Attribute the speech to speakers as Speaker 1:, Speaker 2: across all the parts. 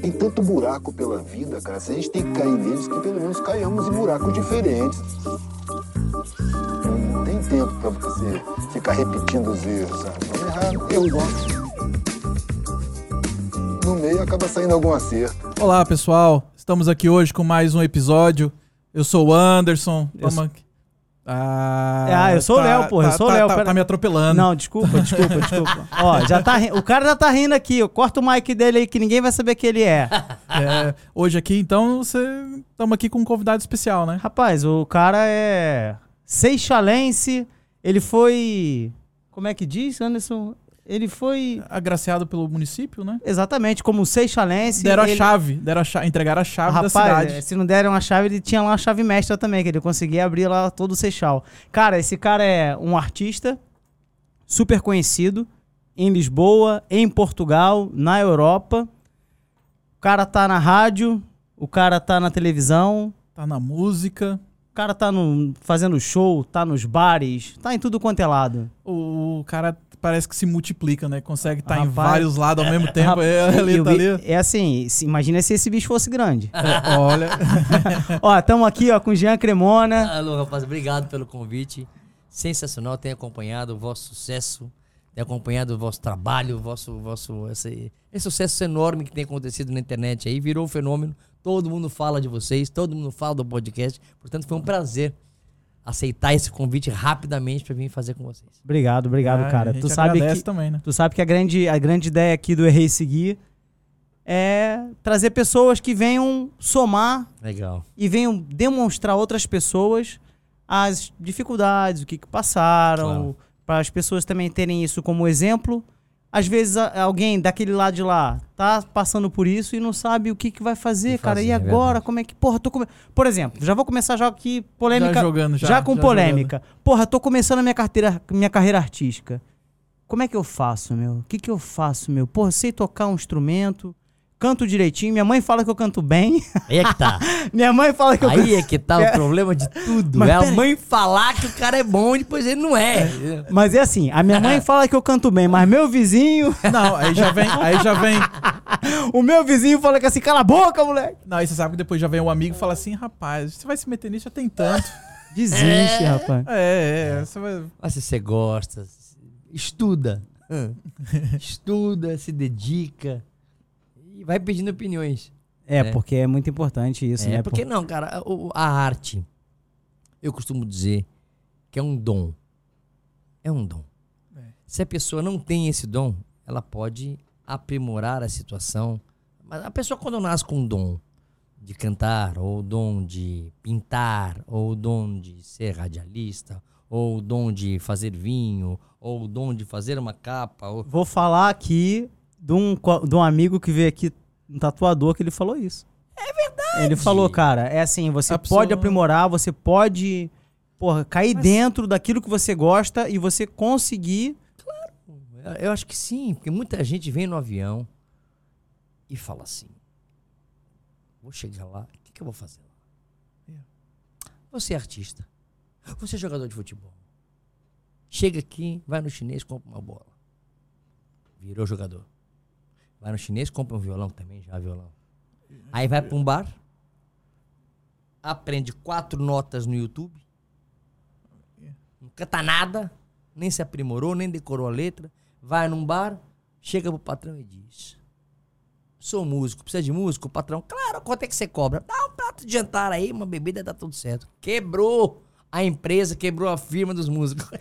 Speaker 1: Tem tanto buraco pela vida, cara. Se a gente tem que cair neles, que pelo menos caiamos em buracos diferentes. Não tem tempo pra você ficar repetindo os erros, sabe? Vamos errar, erro igual. No meio acaba saindo algum acerto.
Speaker 2: Olá, pessoal. Estamos aqui hoje com mais um episódio. Eu sou o Anderson.
Speaker 3: Eu
Speaker 2: Vamos aqui. Ah,
Speaker 3: Ah, eu sou o Léo, porra, eu
Speaker 2: tá-
Speaker 3: sou o
Speaker 2: tá-
Speaker 3: Léo,
Speaker 2: Tá,
Speaker 3: pera-
Speaker 2: tá me atropelando.
Speaker 3: Não, desculpa, desculpa, desculpa. Ó, já tá ri- o cara já tá rindo aqui. Corta o mic dele aí que ninguém vai saber que ele é.
Speaker 2: É, hoje aqui, então, estamos aqui com um convidado especial, né?
Speaker 3: Rapaz, o cara é seixalense. Ele foi. Como é que diz, Anderson? Ele foi.
Speaker 2: Agraciado pelo município, né?
Speaker 3: Exatamente, como seixalense.
Speaker 2: Deram
Speaker 3: ele...
Speaker 2: a chave, deram a chave, entregaram a chave
Speaker 3: Rapaz,
Speaker 2: da cidade.
Speaker 3: é, se não deram a chave, ele tinha lá uma chave mestra também, que ele conseguia abrir lá todo o Seixal. Cara, esse cara é um artista super conhecido em Lisboa, em Portugal, na Europa. O cara tá na rádio, o cara tá na televisão,
Speaker 2: Tá na música.
Speaker 3: o cara tá no, fazendo show, tá nos bares, tá em tudo quanto é lado.
Speaker 2: O, cara parece que se multiplica, né? Consegue estar em
Speaker 3: Rapaz.
Speaker 2: vários lados ao mesmo tempo.
Speaker 3: Rap-
Speaker 2: É, ali, tá ali.
Speaker 3: é assim, se- imagina se esse bicho fosse grande.
Speaker 2: É, olha.
Speaker 3: ó, estamos aqui ó, com o Jean Cremona.
Speaker 4: Alô, rapaz, obrigado pelo convite. Sensacional, tenho acompanhado o vosso sucesso, tenho acompanhado o vosso trabalho, o vosso, vosso esse, esse sucesso enorme que tem acontecido na internet aí, virou um fenômeno. Todo mundo fala de vocês, todo mundo fala do podcast. Portanto, foi um prazer aceitar esse convite rapidamente para vir fazer com vocês.
Speaker 3: Obrigado, obrigado,
Speaker 2: Ah,
Speaker 3: cara.
Speaker 2: a gente
Speaker 3: Tu sabe que
Speaker 2: também, né?
Speaker 3: Tu sabe que a grande, a grande ideia aqui do Errei Seguir é trazer pessoas que venham somar
Speaker 4: Legal.
Speaker 3: e venham demonstrar a outras pessoas as dificuldades, o que, que passaram,
Speaker 4: Claro.
Speaker 3: para as pessoas também terem isso como exemplo. Às vezes alguém daquele lado de lá tá passando por isso e não sabe o que, que vai fazer,
Speaker 4: que
Speaker 3: cara.
Speaker 4: fazer,
Speaker 3: e
Speaker 4: é
Speaker 3: agora?
Speaker 4: verdade.
Speaker 3: como é que. Porra, tô come... Por exemplo, já vou começar já aqui polêmica.
Speaker 2: Já jogando, já.
Speaker 3: Já com
Speaker 2: já
Speaker 3: polêmica. Porra, tô começando a minha carteira, minha carreira artística. Como é que eu faço, meu? O que que eu faço, meu? Porra, sei tocar um instrumento, canto direitinho. Minha mãe fala que eu canto bem.
Speaker 4: Aí é que tá.
Speaker 3: minha mãe fala que eu canto.
Speaker 4: Aí é que tá o problema de tudo.
Speaker 3: Mas
Speaker 4: é a mãe falar que o cara é bom e depois ele não é.
Speaker 3: Mas é assim, a minha mãe fala que eu canto bem, mas meu vizinho,
Speaker 2: Não, aí já vem, aí já vem.
Speaker 3: o meu vizinho fala que assim, cala a boca, moleque.
Speaker 2: Não, aí você sabe que depois já vem um amigo e fala assim, rapaz, você vai se meter nisso, já tem tanto.
Speaker 3: Desiste, rapaz.
Speaker 2: É, é, você vai.
Speaker 4: Mas se você gosta, estuda. estuda, se dedica. E vai pedindo opiniões.
Speaker 3: É,
Speaker 4: É.
Speaker 3: porque é muito importante isso,
Speaker 4: é,
Speaker 3: né?
Speaker 4: porque não, cara, a arte, eu costumo dizer que é um dom. É um dom.
Speaker 2: É.
Speaker 4: Se a pessoa não tem esse dom, ela pode aprimorar a situação. Mas a pessoa quando nasce com um dom de cantar, ou o dom de pintar, ou o dom de ser radialista, ou o dom de fazer vinho, ou o dom de fazer uma capa, ou...
Speaker 3: Vou falar aqui de um, de um amigo que veio aqui, um tatuador, que ele falou isso. É verdade. Ele falou, cara, é assim, você pode
Speaker 2: pessoa-
Speaker 3: aprimorar, você pode, porra, cair dentro daquilo que você gosta e você conseguir.
Speaker 4: Eu acho que sim, porque muita gente vem no avião e fala assim: vou chegar lá, o que, que eu vou fazer lá? Você é artista, você é jogador de futebol. Chega aqui, vai no chinês, compra uma bola. Virou jogador. Vai no chinês, compra um violão também, já violão. Aí vai para um bar, aprende quatro notas no YouTube, não canta nada, nem se aprimorou, nem decorou a letra, vai num bar, chega pro patrão e diz: Sou músico, precisa de músico? O patrão, claro, quanto é que você cobra? Dá um prato de jantar aí, uma bebida, dá tudo certo. Quebrou a empresa, quebrou a firma dos músicos.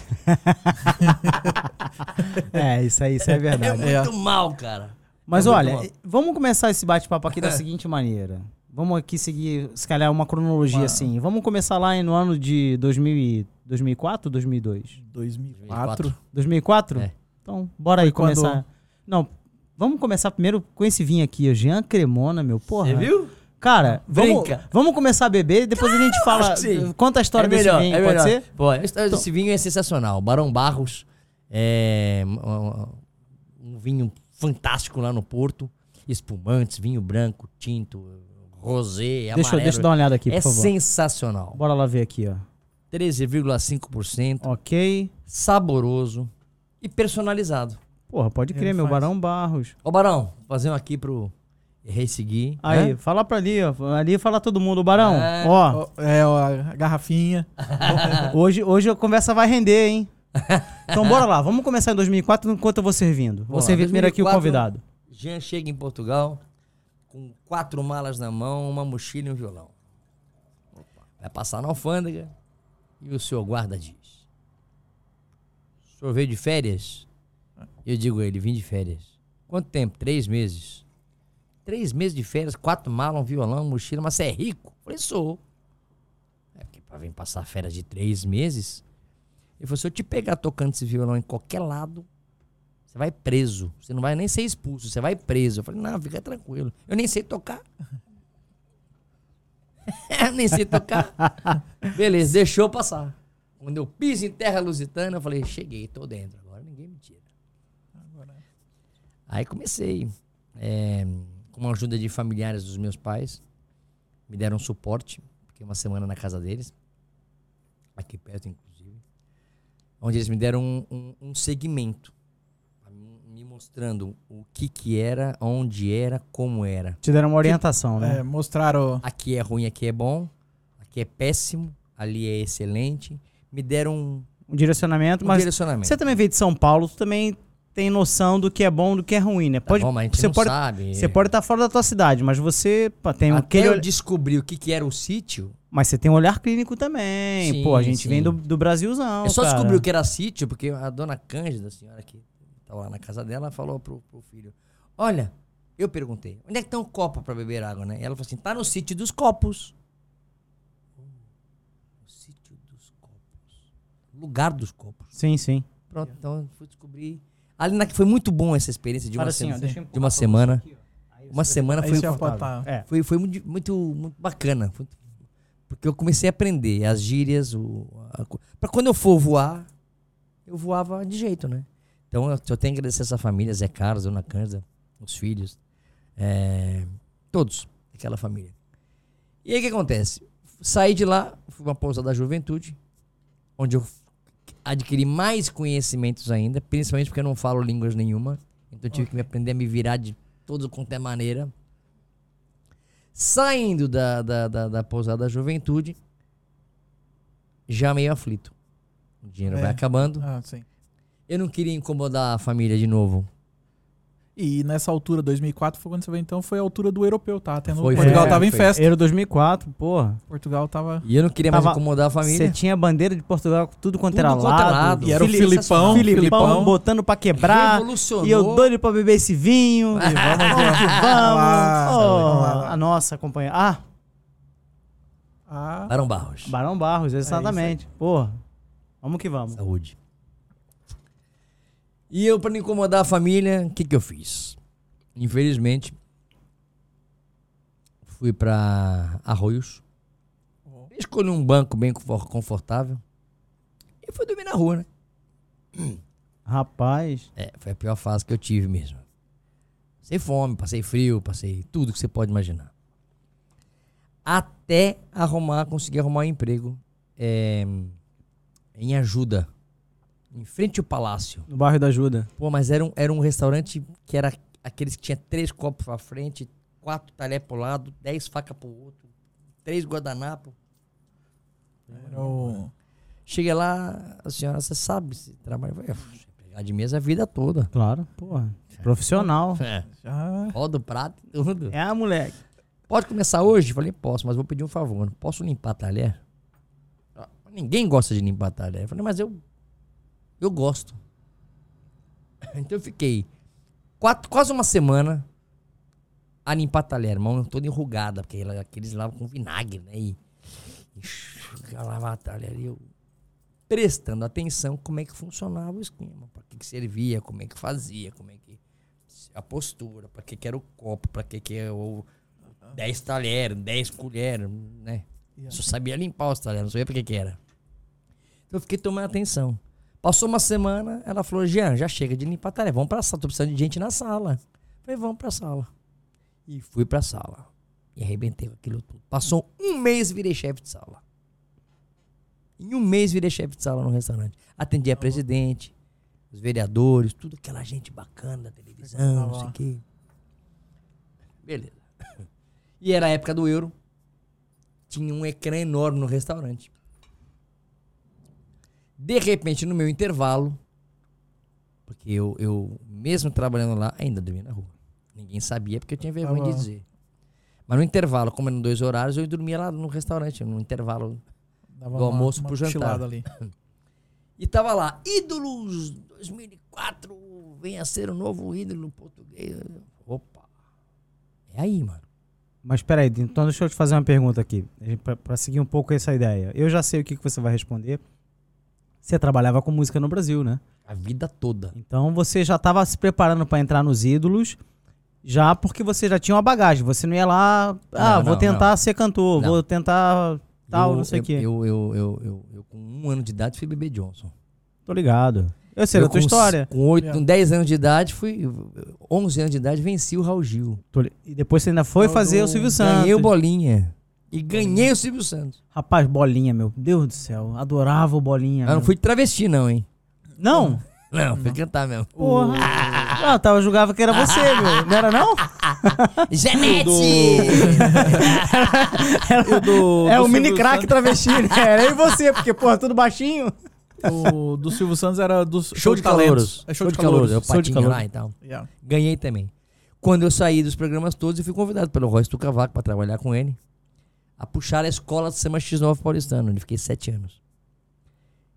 Speaker 3: É, isso aí, isso é
Speaker 4: É
Speaker 3: verdade.
Speaker 4: muito mal, cara.
Speaker 3: Mas
Speaker 4: É
Speaker 3: olha,
Speaker 4: mal.
Speaker 3: vamos começar esse bate-papo aqui da seguinte maneira. Vamos aqui seguir, se calhar, uma cronologia assim. Vamos começar lá no ano de 2000 e- 2004 ou 2002?
Speaker 2: 2004.
Speaker 3: 2004?
Speaker 4: É.
Speaker 3: Então, bora aí
Speaker 2: Foi quando-
Speaker 3: começar. Não, vamos começar primeiro com esse vinho aqui, o Jean Cremona, meu, porra.
Speaker 4: Você viu?
Speaker 3: Cara, vamos, vamos começar a beber e depois a gente fala, conta a história
Speaker 4: é
Speaker 3: desse
Speaker 4: melhor,
Speaker 3: vinho,
Speaker 4: é
Speaker 3: pode
Speaker 4: melhor.
Speaker 3: ser?
Speaker 4: Pô, a história desse vinho é sensacional. Barão Barros é um, um vinho fantástico lá no Porto. Espumantes, vinho branco, tinto, rosé,
Speaker 3: Deixa, eu-
Speaker 4: amarelo.
Speaker 3: deixa eu dar uma olhada aqui,
Speaker 4: é
Speaker 3: por favor.
Speaker 4: sensacional.
Speaker 3: Bora lá ver aqui, ó.
Speaker 4: 13,5%,
Speaker 3: Ok.
Speaker 4: saboroso e personalizado.
Speaker 3: Porra, pode crer,
Speaker 2: Ele
Speaker 3: meu
Speaker 2: faz.
Speaker 3: Barão Barros.
Speaker 4: Ô, Barão, um aqui pro Rei seguir.
Speaker 3: Aí,
Speaker 4: né?
Speaker 3: fala pra ali, ó. Ali fala todo mundo. Barão,
Speaker 4: É.
Speaker 3: ó,
Speaker 2: Ó, É, ó, a garrafinha.
Speaker 3: hoje, hoje a conversa vai render, hein? Então bora lá, vamos começar em 2004 enquanto eu vou servindo. Vou servir primeiro aqui o
Speaker 4: 2004.
Speaker 3: convidado.
Speaker 4: Jean chega em Portugal com quatro malas na mão, uma mochila e um violão. Vai passar na alfândega e o senhor guarda diz: O senhor veio de férias? Eu digo a ele: Vim de férias. Quanto tempo? Três meses. Três meses de férias, quatro malas, um violão, uma mochila, mas você é rico? Eu falei: Sou. É porque pra vir passar férias de três meses. Ele falou: Se eu te pegar tocando esse violão em qualquer lado, você vai preso. Você não vai nem ser expulso, você vai preso. Eu falei, não, fica tranquilo. Eu nem sei tocar. eu nem sei tocar. Beleza, deixou eu passar. Quando eu piso em terra lusitana, eu falei, cheguei, tô dentro. Agora ninguém me tira. Aí comecei. é, com a ajuda de familiares dos meus pais. Me deram suporte. Fiquei uma semana na casa deles. Aqui perto, inclusive. Onde eles me deram um, um, um segmento me mostrando o que que era, onde era, como era.
Speaker 3: Te deram uma orientação, né?
Speaker 2: É, mostraram.
Speaker 4: Aqui é ruim, aqui é bom, aqui é péssimo, ali é excelente. Me deram um,
Speaker 3: Um direcionamento,
Speaker 4: um
Speaker 3: mas
Speaker 4: direcionamento.
Speaker 3: você também veio de São Paulo, tu também tem noção do que é bom e do que é ruim, né?
Speaker 4: Tá
Speaker 3: Pode,
Speaker 4: bom, mas a gente
Speaker 3: você
Speaker 4: não
Speaker 3: pode,
Speaker 4: sabe.
Speaker 3: Você pode estar fora da tua cidade, mas você pá, tem
Speaker 4: Até
Speaker 3: aquele
Speaker 4: eu descobri o que que era o sítio,
Speaker 3: Mas você tem um olhar clínico também.
Speaker 4: Sim,
Speaker 3: Pô, a gente
Speaker 4: sim.
Speaker 3: vem do, do Brasilzão.
Speaker 4: eu só
Speaker 3: cara.
Speaker 4: descobri o que era sítio porque a dona Cândida, a senhora que estava lá na casa dela, falou pro, pro filho: Olha, eu perguntei, onde é que tem um copo para beber água, né? E ela falou assim: tá no sítio dos copos. O sítio dos copos. Lugar dos copos.
Speaker 3: Sim, sim.
Speaker 4: Pronto, então eu fui descobrir. Ali na, foi muito bom essa experiência de uma,
Speaker 3: assim,
Speaker 4: semana. de uma semana.
Speaker 3: aqui, ó. Aí
Speaker 4: Uma semana foi,
Speaker 2: tá.
Speaker 3: É.
Speaker 4: foi, foi muito, muito, muito bacana. Foi- porque eu comecei a aprender as gírias. O, a, co- pra quando eu for voar, eu voava de jeito, né? Então eu, eu tenho que agradecer essa família, Zé Carlos, Dona Cândida, os filhos. é, todos, aquela família. E aí o que acontece? Saí de lá, fui uma pousada da juventude, onde eu adquiri mais conhecimentos ainda, principalmente porque eu não falo línguas nenhuma. Então eu tive que me aprender a me virar de todo quanto é maneira. Saindo da, da, da, da pousada da juventude, já meio aflito. O dinheiro
Speaker 2: É.
Speaker 4: vai acabando.
Speaker 2: Ah.
Speaker 4: Eu não queria incomodar a família de novo.
Speaker 2: E nessa altura, 2004, foi quando você veio, então, foi a altura do europeu, tá? Tendo,
Speaker 4: Foi,
Speaker 2: Portugal
Speaker 4: foi,
Speaker 2: tava em
Speaker 4: foi.
Speaker 2: festa.
Speaker 3: Euro 2004, porra.
Speaker 2: Portugal tava.
Speaker 4: E eu não queria mais
Speaker 3: Tava-
Speaker 4: incomodar a
Speaker 3: Você
Speaker 4: família.
Speaker 3: tinha bandeira de Portugal, tudo quanto
Speaker 4: Tudo
Speaker 3: era
Speaker 4: quanto
Speaker 3: lado.
Speaker 4: era lado.
Speaker 2: E era o
Speaker 3: Fili-
Speaker 2: Filipão,
Speaker 3: Filipão,
Speaker 2: Filipão.
Speaker 3: botando pra quebrar.
Speaker 4: Revolucionou.
Speaker 3: E eu doido pra beber esse vinho.
Speaker 2: E vamos
Speaker 3: Vamos vamos. Oh, a nossa companhia. Ah,
Speaker 2: Ah,
Speaker 4: Barão Barros.
Speaker 3: Barão Barros, exatamente. Porra. Vamos que vamos.
Speaker 4: Saúde. E eu, pra não incomodar a família, o que, que eu fiz? Infelizmente, fui pra Arroios. Escolhi um banco bem confor- confortável. E fui dormir na rua, né?
Speaker 3: Rapaz.
Speaker 4: É, foi a pior fase que eu tive mesmo. Passei fome, passei frio, passei tudo que você pode imaginar. Até arrumar, conseguir arrumar um emprego é, em ajuda. Em frente ao palácio.
Speaker 3: No bairro da Ajuda.
Speaker 4: Pô, mas era um, era um restaurante que era aqueles que tinha três copos pra frente, quatro talher pro lado, dez facas pro outro, três guardanapos.
Speaker 2: era o-
Speaker 4: Cheguei lá, a senhora, você sabe se trabalha. Eu pegar de mesa a vida toda.
Speaker 3: Claro, porra. Profissional.
Speaker 4: É.
Speaker 2: Já.
Speaker 4: Roda o prato e tudo.
Speaker 3: É a moleque.
Speaker 4: Pode começar hoje? Falei, posso, mas vou pedir um favor. Posso limpar talher? Ah, Ninguém gosta de limpar talher. Falei, mas eu. Eu gosto. Então eu fiquei quatro, quase uma semana a limpar talher, mão toda enrugada, porque aqueles lavam com vinagre, né? E, e lavar talher. E eu prestando atenção como é que funcionava o esquema, para que, que servia, como é que fazia, como é que. A postura, para que, que era o copo, para que, que é o. 10 talheres, 10 colheres, né? Eu só sabia limpar os talheres, não sabia pra que que era. Então eu fiquei tomando atenção. Passou uma semana, ela falou, Jean, já chega de limpar talher, vamos pra sala, tô precisando de gente na sala. Falei, vamos pra sala. E fui pra sala. E arrebentei com aquilo tudo. Passou um mês, virei chefe de sala. Em um mês virei chefe de sala no restaurante. Atendi a presidente, os vereadores, tudo aquela gente bacana da televisão, não sei o quê. Beleza. E era a época do euro. Tinha um ecrã enorme no restaurante. De repente, no meu intervalo, porque eu, eu mesmo trabalhando lá, ainda dormia na rua. Ninguém sabia porque eu tinha vergonha de
Speaker 2: bom.
Speaker 4: dizer. Mas no intervalo, como eram dois horários, eu dormia lá no restaurante, no intervalo.
Speaker 2: Dava
Speaker 4: Do almoço pro jantar.
Speaker 2: ali.
Speaker 4: E tava lá, ídolos 2004, venha ser o novo ídolo português. Opa. É aí, mano.
Speaker 3: Mas peraí, então deixa eu te fazer uma pergunta aqui, pra, pra seguir um pouco essa ideia. Eu já sei o que, que você vai responder. Você trabalhava com música no Brasil, né?
Speaker 4: A vida toda.
Speaker 3: Então você já estava se preparando para entrar nos ídolos, já porque você já tinha uma bagagem. Você não ia lá, ah,
Speaker 4: Não,
Speaker 3: vou
Speaker 4: não,
Speaker 3: tentar ser cantor,
Speaker 4: Não.
Speaker 3: vou tentar tal,
Speaker 4: eu,
Speaker 3: não sei o quê.
Speaker 4: Eu, eu, eu, eu, eu, com um ano de idade, fui bebê Johnson.
Speaker 3: Tô ligado. Eu sei
Speaker 4: eu,
Speaker 3: da tua
Speaker 4: com
Speaker 3: história.
Speaker 4: Com, 8,
Speaker 2: É.
Speaker 4: com 10 anos de idade, fui. 11 anos de idade, venci o Raul Gil.
Speaker 3: E depois você ainda foi
Speaker 2: Eu
Speaker 3: fazer
Speaker 2: do-
Speaker 3: o Silvio Santos.
Speaker 4: Ganhei o Bolinha. E ganhei o Silvio Santos.
Speaker 3: Rapaz, Bolinha, meu Deus do céu. Adorava o Bolinha.
Speaker 4: Eu não
Speaker 3: meu.
Speaker 4: fui de travesti, não, hein?
Speaker 3: Não?
Speaker 4: Não, fui cantar mesmo.
Speaker 3: Porra. Ah, eu tava, julgava que era você, meu. Não era não?
Speaker 4: Genete!
Speaker 2: E o do,
Speaker 3: é
Speaker 2: do
Speaker 3: o mini crack travesti, né? Era eu e você, porque, porra, tudo baixinho.
Speaker 2: O do Silvio Santos era do
Speaker 4: Show de
Speaker 2: talentos.
Speaker 4: calouros.
Speaker 2: É show, de calouros.
Speaker 4: Eu
Speaker 3: Show de calouros.
Speaker 4: lá e tal.
Speaker 2: Yeah.
Speaker 4: Ganhei também. Quando eu saí dos programas todos, eu fui convidado pelo Royce Tucavaco para trabalhar com ele. A puxar a escola do Samba X9 paulistano, onde fiquei sete anos.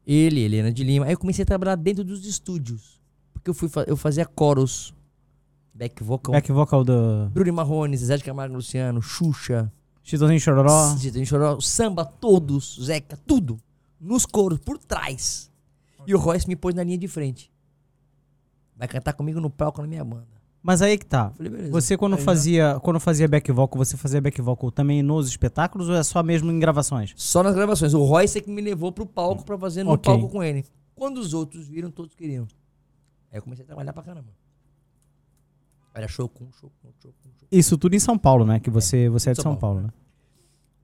Speaker 4: Ele, Helena de Lima. Aí eu comecei a trabalhar dentro dos estúdios. Porque eu, fui fa- eu fazia coros, back vocal.
Speaker 3: Back vocal do
Speaker 4: Bruno Marrone, Zezé de Camargo Luciano, Xuxa,
Speaker 3: Chitãozinho Chororó.
Speaker 4: Chitãozinho Chororó, samba, todos, Zeca, tudo. Nos coros, por trás. E o Royce me pôs na linha de frente. Vai cantar comigo no palco na minha banda.
Speaker 3: Mas aí que tá.
Speaker 4: Falei.
Speaker 3: Você quando
Speaker 2: Aí já-
Speaker 3: fazia, quando fazia back vocal, você fazia back vocal também nos espetáculos ou é só mesmo em gravações?
Speaker 4: Só nas gravações. O Royce é que me levou pro palco pra fazer no
Speaker 3: Ok.
Speaker 4: palco com ele. Quando os outros viram, todos queriam. Aí eu comecei a trabalhar pra caramba. Era show com, show com, show com, show com.
Speaker 3: Isso tudo em São Paulo, né? Que você, você é de
Speaker 4: São
Speaker 3: São Paulo, né?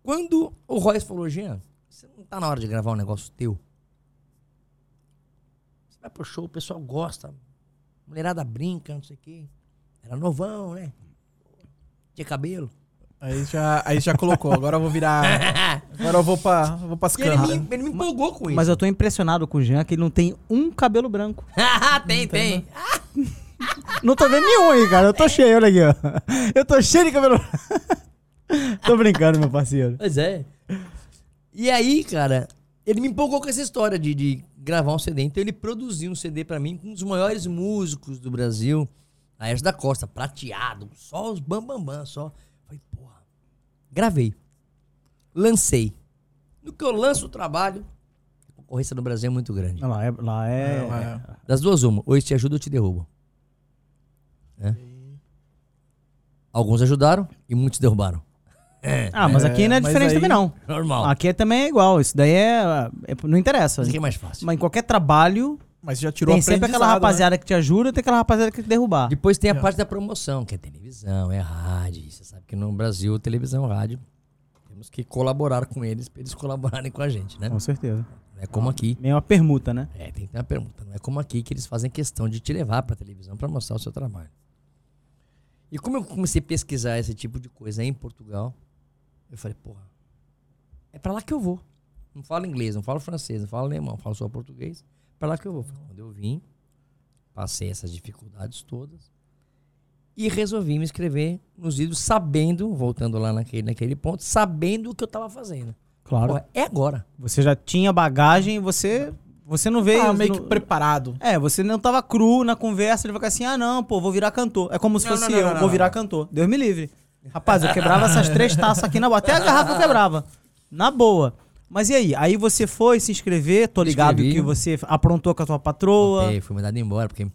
Speaker 4: Quando o Royce falou, Jean, você não tá na hora de gravar um negócio teu? Você vai pro show, o pessoal gosta. Mulherada brinca, não sei o quê. Era novão, né? Tinha cabelo.
Speaker 2: Aí já, aí já colocou. Agora eu vou virar. Agora eu vou, pra, vou pras
Speaker 4: E ele
Speaker 2: câmeras.
Speaker 4: me, ele me empolgou com isso.
Speaker 3: Mas eu tô impressionado com o Jean que ele não tem um cabelo branco.
Speaker 4: tem, tem.
Speaker 3: Não tô vendo nenhum aí, cara. Eu tô cheio, olha aqui, ó. Eu tô cheio de cabelo Tô brincando, meu parceiro.
Speaker 4: Pois é. E aí, cara, ele me empolgou com essa história de, de gravar um CD. Então ele produziu um CD pra mim com um dos maiores músicos do Brasil. Aércio da Costa, prateado, só os bambambam, bam, bam, só. Falei, porra. Gravei. Lancei. No que eu lanço o trabalho, a concorrência no Brasil é muito grande.
Speaker 3: Lá é. Lá é...
Speaker 2: É, lá é.
Speaker 4: Das duas, uma. Ou eles te ajudam ou te derrubam. Né? Alguns ajudaram e muitos derrubaram.
Speaker 3: Ah, mas aqui não é
Speaker 2: mas
Speaker 3: diferente
Speaker 2: aí-
Speaker 3: também, não.
Speaker 4: Normal.
Speaker 3: Aqui também é igual. Isso daí é. é- não interessa.
Speaker 4: Aqui é mais fácil.
Speaker 3: Mas em qualquer trabalho,
Speaker 2: Mas já tirou
Speaker 3: tem sempre aquela
Speaker 2: né?
Speaker 3: rapaziada que te ajuda tem aquela rapaziada que quer te derrubar.
Speaker 4: Depois tem a
Speaker 2: É.
Speaker 4: parte da promoção, que é televisão, é rádio. Você sabe que no Brasil, televisão rádio, temos que colaborar com eles para eles colaborarem com a gente, né?
Speaker 3: Com certeza.
Speaker 4: Não é como aqui.
Speaker 3: Meio uma permuta, né?
Speaker 4: É, tem que ter uma pergunta. Não é como aqui que eles fazem questão de te levar pra televisão para mostrar o seu trabalho. E como eu comecei a pesquisar esse tipo de coisa em Portugal, eu falei, porra, é pra lá que eu vou. Não falo inglês, não falo francês, não falo alemão, falo só português. Pra lá que eu vou. Quando eu vim, passei essas dificuldades todas e resolvi me inscrever nos ídolos sabendo, voltando lá naquele, naquele ponto, sabendo o que eu tava fazendo.
Speaker 3: Claro.
Speaker 4: Porra, é agora.
Speaker 3: Você já tinha bagagem e você. Você não veio.
Speaker 2: Ah, meio que preparado.
Speaker 3: É, você não tava cru na conversa, ele vai ficar assim, ah não, pô, vou virar cantor. É como se
Speaker 4: Não,
Speaker 3: fosse
Speaker 4: não, não,
Speaker 3: eu,
Speaker 4: não, não,
Speaker 3: vou
Speaker 4: não.
Speaker 3: virar cantor. Deus me livre. Rapaz, eu quebrava essas três taças aqui na boa. Até a garrafa eu quebrava. Na boa. Mas e aí? Aí você foi se inscrever, tô ligado
Speaker 4: Inscrevi.
Speaker 3: que você aprontou com a tua patroa.
Speaker 4: Voltei, fui mandado embora, porque não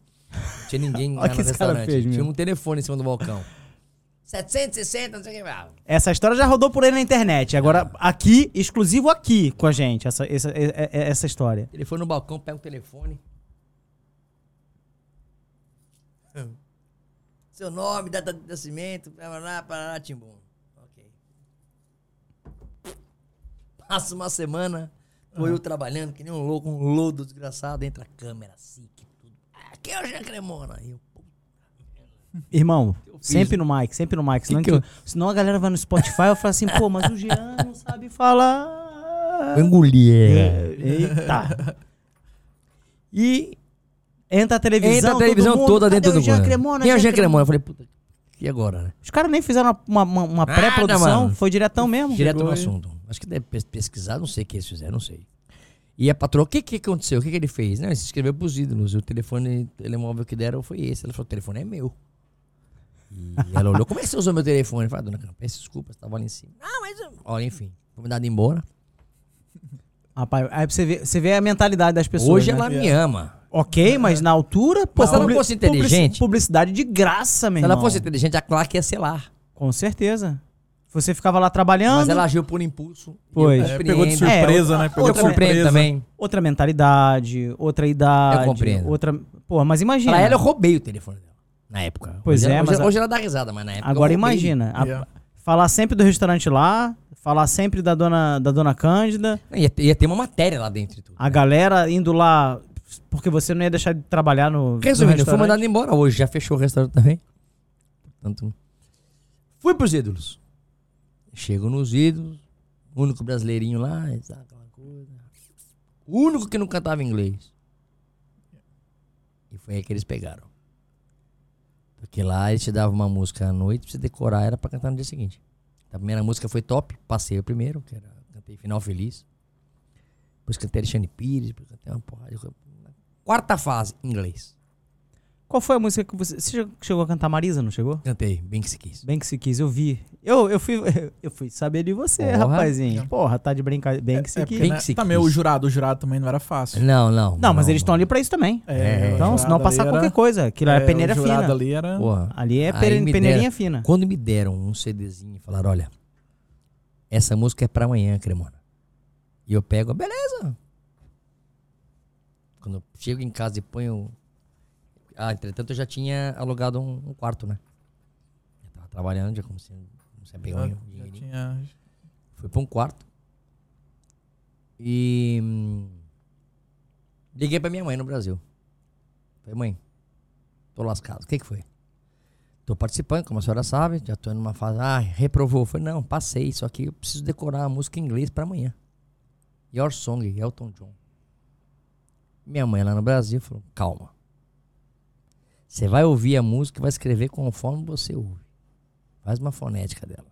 Speaker 4: tinha ninguém
Speaker 3: Olha
Speaker 4: lá no restaurante.
Speaker 3: fez,
Speaker 4: tinha um telefone em cima do balcão. 760, não sei o que. ah,
Speaker 3: Essa história já rodou por aí na internet. Agora, aqui, exclusivo aqui com a gente, essa, essa, é- é- essa história.
Speaker 4: Telefone no balcão, pega o telefone. Seu nome, data de nascimento, parará, parará, timbum. Ok. Passa uma semana, tô eu trabalhando, que nem um louco, um lodo desgraçado, entra a câmera, assim, que tudo. quem é o Jean Cremona? E eu,
Speaker 3: Irmão, sempre no mic, sempre no mic. Senão,
Speaker 4: que eu-
Speaker 3: senão a galera vai no Spotify e fala assim, pô, mas o Jean não sabe falar.
Speaker 4: eu engoli.
Speaker 3: É, Eita.
Speaker 4: E
Speaker 3: Entra a televisão,
Speaker 4: entra a televisão
Speaker 3: mundo,
Speaker 4: toda
Speaker 3: cadê
Speaker 4: dentro
Speaker 3: o
Speaker 4: do
Speaker 3: Jean
Speaker 4: banco.
Speaker 3: Cremona,
Speaker 4: Quem é o
Speaker 3: Jean
Speaker 4: Jean Cremona? Eu falei, puta, e agora, né?
Speaker 3: Os caras nem fizeram uma, uma, uma pré-produção,
Speaker 4: mano.
Speaker 3: foi diretão mesmo.
Speaker 4: Direto no assunto. Acho que deve pes- pesquisar, não sei o que eles fizeram, não sei. E a patroa, o que que aconteceu? O que que ele fez? Não, ele se inscreveu pros ídolos. E o telefone, telemóvel que deram foi esse. Ela falou, o telefone é meu. E ela olhou, como é que você usou meu telefone? Eu falei, ah, dona Campa, peço desculpas, tava ali em cima. Ah, mas... eu-" Olha, enfim, foi me dado embora.
Speaker 3: Rapaz, aí você vê, você vê a mentalidade das pessoas.
Speaker 4: Hoje
Speaker 3: né?
Speaker 4: ela me ama.
Speaker 3: Ok, mas na altura, pô,
Speaker 4: Mas se ela
Speaker 3: publi-
Speaker 4: fosse inteligente-
Speaker 3: Publicidade de graça, meu
Speaker 4: Se ela
Speaker 3: irmão.
Speaker 4: fosse inteligente, a Clark ia lá.
Speaker 3: Com certeza. Você ficava lá trabalhando.
Speaker 4: Mas ela agiu por impulso.
Speaker 3: Pois. É,
Speaker 2: pegou de surpresa,
Speaker 3: É,
Speaker 2: né? Pegou de surpresa.
Speaker 4: também.
Speaker 3: Outra mentalidade, outra idade.
Speaker 4: Eu compreendo.
Speaker 3: Outra. Pô, mas imagina.
Speaker 4: Pra ela, eu roubei o telefone dela. Na época.
Speaker 3: Pois
Speaker 4: hoje,
Speaker 3: é,
Speaker 4: hoje,
Speaker 3: mas a-
Speaker 4: hoje ela dá risada, mas na época.
Speaker 3: Agora imagina. a-
Speaker 2: Yeah.
Speaker 3: Falar sempre do restaurante lá, falar sempre da dona, da dona Cândida,
Speaker 4: Ia, ter- ia ter uma matéria lá dentro e tudo.
Speaker 3: a galera indo lá. Porque você não ia deixar de trabalhar no.
Speaker 4: Resumindo, eu fui mandado embora hoje, já fechou o restaurante também. Portanto, fui pros ídolos. Chego nos ídolos, único brasileirinho lá, aquela coisa. O único que não cantava inglês. E foi aí que eles pegaram. Porque lá eles te davam uma música à noite pra você decorar, era pra cantar no dia seguinte. A primeira música foi top, passei o primeiro, que era cantei Final Feliz. Depois cantei Alexandre Pires, depois cantei uma porrada. Quarta fase, inglês.
Speaker 3: Qual foi a música que você. Você chegou a cantar Marisa, não chegou?
Speaker 4: Cantei, bem que se quis.
Speaker 3: Bem que se quis, eu vi. Eu, eu, fui, eu fui saber de você,
Speaker 4: Porra.
Speaker 3: rapazinho. Porra, tá de brincadeira. Bem que se
Speaker 2: É, né,
Speaker 4: que
Speaker 2: também
Speaker 4: quis.
Speaker 2: o jurado, o jurado também não era fácil.
Speaker 4: Não, não.
Speaker 3: Não, mas eles estão ali pra isso também.
Speaker 4: É,
Speaker 2: o
Speaker 3: Então, se não passar
Speaker 2: era-
Speaker 3: qualquer coisa. Aquilo é,
Speaker 2: é,
Speaker 3: peneira fina.
Speaker 2: ali era...
Speaker 4: Porra.
Speaker 3: Ali é pene- peneirinha
Speaker 4: deram-
Speaker 3: fina.
Speaker 4: Quando me deram um CDzinho e falaram, olha, essa música é pra amanhã, Cremona. E eu pego, beleza. Quando eu chego em casa e ponho... Ah, entretanto eu já tinha alugado um, um quarto, né? Eu tava trabalhando, já comecei, comecei a pegar um
Speaker 2: Já tinha...
Speaker 4: Fui pra um quarto. E. hum, liguei pra minha mãe no Brasil. Falei, mãe, tô lascado. O que que foi? Tô participando, como a senhora sabe, já tô numa fase. Ah, reprovou. Falei, não, passei, só que eu preciso decorar a música em inglês pra amanhã. Your Song, Elton John. Minha mãe lá no Brasil falou, calma. Você vai ouvir a música e vai escrever conforme você ouve. Faz uma fonética dela.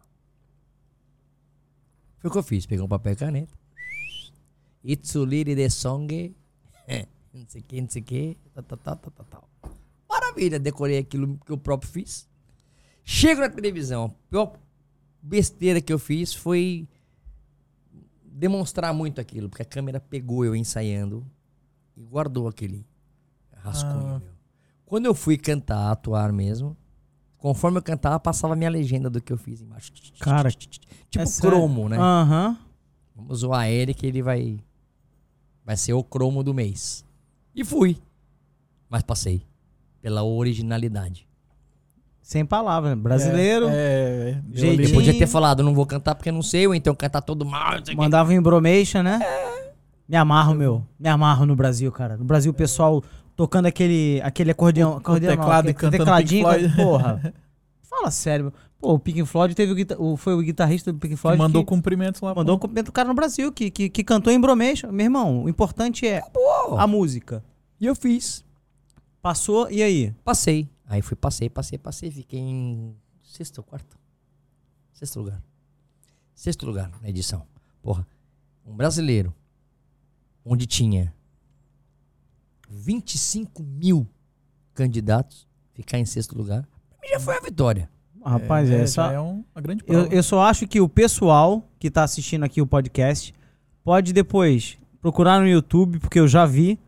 Speaker 4: Foi o que eu fiz. Peguei um papel e caneta. It's a little the song. não sei o que, não sei o que. Tal, tal, tal, tal, tal, tal. Maravilha, decorei aquilo que eu próprio fiz. Chego na televisão. A pior besteira que eu fiz foi demonstrar muito aquilo. Porque a câmera pegou eu ensaiando e guardou aquele rascunho
Speaker 2: Ah.
Speaker 4: meu. Quando eu fui cantar, atuar mesmo, conforme eu cantava, passava a minha legenda do que eu fiz embaixo.
Speaker 3: Cara,
Speaker 4: tipo
Speaker 3: É sério?
Speaker 4: cromo, né?
Speaker 3: Aham.
Speaker 4: Vamos zoar ele que ele vai. Vai ser o cromo do mês. E fui. Mas passei. Pela originalidade.
Speaker 3: Sem palavras. Brasileiro.
Speaker 2: É, é, deu
Speaker 3: Jeitinho.
Speaker 4: Eu podia ter falado, não vou cantar porque não sei, ou então cantar todo mal.
Speaker 3: Mandava um embromation, né? Me amarro, meu. Me amarro no Brasil, cara. No Brasil, o pessoal tocando aquele, aquele acordeão. acordeão não,
Speaker 2: teclado e
Speaker 3: aquele
Speaker 2: cantando
Speaker 3: tecladinho,
Speaker 2: Pink Floyd.
Speaker 3: Porra. Fala sério. Pô, o Pink Floyd teve o, guita- o- foi o guitarrista do Pink
Speaker 2: que
Speaker 3: Floyd
Speaker 2: mandou
Speaker 3: que
Speaker 2: cumprimentos lá.
Speaker 3: mandou um cumprimento do cara no Brasil, que, que, que cantou embromation. Meu irmão, o importante é
Speaker 4: Pô,
Speaker 3: a música.
Speaker 4: E eu fiz.
Speaker 3: Passou, e aí?
Speaker 4: Passei. Aí fui, passei, passei, passei. Fiquei em sexto ou quarto? Sexto lugar. Sexto lugar na edição. Porra, um brasileiro onde tinha 25 mil candidatos, ficar em sexto lugar, pra mim já foi a vitória.
Speaker 3: Rapaz, é,
Speaker 2: é,
Speaker 3: só...
Speaker 2: é um- uma grande
Speaker 3: Eu,
Speaker 2: prova.
Speaker 3: eu só acho que o pessoal que tá assistindo aqui o podcast pode depois procurar no YouTube, porque eu já vi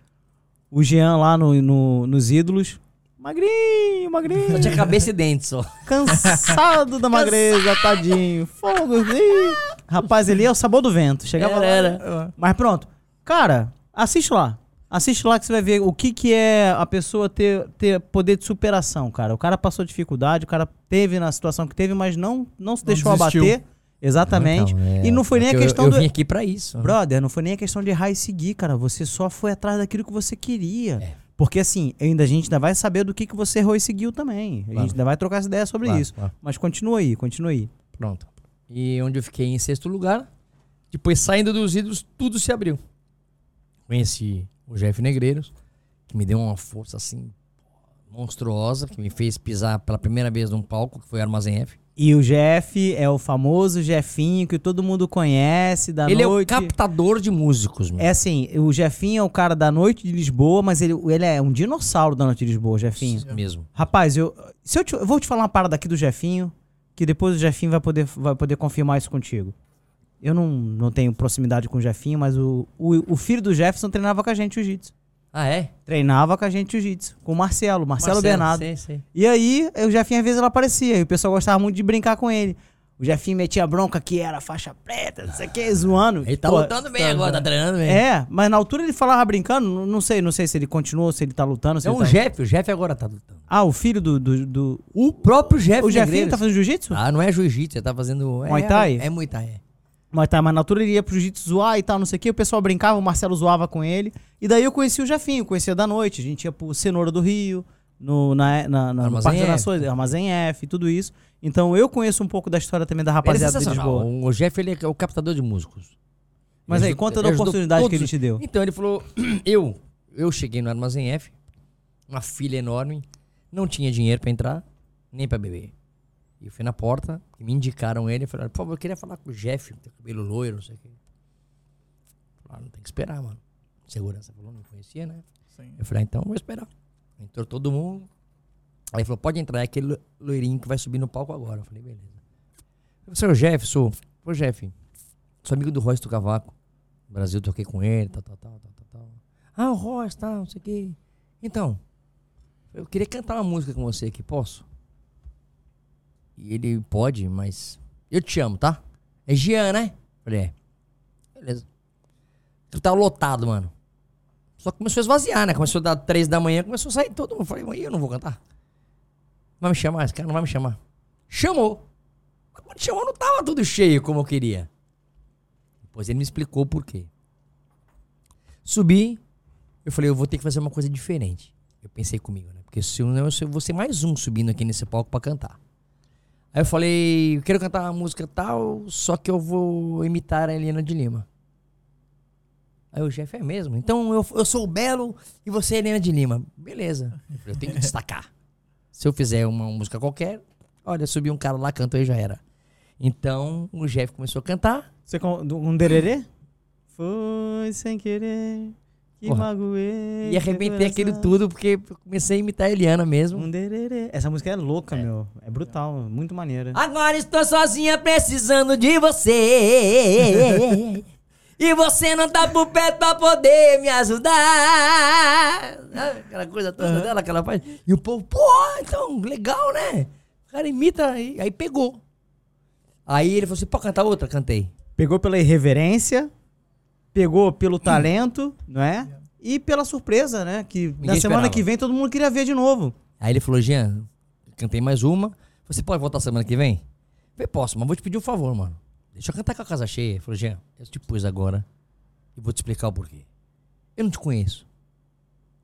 Speaker 3: o Jean lá no, no- nos ídolos. Magrinho, magrinho.
Speaker 4: Só tinha cabeça e dente só.
Speaker 3: Cansado da magreza, tadinho. Fogo. ih. Rapaz, ele é o sabor do vento. Chegava lá.
Speaker 2: É,
Speaker 3: Mas pronto. Cara, assiste lá. Assiste lá que você vai ver o que, que é a pessoa ter, ter poder de superação, cara. O cara passou dificuldade, o cara teve na situação que teve, mas não, não se
Speaker 2: Não
Speaker 3: deixou
Speaker 2: desistiu.
Speaker 3: abater. Exatamente.
Speaker 4: Então, é,
Speaker 3: e não foi nem a
Speaker 4: porque eu-
Speaker 3: questão
Speaker 4: eu,
Speaker 3: do.
Speaker 4: vim aqui pra isso.
Speaker 3: Brother, não foi nem a questão de errar e seguir, cara. Você só foi atrás daquilo que você queria.
Speaker 4: É.
Speaker 3: Porque assim, ainda a gente ainda vai saber do que, que você errou e seguiu também. A
Speaker 4: Claro.
Speaker 3: gente ainda vai trocar essa ideia sobre
Speaker 4: Claro,
Speaker 3: isso.
Speaker 4: claro.
Speaker 3: Mas continua aí, continua aí.
Speaker 4: Pronto. E onde eu fiquei em sexto lugar, depois saindo dos ídolos, tudo se abriu. Conheci o Jeff Negreiros, que me deu uma força assim monstruosa, que me fez pisar pela primeira vez num palco, que foi Armazém F.
Speaker 3: E o Jeff é o famoso Jefinho que todo mundo conhece da
Speaker 4: Ele
Speaker 3: noite.
Speaker 4: é o captador de músicos, meu.
Speaker 3: É assim, o Jefinho é o cara da noite de Lisboa, mas ele, ele é um dinossauro da noite de Lisboa, o Jefinho.
Speaker 4: mesmo.
Speaker 3: Rapaz, eu, se eu, te- eu vou te falar uma parada aqui do Jefinho, que depois o Jefinho vai poder, vai poder confirmar isso contigo. Eu não, não tenho proximidade com o Jefinho, mas o, o, o filho do Jefferson treinava com a gente jiu-jitsu.
Speaker 4: Ah, é?
Speaker 3: Treinava com a gente jiu-jitsu, com o Marcelo, Marcelo, Bernardo.
Speaker 4: Sei, sei.
Speaker 3: E aí, o Jefinho às vezes ele aparecia, e o pessoal gostava muito de brincar com ele. O Jefinho metia bronca que era faixa preta, não sei o que, zoando.
Speaker 4: Ele tá
Speaker 3: Pô,
Speaker 4: lutando bem agora, tá treinando bem.
Speaker 3: É, mas na altura ele falava brincando, não- sei, não sei se ele continuou, se ele tá lutando. Se
Speaker 4: É um
Speaker 3: tá...
Speaker 4: Jeff, o Jeff agora tá lutando.
Speaker 3: Ah, o filho do. do, do-
Speaker 4: O próprio Jeff
Speaker 3: O Jefinho tá fazendo jiu-jitsu?
Speaker 4: Ah, não é jiu-jitsu, ele tá fazendo...
Speaker 3: Muay
Speaker 4: é,
Speaker 3: Thai?
Speaker 4: É, é Muay Thai, é.
Speaker 3: Mas tá, mas na altura ele ia pro jiu-jitsu zoar e tal, não sei o que. O pessoal brincava, o Marcelo zoava com ele. E daí eu conheci o Jefinho, conhecia da noite. A gente ia pro Cenoura do Rio, no, na, na, na, no
Speaker 4: Armazém F.
Speaker 3: Nações, Armazém F, tudo isso. Então eu conheço um pouco da história também da
Speaker 4: Ele é
Speaker 3: rapaziada de. Lisboa.
Speaker 4: O Jeff, ele é o captador de músicos.
Speaker 3: Mas
Speaker 4: Ele
Speaker 3: aí, conta da oportunidade que ele te deu.
Speaker 4: Então, ele falou, eu, eu cheguei no Armazém F, uma filha enorme, não tinha dinheiro pra entrar, nem pra beber. E eu fui na porta, me indicaram ele, falaram, por favor, eu queria falar com o Jeff, tem cabelo loiro, não sei o quê. Falaram, não tem que esperar, mano. Segurança falou, não conhecia, né?
Speaker 2: Sim.
Speaker 4: Eu falei, ah, então vou esperar. Entrou todo mundo. Aí ele falou, pode entrar, é aquele lo- loirinho que vai subir no palco agora. Eu falei, beleza. Seu Jeff, sou. Ô Jeff, sou amigo do Royce do Cavaco. No Brasil, toquei com ele, tal, tal, tal, tal, tal, tal. Ah, o Royce, tal, não sei o quê. Então, eu queria cantar uma música com você aqui, posso? E ele, pode, mas eu te amo, tá? É Jean, né? Falei, é. Beleza. Eu tava lotado, mano. Só começou a esvaziar, né? Começou a dar três da manhã, começou a sair todo mundo. Falei, "Mas eu não vou cantar. Vai me chamar? Esse cara não vai me chamar. Chamou. Mas quando chamou, não tava tudo cheio como eu queria. Depois ele me explicou o porquê. Subi, eu falei, eu vou ter que fazer uma coisa diferente. Eu pensei comigo, né? Porque se eu não, eu vou ser mais um subindo aqui nesse palco pra cantar. Aí eu falei, eu quero cantar uma música tal, só que eu vou imitar a Helena de Lima. Aí o chefe é mesmo. Então eu, eu sou o Belo e você é Helena de Lima. Beleza. Eu tenho que destacar. Se eu fizer uma música qualquer, olha, subiu um cara lá, cantou e já era. Então o Jeff começou a cantar.
Speaker 3: Você com um dererê? Foi sem querer que
Speaker 4: Porra.
Speaker 3: magoei.
Speaker 4: E arrebentei aquilo tudo porque comecei a imitar a Eliana mesmo.
Speaker 3: Um dererê. Essa música é louca, meu. É brutal, muito maneira.
Speaker 4: Agora estou sozinha precisando de você. E você não tá por perto pra poder me ajudar. Aquela coisa toda dela que ela faz. E o povo, pô, então, legal, né? O cara imita, aí, aí pegou. Aí ele falou assim, pode cantar outra? Cantei.
Speaker 3: Pegou pela irreverência, pegou pelo talento, não é? E pela surpresa, né? Que na semana
Speaker 4: esperava.
Speaker 3: que vem todo mundo queria ver de novo.
Speaker 4: Aí ele falou, Jean, cantei mais uma. Você pode voltar semana que vem? Eu falei, posso, mas vou te pedir um favor, mano. Deixa eu cantar com a casa cheia. Ele falou, Jean, eu te pus agora e vou te explicar o porquê. Eu não te conheço.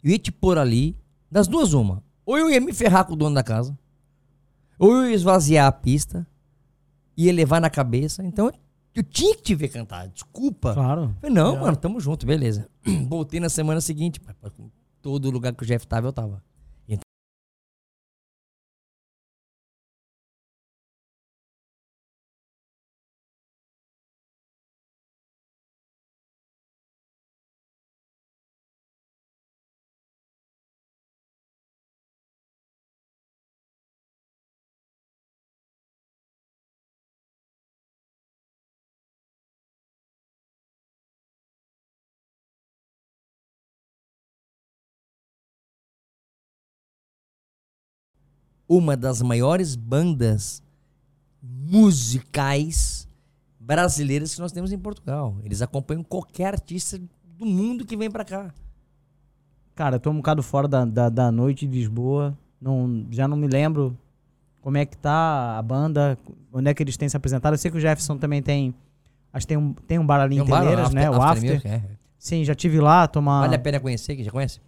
Speaker 4: Eu ia te pôr ali, das duas uma. Ou eu ia me ferrar com o dono da casa, ou eu ia esvaziar a pista, ia levar na cabeça. Então eu tinha que te ver cantar. Desculpa.
Speaker 3: Claro.
Speaker 4: Falei, não, mano, tamo junto, beleza. Voltei na semana seguinte, todo lugar que o Jeff tava, eu tava. Uma das maiores bandas musicais brasileiras que nós temos em Portugal. Eles acompanham qualquer artista do mundo que vem pra cá.
Speaker 3: Cara, eu tô um bocado fora da, da, da noite de Lisboa. Não, já não me lembro como é que tá a banda, onde é que eles têm se apresentado. Eu sei que o Jefferson também tem. Acho que tem um, tem um bar ali em
Speaker 4: Tem um bar,
Speaker 3: Telheiras,
Speaker 4: After-
Speaker 3: né? O
Speaker 4: After
Speaker 3: After.
Speaker 4: É.
Speaker 3: Sim, já tive lá tomar.
Speaker 4: Vale a pena conhecer, que já conhece?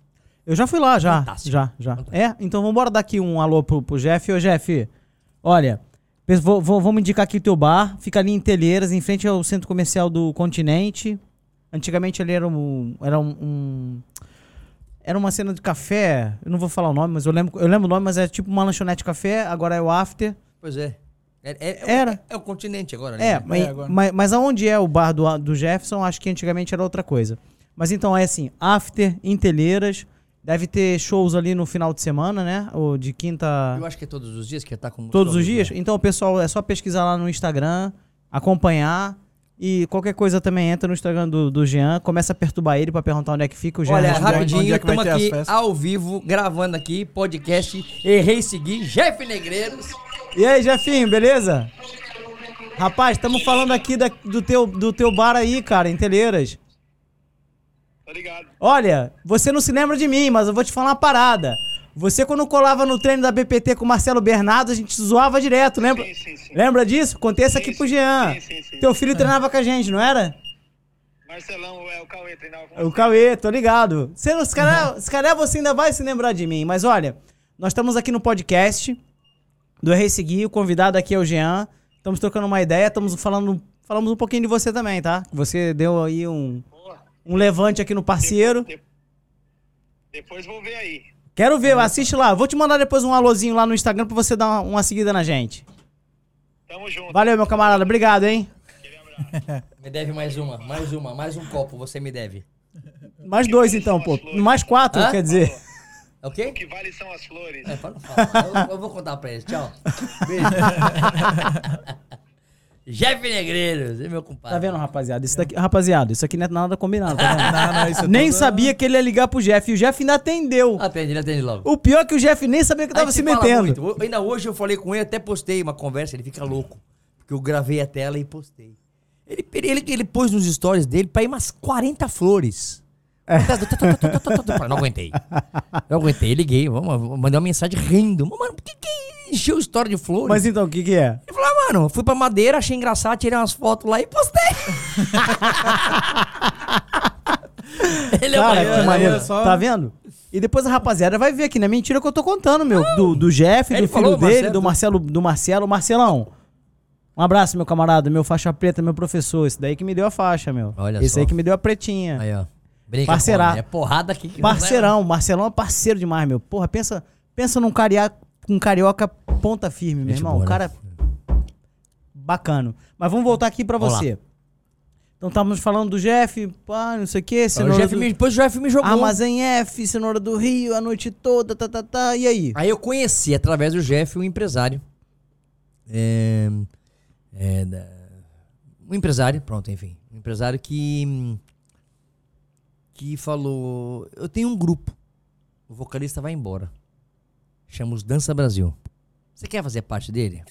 Speaker 3: Eu já fui lá, já.
Speaker 4: Fantástico.
Speaker 3: Já, já.
Speaker 4: Fantástico.
Speaker 3: É? Então vamos dar aqui um alô pro, pro Jeff. Ô, Jeff, olha, vou, vou, vamos indicar aqui o teu bar. Fica ali em Telheiras, em frente ao centro comercial do Continente. Antigamente ali era um. Era um, um- era uma cena de café. Eu não vou falar o nome, mas eu lembro, eu lembro o nome, mas é tipo uma lanchonete de café. Agora é o After.
Speaker 4: Pois é. É, é- é
Speaker 3: Era.
Speaker 4: É, o continente agora, né?
Speaker 3: É, mas,
Speaker 2: agora.
Speaker 3: mas, mas aonde é o bar do, do Jefferson, acho que antigamente era outra coisa. Mas então é assim, After, em Telheiras, deve ter shows ali no final de semana, né? Ou de quinta...
Speaker 4: Eu acho que é todos os dias que tá com
Speaker 3: Todos os dias?
Speaker 4: né?
Speaker 3: Então, pessoal, é só pesquisar lá no Instagram, acompanhar. E qualquer coisa também entra no Instagram do, do Jean, começa a perturbar ele pra perguntar onde é que fica. O Jean
Speaker 4: Olha, rapidinho,
Speaker 2: é
Speaker 4: estamos
Speaker 2: as
Speaker 4: aqui ao vivo, gravando aqui, podcast Errei Seguir, Jeff Negreiros.
Speaker 3: E aí, Jefinho, beleza? Rapaz, estamos falando aqui da- do, teu, do teu bar aí, cara, em Telheiras.
Speaker 5: Tá ligado?
Speaker 3: Olha, você não se lembra de mim, mas eu vou te falar uma parada. Você, quando colava no treino da BPT com o Marcelo Bernardo, a gente zoava direto, lembra?
Speaker 5: Sim, sim, sim.
Speaker 3: Lembra disso? Contei isso aqui pro Jean.
Speaker 5: sim, sim, sim.
Speaker 3: Teu filho treinava com a gente, não era?
Speaker 5: Marcelão, é o Cauê, treinava com
Speaker 3: O
Speaker 5: você.
Speaker 3: Cauê, tô ligado. Se, calhar, se calhar você ainda vai se lembrar de mim. Mas olha, nós estamos aqui no podcast do Errei Seguir. O convidado aqui é o Jean. Estamos trocando uma ideia, estamos falando. Falamos um pouquinho de você também, tá? Você deu aí um. Um levante aqui no parceiro.
Speaker 5: De- Depois vou ver aí.
Speaker 3: Quero ver, assiste lá. Vou te mandar depois um alôzinho lá no Instagram pra você dar uma, uma seguida na gente.
Speaker 5: Tamo junto.
Speaker 3: Valeu, meu camarada. Obrigado, hein?
Speaker 4: Me deve mais uma, mais uma, mais um copo, você me deve.
Speaker 3: Mais dois então, pô. Mais quatro,
Speaker 4: Hã?
Speaker 3: quer dizer.
Speaker 4: É o quê?
Speaker 5: O que vale são as flores.
Speaker 4: É, para não falar. Eu, eu vou contar pra eles. Tchau. Beijo. Jeff Negreiros, é meu compadre.
Speaker 3: Tá vendo, rapaziada? Isso daqui, rapaziada, isso aqui não é nada combinado, tá vendo?
Speaker 2: Não, não, isso é
Speaker 3: Nem
Speaker 2: tudo-
Speaker 3: sabia que ele ia ligar pro Jeff. E o Jeff ainda atendeu.
Speaker 4: Atende, ele atende logo.
Speaker 3: O pior é que o Jeff nem sabia que tava se metendo.
Speaker 4: muito. Ainda hoje eu falei com ele, até postei uma conversa, ele fica louco. Porque eu gravei a tela e postei. Ele, ele, ele pôs nos stories dele pra ir umas 40 flores.
Speaker 3: É.
Speaker 4: Não aguentei. Não aguentei, liguei. Vamos, mandei uma mensagem rindo. Mano, por que, que encheu história de flores?
Speaker 3: Mas então, o que que é?
Speaker 4: Ele falou, ah, mano, fui pra madeira, achei engraçado, tirei umas fotos lá e postei. ele
Speaker 3: Cara,
Speaker 4: é
Speaker 3: que
Speaker 2: olha
Speaker 3: maneiro.
Speaker 2: só.
Speaker 3: Tá vendo? E depois a rapaziada vai ver aqui, não é mentira que eu tô contando, meu. Do, do Jeff,
Speaker 4: Ele
Speaker 3: do filho
Speaker 4: falou,
Speaker 3: dele,
Speaker 4: Marcelo,
Speaker 3: do Marcelo, do Marcelo. Marcelão, um abraço, meu camarada, meu faixa preta, meu professor. Esse daí que me deu a faixa, meu.
Speaker 4: Olha
Speaker 3: Esse
Speaker 4: só.
Speaker 3: aí que me deu a pretinha.
Speaker 4: Aí, ó. Brinca É porrada aqui. Que
Speaker 3: Parceirão, Marcelão é parceiro demais, meu. Porra, pensa, pensa num carioca, um carioca ponta firme, meu
Speaker 4: Gente
Speaker 3: irmão.
Speaker 4: boa,
Speaker 3: um
Speaker 4: né?
Speaker 3: cara bacana. Mas vamos voltar aqui pra
Speaker 4: Vamos
Speaker 3: você. Então estávamos falando do Jeff, pá, não sei o quê,
Speaker 4: O
Speaker 3: cenoura
Speaker 4: Jeff
Speaker 3: do...
Speaker 4: me, depois o Jeff me jogou.
Speaker 3: Armazém F, cenoura do Rio, a noite toda, tá, tá, tá. E aí?
Speaker 4: Aí eu conheci, através do Jeff, um empresário. É, é, da- um empresário, pronto, enfim. Um empresário que. hum, Que falou: Eu tenho um grupo. O vocalista vai embora. Chama os Dança Brasil. Você quer fazer parte dele?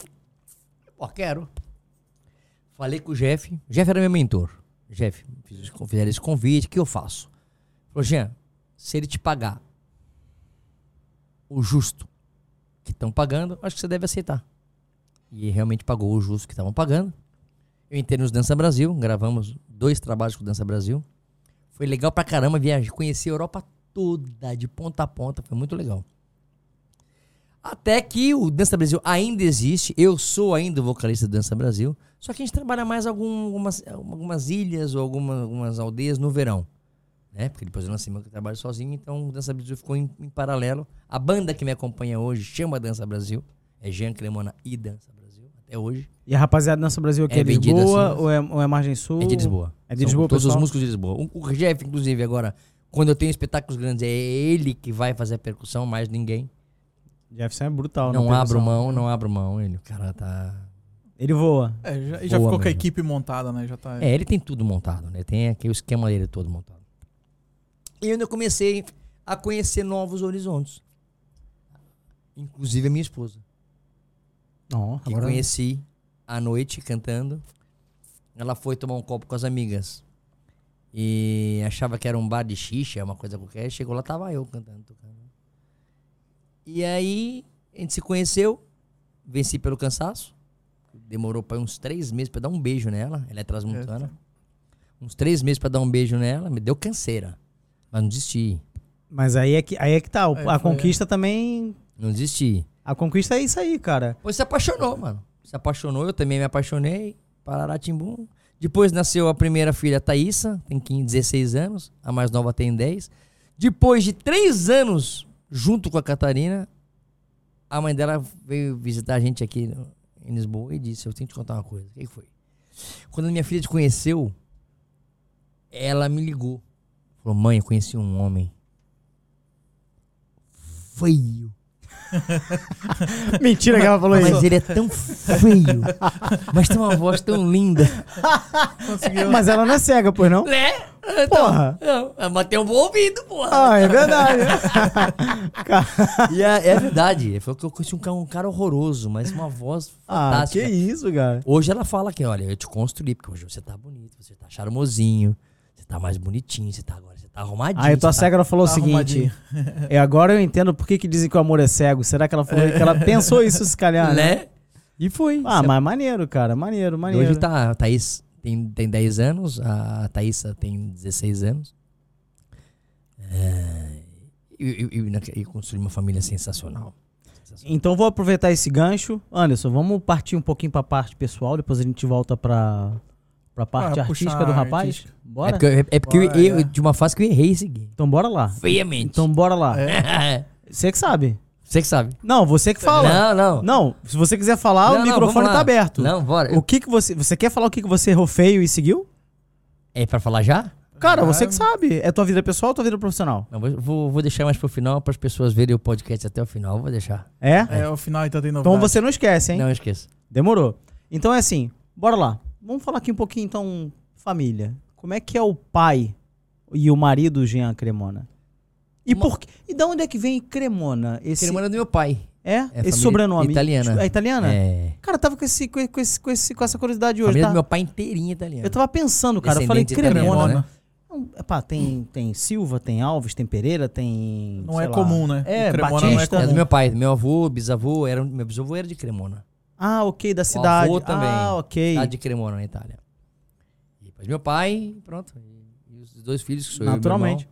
Speaker 4: Pô, quero. Falei com o Jeff. O Jeff era meu mentor. Jeff, fiz, esse- fizeram esse convite, o que eu faço? Falou, Jean, se ele te pagar o justo que estão pagando, acho que você deve aceitar. E realmente pagou o justo que estavam pagando. Eu entrei nos Dança Brasil, gravamos dois trabalhos com o Dança Brasil. Foi legal pra caramba, viagem, conheci a Europa toda, de ponta a ponta, foi muito legal. Até que o Dança Brasil ainda existe, eu sou ainda o vocalista do Dança Brasil, só que a gente trabalha mais algum- algumas, algumas ilhas ou alguma- algumas aldeias no verão. Né? Porque depois eu lancei meu trabalho sozinho, então o Dança Brasil ficou em, em paralelo. A banda que me acompanha hoje chama Dança Brasil, é Jean Cremona e Dança Brasil, até hoje.
Speaker 3: E a rapaziada Dança Brasil aqui é,
Speaker 4: É vendido
Speaker 3: Lisboa
Speaker 4: assim.
Speaker 3: ou, é, ou é Margem Sul?
Speaker 4: É de Lisboa.
Speaker 3: É de
Speaker 4: São
Speaker 3: Lisboa,
Speaker 4: Todos
Speaker 3: pessoal?
Speaker 4: os músicos de Lisboa. O, o Jeff, inclusive, agora, quando eu tenho espetáculos grandes, é ele que vai fazer a percussão, mais ninguém.
Speaker 3: Jefferson é brutal.
Speaker 4: Não
Speaker 3: na
Speaker 4: abro mão, não abro mão. Ele, o cara tá.
Speaker 3: Ele voa.
Speaker 2: É, já, e já ficou com a
Speaker 4: mesmo.
Speaker 2: equipe montada, né? Já tá.
Speaker 4: É, ele tem tudo montado, né? Tem aqui o esquema dele todo montado. E ainda comecei a conhecer novos horizontes. Inclusive a minha esposa.
Speaker 3: Não,
Speaker 4: que
Speaker 3: agora...
Speaker 4: conheci à noite cantando. Ela foi tomar um copo com as amigas. E achava que era um bar de xixa, uma coisa qualquer. Chegou lá, tava eu cantando, tocando. E aí, a gente se conheceu. Venci pelo cansaço. Demorou para uns três meses para dar um beijo nela. Ela é transmontana. Uns três meses para dar um beijo nela. Me deu canseira. Mas não desisti.
Speaker 3: Mas aí é que, aí é que tá. o-
Speaker 2: Aí
Speaker 3: a
Speaker 2: foi-
Speaker 3: conquista também.
Speaker 4: Não desisti.
Speaker 3: A conquista é isso aí, cara.
Speaker 4: Depois se apaixonou, mano. Se apaixonou, eu também me apaixonei. Pararatimbum. Depois nasceu a primeira filha, a Thaísa, tem 15, 16 anos. A mais nova tem 10. Depois de 3 anos junto com a Catarina, a mãe dela veio visitar a gente aqui em Lisboa e disse: Eu tenho que te contar uma coisa. O que foi? Quando a minha filha te conheceu, ela me ligou. Falou: Mãe, eu conheci um homem. Feio.
Speaker 3: Mentira que ela falou
Speaker 4: Mas
Speaker 3: isso.
Speaker 4: ele é tão feio. mas tem uma voz tão linda.
Speaker 2: Conseguiu.
Speaker 3: Mas ela não é cega, pois não?
Speaker 4: Né?
Speaker 3: Porra.
Speaker 4: Não, mas tem um bom ouvido, porra.
Speaker 3: Ah, é verdade.
Speaker 4: E é, é verdade. Ele falou que eu conheci um cara, um cara horroroso, mas uma voz
Speaker 3: ah, que
Speaker 4: fantástica.
Speaker 3: isso, cara.
Speaker 4: Hoje ela fala que, olha, eu te construí, porque hoje você tá bonito, você tá charmosinho, você tá mais bonitinho, você tá agora, você tá arrumadinho.
Speaker 3: Aí tua
Speaker 4: tá-
Speaker 3: cega ela falou
Speaker 2: tá
Speaker 3: o seguinte. É, agora eu entendo por que, que dizem que o amor é cego. Será que ela falou que ela pensou isso se calhar, né?
Speaker 4: Né? E foi.
Speaker 3: Ah,
Speaker 4: Você-
Speaker 3: mas maneiro, cara. Maneiro,
Speaker 4: E
Speaker 3: maneiro.
Speaker 4: Hoje tá, Thaís tem, tem 10 anos, a Thaísa tem 16 anos. É, e, e, e, e construí uma família sensacional. Sensacional.
Speaker 3: Então vou aproveitar esse gancho. Anderson, vamos partir um pouquinho pra parte pessoal, depois a gente volta pra, pra parte
Speaker 2: Ah,
Speaker 3: artística do
Speaker 2: a
Speaker 3: rapaz.
Speaker 2: artística.
Speaker 4: É
Speaker 3: Bora?
Speaker 4: porque, eu- é porque eu-
Speaker 2: Bora,
Speaker 4: eu,
Speaker 2: é.
Speaker 4: de uma fase que eu errei esse.
Speaker 3: Então bora lá.
Speaker 4: Feiamente.
Speaker 3: Então bora lá.
Speaker 2: É.
Speaker 3: Você que sabe.
Speaker 4: Você que sabe.
Speaker 3: Não, você que fala.
Speaker 4: Não, não.
Speaker 3: Não, se você quiser falar,
Speaker 4: Não,
Speaker 3: o
Speaker 4: não,
Speaker 3: microfone
Speaker 4: vamos lá.
Speaker 3: tá aberto.
Speaker 4: Não, bora.
Speaker 3: O que que você... Você quer falar o que que você errou feio e seguiu?
Speaker 4: É pra falar já?
Speaker 3: Cara,
Speaker 2: Ah,
Speaker 3: você que sabe. É tua vida pessoal ou tua vida profissional?
Speaker 4: Não, vou, vou, vou deixar mais pro final, para as pessoas verem o podcast até o final. Vou deixar.
Speaker 3: É?
Speaker 2: É, o final então tem novidade.
Speaker 3: Então você não esquece, hein?
Speaker 4: Não esqueça.
Speaker 3: Demorou. Então é assim, bora lá. Vamos falar aqui um pouquinho, então, família. Como é que é o pai e o marido Jean Cremona? E
Speaker 4: Uma-
Speaker 3: por quê? E da onde é que vem Cremona? Esse
Speaker 4: Cremona do meu pai.
Speaker 3: é, esse
Speaker 4: família
Speaker 3: sobrenome
Speaker 4: italiana.
Speaker 3: É italiana?
Speaker 4: É.
Speaker 3: Cara, eu tava com, esse, com, esse, com, esse, com essa curiosidade hoje,
Speaker 4: família
Speaker 3: tá?
Speaker 4: do meu pai inteirinha italiana.
Speaker 3: Eu tava pensando, cara, eu falei Cremona.
Speaker 4: italiano,
Speaker 3: epá, tem, tem Silva, tem Alves, tem Pereira, tem.
Speaker 2: Não
Speaker 3: sei
Speaker 2: é
Speaker 3: lá.
Speaker 2: comum, né?
Speaker 3: É,
Speaker 2: Cremona
Speaker 3: Batista.
Speaker 2: não é
Speaker 4: É
Speaker 2: comum.
Speaker 4: do meu pai, do meu avô, bisavô, era, meu bisavô era de Cremona.
Speaker 3: Ah, ok, da cidade.
Speaker 4: avô também.
Speaker 3: Ah, ok.
Speaker 4: Cidade de Cremona, na Itália. E depois meu pai, pronto. E, os dois filhos que sou eu e meu
Speaker 3: Naturalmente.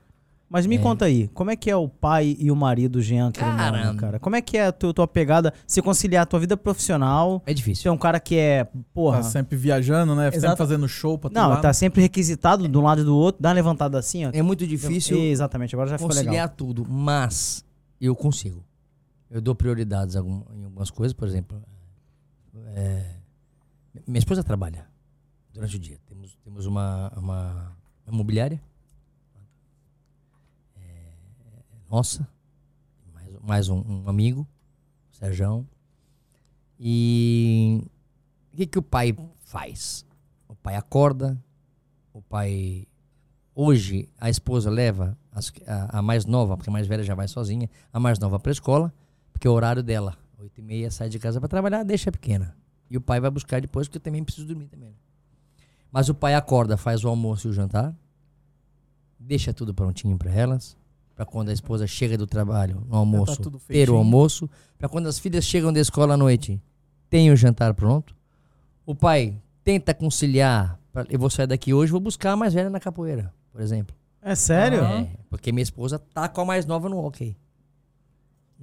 Speaker 3: Mas me
Speaker 4: É.
Speaker 3: conta aí, como é que é o pai e o marido Jean Cremona,
Speaker 4: Cara.
Speaker 3: cara? Como é que é a tua, tua pegada, se conciliar a tua vida profissional?
Speaker 4: É
Speaker 3: Você
Speaker 4: difícil.
Speaker 3: é um cara que é, porra...
Speaker 2: Tá sempre viajando, né?
Speaker 3: Exato.
Speaker 2: Sempre fazendo show pra
Speaker 3: não,
Speaker 2: lado.
Speaker 3: tá sempre requisitado de um lado e do outro, dá uma levantada assim, ó.
Speaker 4: É muito difícil
Speaker 3: Exatamente, agora já ficou
Speaker 4: conciliar
Speaker 3: legal.
Speaker 4: tudo, mas eu consigo. Eu dou prioridades em algumas coisas, por exemplo. é, minha esposa trabalha durante o dia. Temos, temos uma, uma imobiliária. É, nossa. Mais, mais um, um amigo, o Serjão. E o que, que o pai faz? O pai acorda, o pai Hoje, a esposa leva as- a, a mais nova, porque a mais velha já vai sozinha, a mais nova para escola, porque é o horário dela. Oito e meia sai de casa para trabalhar, deixa a pequena. E o pai vai buscar depois, porque eu também preciso dormir também. Mas o pai acorda, faz o almoço e o jantar, deixa tudo prontinho para elas, para quando a esposa chega do trabalho no almoço,
Speaker 2: tudo
Speaker 4: ter o almoço, para quando as filhas chegam da escola à noite, tem o jantar pronto. O pai tenta conciliar, pra- eu vou sair daqui hoje, vou buscar a mais velha na capoeira, por exemplo.
Speaker 3: É sério?
Speaker 4: É, porque minha esposa tá com a mais nova no hockey.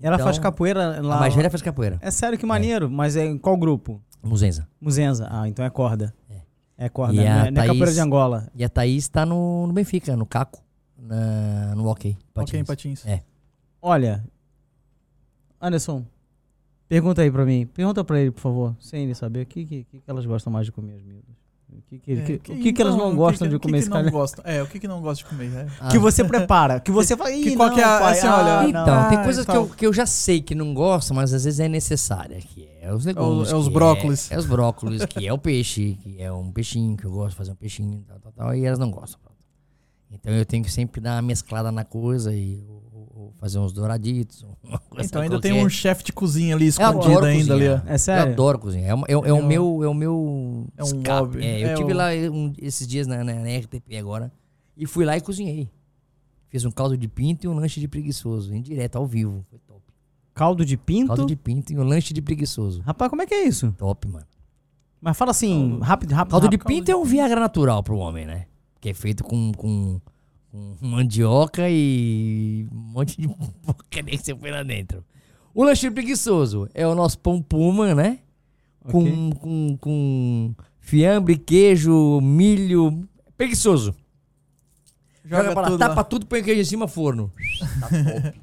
Speaker 3: Ela
Speaker 4: Então,
Speaker 3: faz capoeira lá.
Speaker 4: A mais velha faz capoeira.
Speaker 3: É sério, que maneiro. Mas é em qual grupo?
Speaker 4: Muzenza.
Speaker 3: Muzenza. Ah, então é corda.
Speaker 4: É.
Speaker 3: É corda.
Speaker 4: E
Speaker 3: Não
Speaker 4: a
Speaker 3: é, não é
Speaker 4: Thaís-
Speaker 3: capoeira de Angola.
Speaker 4: E a Thaís tá no, no Benfica, no Caco, na- no.
Speaker 2: Ok,
Speaker 4: patins.
Speaker 2: patins.
Speaker 4: É.
Speaker 3: Olha, Anderson, pergunta aí pra mim. Pergunta pra ele, por favor, sem ele saber o que, que, que que elas gostam mais de comer, as miúdas. O que, que,
Speaker 2: É,
Speaker 3: que- o que, que elas não
Speaker 2: o
Speaker 3: gostam
Speaker 2: que,
Speaker 3: de
Speaker 2: o que
Speaker 3: comer
Speaker 2: que
Speaker 3: esse
Speaker 2: não gostam? É, o que que não gosta de comer? É.
Speaker 4: Ah,
Speaker 3: Que você prepara, que você fala,
Speaker 2: que
Speaker 3: Ih,
Speaker 2: qual
Speaker 3: não,
Speaker 2: que é
Speaker 3: pai,
Speaker 2: assim,
Speaker 3: ah,
Speaker 2: olha,
Speaker 3: não."
Speaker 4: Então, tem coisas que eu, que eu já sei que não gosto, mas às vezes é necessária. Que é os legumes.
Speaker 2: é os
Speaker 4: que
Speaker 2: brócolis.
Speaker 4: É, os brócolis, que é o peixe, que é um peixinho, que eu gosto de fazer um peixinho, tal, tal, tal, e elas não gostam. Então eu tenho que sempre dar uma mesclada na coisa e ou- ou- ou fazer uns douraditos. Uma coisa
Speaker 2: Então ainda
Speaker 4: qualquer.
Speaker 2: tem um chefe de cozinha ali escondido ainda ali.
Speaker 4: cozinhar.
Speaker 2: ó.
Speaker 3: É sério?
Speaker 4: Eu adoro cozinhar. É, o- é, o- é o meu. É o meu.
Speaker 2: É um
Speaker 4: escape.
Speaker 2: hobby.
Speaker 4: É, eu
Speaker 2: É
Speaker 4: tive
Speaker 2: o-
Speaker 4: lá um- esses dias na, na, na RTP agora e fui lá e cozinhei. Fiz um caldo de pinto e um lanche de preguiçoso, em direto, ao vivo. Foi top.
Speaker 3: Caldo de pinto?
Speaker 4: Caldo de pinto e um lanche de preguiçoso.
Speaker 3: Rapaz, como é que é isso?
Speaker 4: Top, mano.
Speaker 3: Mas fala assim, rápido, rápido.
Speaker 4: Caldo de
Speaker 3: rápido.
Speaker 4: pinto é um Viagra natural pro homem, né? Que é feito com, com, com mandioca e um monte de porcaria que você põe lá dentro. O lanche preguiçoso é o nosso pão puma, né? Com,
Speaker 3: Ok.
Speaker 4: com, com fiambre, queijo, milho. Preguiçoso. Joga, pra lá,
Speaker 2: tudo
Speaker 4: tapa
Speaker 2: lá.
Speaker 4: tudo, põe o queijo em cima, forno. Tá top.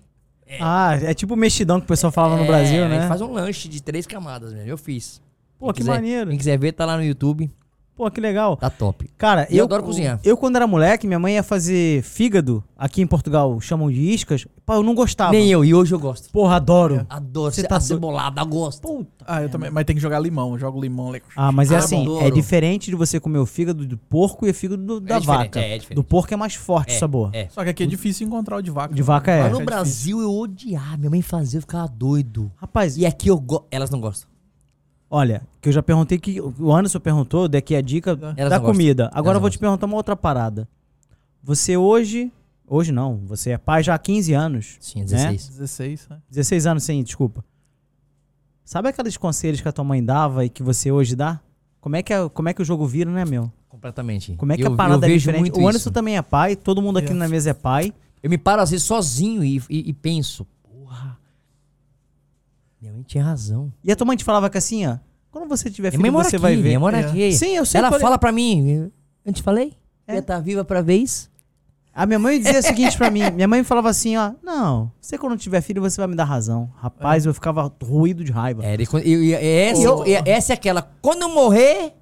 Speaker 3: Ah, é tipo o mexidão que o pessoal falava no
Speaker 4: É,
Speaker 3: Brasil,
Speaker 4: a gente
Speaker 3: né?
Speaker 4: faz um lanche de três camadas, mesmo. Eu fiz.
Speaker 3: Pô,
Speaker 4: Quem
Speaker 3: que
Speaker 4: quiser-
Speaker 3: maneiro.
Speaker 4: Quem quiser ver, tá lá no YouTube.
Speaker 3: Pô, que legal.
Speaker 4: Tá top.
Speaker 3: Cara,
Speaker 4: E eu
Speaker 3: eu,
Speaker 4: adoro cozinhar.
Speaker 3: Eu, quando era moleque, minha mãe ia fazer fígado. Aqui em Portugal chamam de iscas. Pô, eu não gostava.
Speaker 4: Nem eu, e hoje eu gosto.
Speaker 3: Porra, adoro.
Speaker 4: Adoro.
Speaker 3: Você tá
Speaker 4: cebolada, eu gosto.
Speaker 3: Puta.
Speaker 2: Ah, eu também. Mas tem que jogar limão. Eu jogo limão. ali.
Speaker 3: Ah, mas é
Speaker 4: Ah,
Speaker 3: assim,
Speaker 4: adoro.
Speaker 3: é diferente de você comer o fígado do porco e o fígado do- da
Speaker 4: diferente,
Speaker 3: vaca.
Speaker 4: é, é diferente.
Speaker 3: do porco é mais forte o
Speaker 4: É,
Speaker 3: sabor.
Speaker 4: É.
Speaker 2: Só que aqui é difícil encontrar o de vaca.
Speaker 3: De vaca é.
Speaker 4: Mas no
Speaker 2: difícil.
Speaker 4: Brasil eu odiava. Minha mãe fazia, eu ficava doido.
Speaker 3: Rapaz,
Speaker 4: E aqui eu gosto. Elas não gostam.
Speaker 3: Olha, que eu já perguntei que o Anderson perguntou, daqui a dica
Speaker 4: Elas
Speaker 3: da
Speaker 4: gostam.
Speaker 3: comida. Agora
Speaker 4: Elas
Speaker 3: eu vou te perguntar uma outra parada. Você hoje, hoje não, você é pai já há 15 anos,
Speaker 4: Sim, 16.
Speaker 2: 16, né?
Speaker 3: 16 anos sim, desculpa. Sabe aqueles conselhos que a tua mãe dava e que você hoje dá? Como é que, é- como é que o jogo vira, né, meu?
Speaker 4: Completamente.
Speaker 3: Como é que
Speaker 4: eu,
Speaker 3: a parada
Speaker 4: eu
Speaker 3: é diferente?
Speaker 4: muito
Speaker 3: O Anderson
Speaker 4: isso.
Speaker 3: também é pai, todo mundo aqui
Speaker 2: É.
Speaker 3: na mesa é pai.
Speaker 4: Eu me paro às vezes sozinho e, e- e penso. Minha mãe tinha razão.
Speaker 3: E a tua mãe te falava que assim, ó, quando você tiver
Speaker 4: Minha mãe
Speaker 3: filho, você
Speaker 4: aqui,
Speaker 3: vai ver.
Speaker 4: minha mora
Speaker 2: É.
Speaker 4: aqui.
Speaker 3: Sim, eu sei.
Speaker 4: Ela
Speaker 3: qual é.
Speaker 4: fala pra mim, eu te falei?
Speaker 3: É.
Speaker 4: Ia estar viva pra vez?
Speaker 3: A minha mãe dizia o seguinte pra mim, minha mãe falava assim, ó, não, você quando tiver filho você vai me dar razão. Rapaz, eu ficava ruído de raiva.
Speaker 4: É, eu- eu- essa, é- essa é aquela. Quando eu morrer.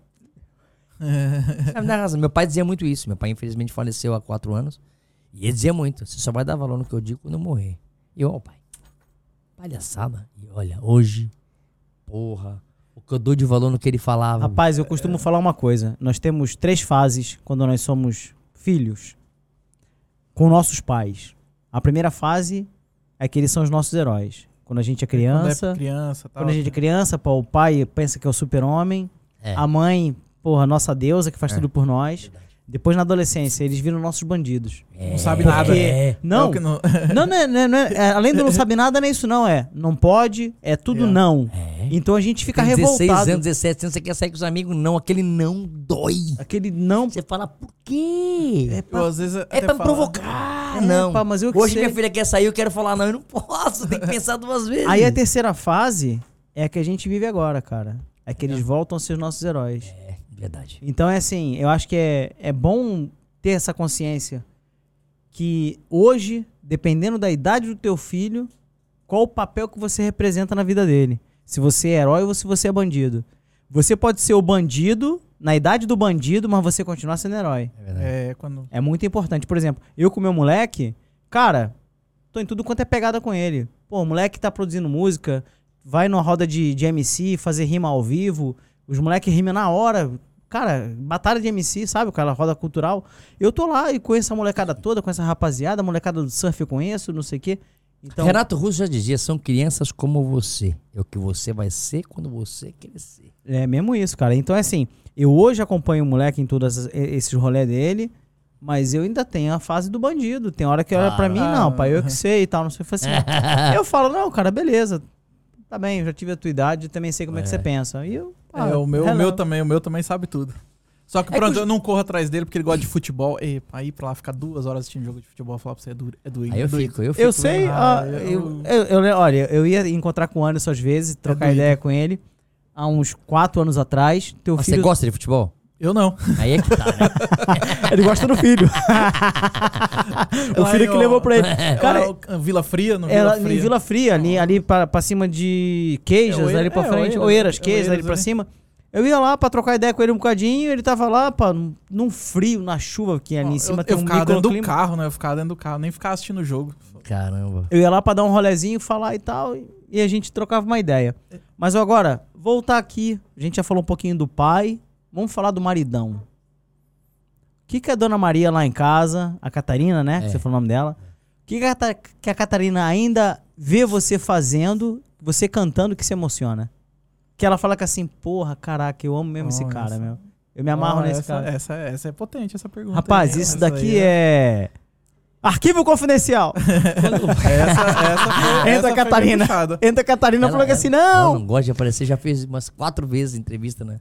Speaker 4: Você vai me dar razão. Meu pai dizia muito isso. Meu pai, infelizmente, faleceu há quatro anos. E ele dizia muito: você só vai dar valor no que eu digo quando eu morrer. E eu, ó, pai, palhaçada. E olha, hoje, porra, o que eu dou de valor no que ele falava.
Speaker 3: Rapaz, eu costumo falar uma coisa. Nós temos três fases quando nós somos filhos com nossos pais. A primeira fase é que eles são os nossos heróis. Quando a gente é criança,
Speaker 2: Quando é criança tal.
Speaker 3: quando a gente é criança, pô, o pai pensa que é o super-homem,
Speaker 4: É.
Speaker 3: a mãe, porra, nossa deusa que faz
Speaker 4: É.
Speaker 3: tudo por nós. Depois na adolescência, eles viram nossos bandidos.
Speaker 4: É,
Speaker 2: Não sabe nada.
Speaker 4: É.
Speaker 3: Não,
Speaker 2: É não-
Speaker 3: não, não, é- não é- não é- é, além do não sabe nada, não é isso não, é. Não pode, é tudo
Speaker 2: É.
Speaker 3: não.
Speaker 4: É.
Speaker 3: Então a gente fica
Speaker 4: Tem 16
Speaker 3: revoltado.
Speaker 4: anos, 17 anos, você quer sair com os amigos? Não, aquele não dói.
Speaker 3: Aquele não.
Speaker 4: Você fala, por quê?
Speaker 2: Eu, às vezes,
Speaker 4: É pra me provocar.
Speaker 3: É,
Speaker 4: não.
Speaker 3: pá, mas eu que
Speaker 4: Hoje
Speaker 3: sei.
Speaker 4: minha filha quer sair, eu quero falar, não, eu não posso. Tem que pensar duas vezes.
Speaker 3: Aí a terceira fase é a que a gente vive agora, cara. É que eles voltam a ser os nossos heróis.
Speaker 4: É, verdade.
Speaker 3: Então é assim, eu acho que é, é bom ter essa consciência que hoje, dependendo da idade do teu filho, qual o papel que você representa na vida dele. Se você é herói ou se você é bandido. Você pode ser o bandido na idade do bandido, mas você continuar sendo herói.
Speaker 4: É verdade.
Speaker 2: É, quando.
Speaker 3: É muito importante. Por exemplo, eu com meu moleque, cara, tô em tudo quanto é pegada com ele. Pô, o moleque tá produzindo música, vai numa roda de, de MC, fazer rima ao vivo, os moleques rimam na hora. Cara, batalha de MC, sabe? Aquela roda cultural. Eu tô lá e conheço a molecada toda, conheço a rapaziada, a molecada do surf eu conheço, não sei o quê. Então,
Speaker 4: Renato Russo já dizia, são crianças como você. É o que você vai ser quando você crescer.
Speaker 3: É mesmo isso, cara. Então, é assim, eu hoje acompanho o moleque em todos esses rolês dele, mas eu ainda tenho a fase do bandido. Tem hora que olha pra mim, não, pai, eu que sei e tal, não sei. Eu, falo assim, eu falo, não, cara, beleza. Tá bem, eu já tive a tua idade, também sei como é, que você pensa. E eu, ah,
Speaker 2: é, o meu, o meu também, o meu também sabe tudo. Só que
Speaker 4: É
Speaker 2: pronto,
Speaker 4: que o-
Speaker 2: eu não corro atrás dele porque ele gosta de futebol. E pra ir pra lá ficar duas horas assistindo jogo de futebol, falar pra você, é, du é doído.
Speaker 4: Aí eu
Speaker 2: é doído.
Speaker 4: fico, eu fico.
Speaker 3: Eu sei,
Speaker 2: Ah,
Speaker 3: ah,
Speaker 2: eu-
Speaker 3: eu, eu, eu- olha, eu ia encontrar com o Anderson às vezes, trocar
Speaker 2: doido.
Speaker 3: ideia com ele, há uns quatro anos atrás. Teu
Speaker 4: Mas Você
Speaker 3: filho,
Speaker 4: gosta de futebol?
Speaker 2: Eu não.
Speaker 4: Aí é que tá, né?
Speaker 3: ele gosta do filho. o filho
Speaker 2: em,
Speaker 3: que
Speaker 2: ó,
Speaker 3: levou pra ele. Cara,
Speaker 2: Vila Fria, no Vila Fria.
Speaker 3: em Vila Fria, ali, ali pra, pra cima de Queijas,
Speaker 2: É,
Speaker 3: ali pra
Speaker 2: é,
Speaker 3: frente.
Speaker 2: Oeiras,
Speaker 3: Oeiras,
Speaker 2: é,
Speaker 3: Queijas, ali pra
Speaker 2: ali.
Speaker 3: cima. Eu ia lá pra trocar ideia com ele um bocadinho, ele tava lá, pá, num- frio, na chuva, que ali
Speaker 2: Ó,
Speaker 3: em cima
Speaker 2: eu,
Speaker 3: tem
Speaker 2: eu
Speaker 3: um
Speaker 2: ficava dentro do carro, né? Eu ficava dentro do carro, nem ficava assistindo o jogo.
Speaker 4: Caramba.
Speaker 3: Eu ia lá pra dar um rolezinho, falar e tal, e a gente trocava uma ideia. Mas agora, voltar aqui, a gente já falou um pouquinho do pai, vamos falar do maridão. O que, que a dona Maria lá em casa, a Catarina, né? Que
Speaker 4: É.
Speaker 3: você falou o nome dela. O que, que, a, Cata- que a Catarina ainda vê você fazendo, você cantando, que se emociona? Que ela fala que assim, porra, caraca, eu amo mesmo esse cara, meu. Eu me amarro
Speaker 2: Ó,
Speaker 3: nesse
Speaker 2: essa,
Speaker 3: cara.
Speaker 2: Essa, essa é potente, essa pergunta.
Speaker 3: Rapaz,
Speaker 2: aí,
Speaker 3: isso
Speaker 2: essa
Speaker 3: daqui
Speaker 2: aí
Speaker 3: é. Arquivo confidencial.
Speaker 2: Essa, essa foi,
Speaker 3: Entra,
Speaker 2: foi
Speaker 3: Catarina. Entra a Catarina
Speaker 4: Ela-
Speaker 3: falou que assim,
Speaker 4: Ela
Speaker 3: não.
Speaker 4: não gosta de aparecer, já fez umas quatro vezes entrevista, né?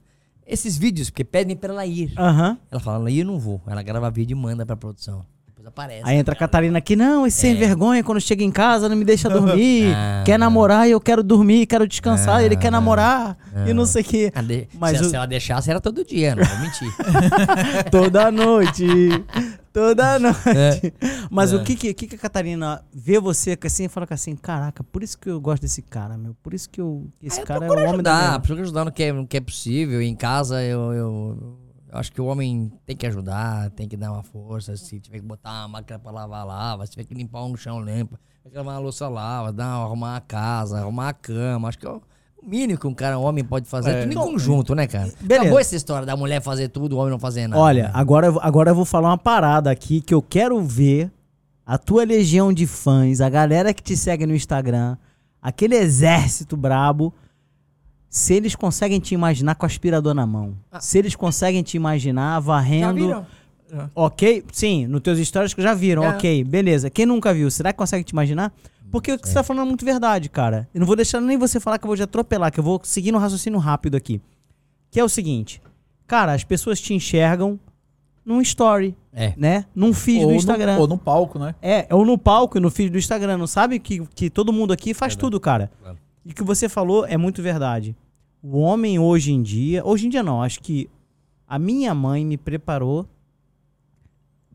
Speaker 4: Esses vídeos, porque pedem pra ela ir.
Speaker 3: Aham.
Speaker 4: Ela fala, aí eu não vou. Ela grava vídeo e manda pra produção. Aparece.
Speaker 3: Aí entra a Catarina aqui, não, esse
Speaker 4: É.
Speaker 3: sem vergonha, quando chega em casa não me deixa dormir.
Speaker 4: Ah.
Speaker 3: quer namorar e eu quero dormir, quero descansar, ele quer
Speaker 4: Ah.
Speaker 3: namorar e não sei o quê.
Speaker 4: Ah, de-
Speaker 3: Mas
Speaker 4: se,
Speaker 3: o-
Speaker 4: se ela deixasse, era todo dia, não vou mentir.
Speaker 3: Toda noite, toda noite.
Speaker 4: É.
Speaker 3: Mas
Speaker 4: É.
Speaker 3: o que que, que a Catarina vê você assim e fala que assim, caraca, por isso que eu gosto desse cara, meu. Por isso que eu, esse
Speaker 4: Ah, eu
Speaker 3: cara é o
Speaker 4: procuro
Speaker 3: homem da
Speaker 4: ajudar,
Speaker 3: minha...
Speaker 4: procuro ajudar no que, é, no que é possível. Em casa, eu, eu, eu acho que o homem tem que ajudar, tem que dar uma força. Se tiver que botar uma máquina pra lavar, lava. Se tiver que limpar um chão, limpa. Se tiver que lavar uma louça, lava. Dar, arrumar a casa, arrumar a cama. Acho que é o mínimo que um cara, um homem pode fazer.
Speaker 2: É.
Speaker 4: tudo em conjunto, né, cara?
Speaker 3: Beleza.
Speaker 4: Acabou essa história da mulher fazer tudo, o homem não fazer nada.
Speaker 3: Olha,
Speaker 4: né?
Speaker 3: agora, agora eu vou falar uma parada aqui que eu quero ver a tua legião de fãs, a galera que te segue no Instagram, aquele exército brabo, se eles conseguem te imaginar com o aspirador na mão. Se eles conseguem te imaginar
Speaker 4: Já
Speaker 3: varrendo.
Speaker 4: viram?
Speaker 3: Ok? Sim, nos teus stories que já viram,
Speaker 4: É.
Speaker 3: ok, beleza. Quem nunca viu, será que consegue te imaginar? Porque o que você tá falando é muito verdade, cara. Eu não vou deixar nem você falar que eu vou te atropelar, que eu vou seguir no raciocínio rápido aqui. Que é o seguinte, cara, as pessoas te enxergam num story,
Speaker 4: É.
Speaker 3: né? Num feed
Speaker 2: ou
Speaker 3: do Instagram.
Speaker 2: No, ou no palco, né?
Speaker 3: É, ou no palco e no feed do Instagram. Não sabe que, que todo mundo aqui faz tudo, cara.
Speaker 4: Claro.
Speaker 3: E o que você falou é muito verdade. O homem hoje em dia, hoje em dia não, acho que a minha mãe me preparou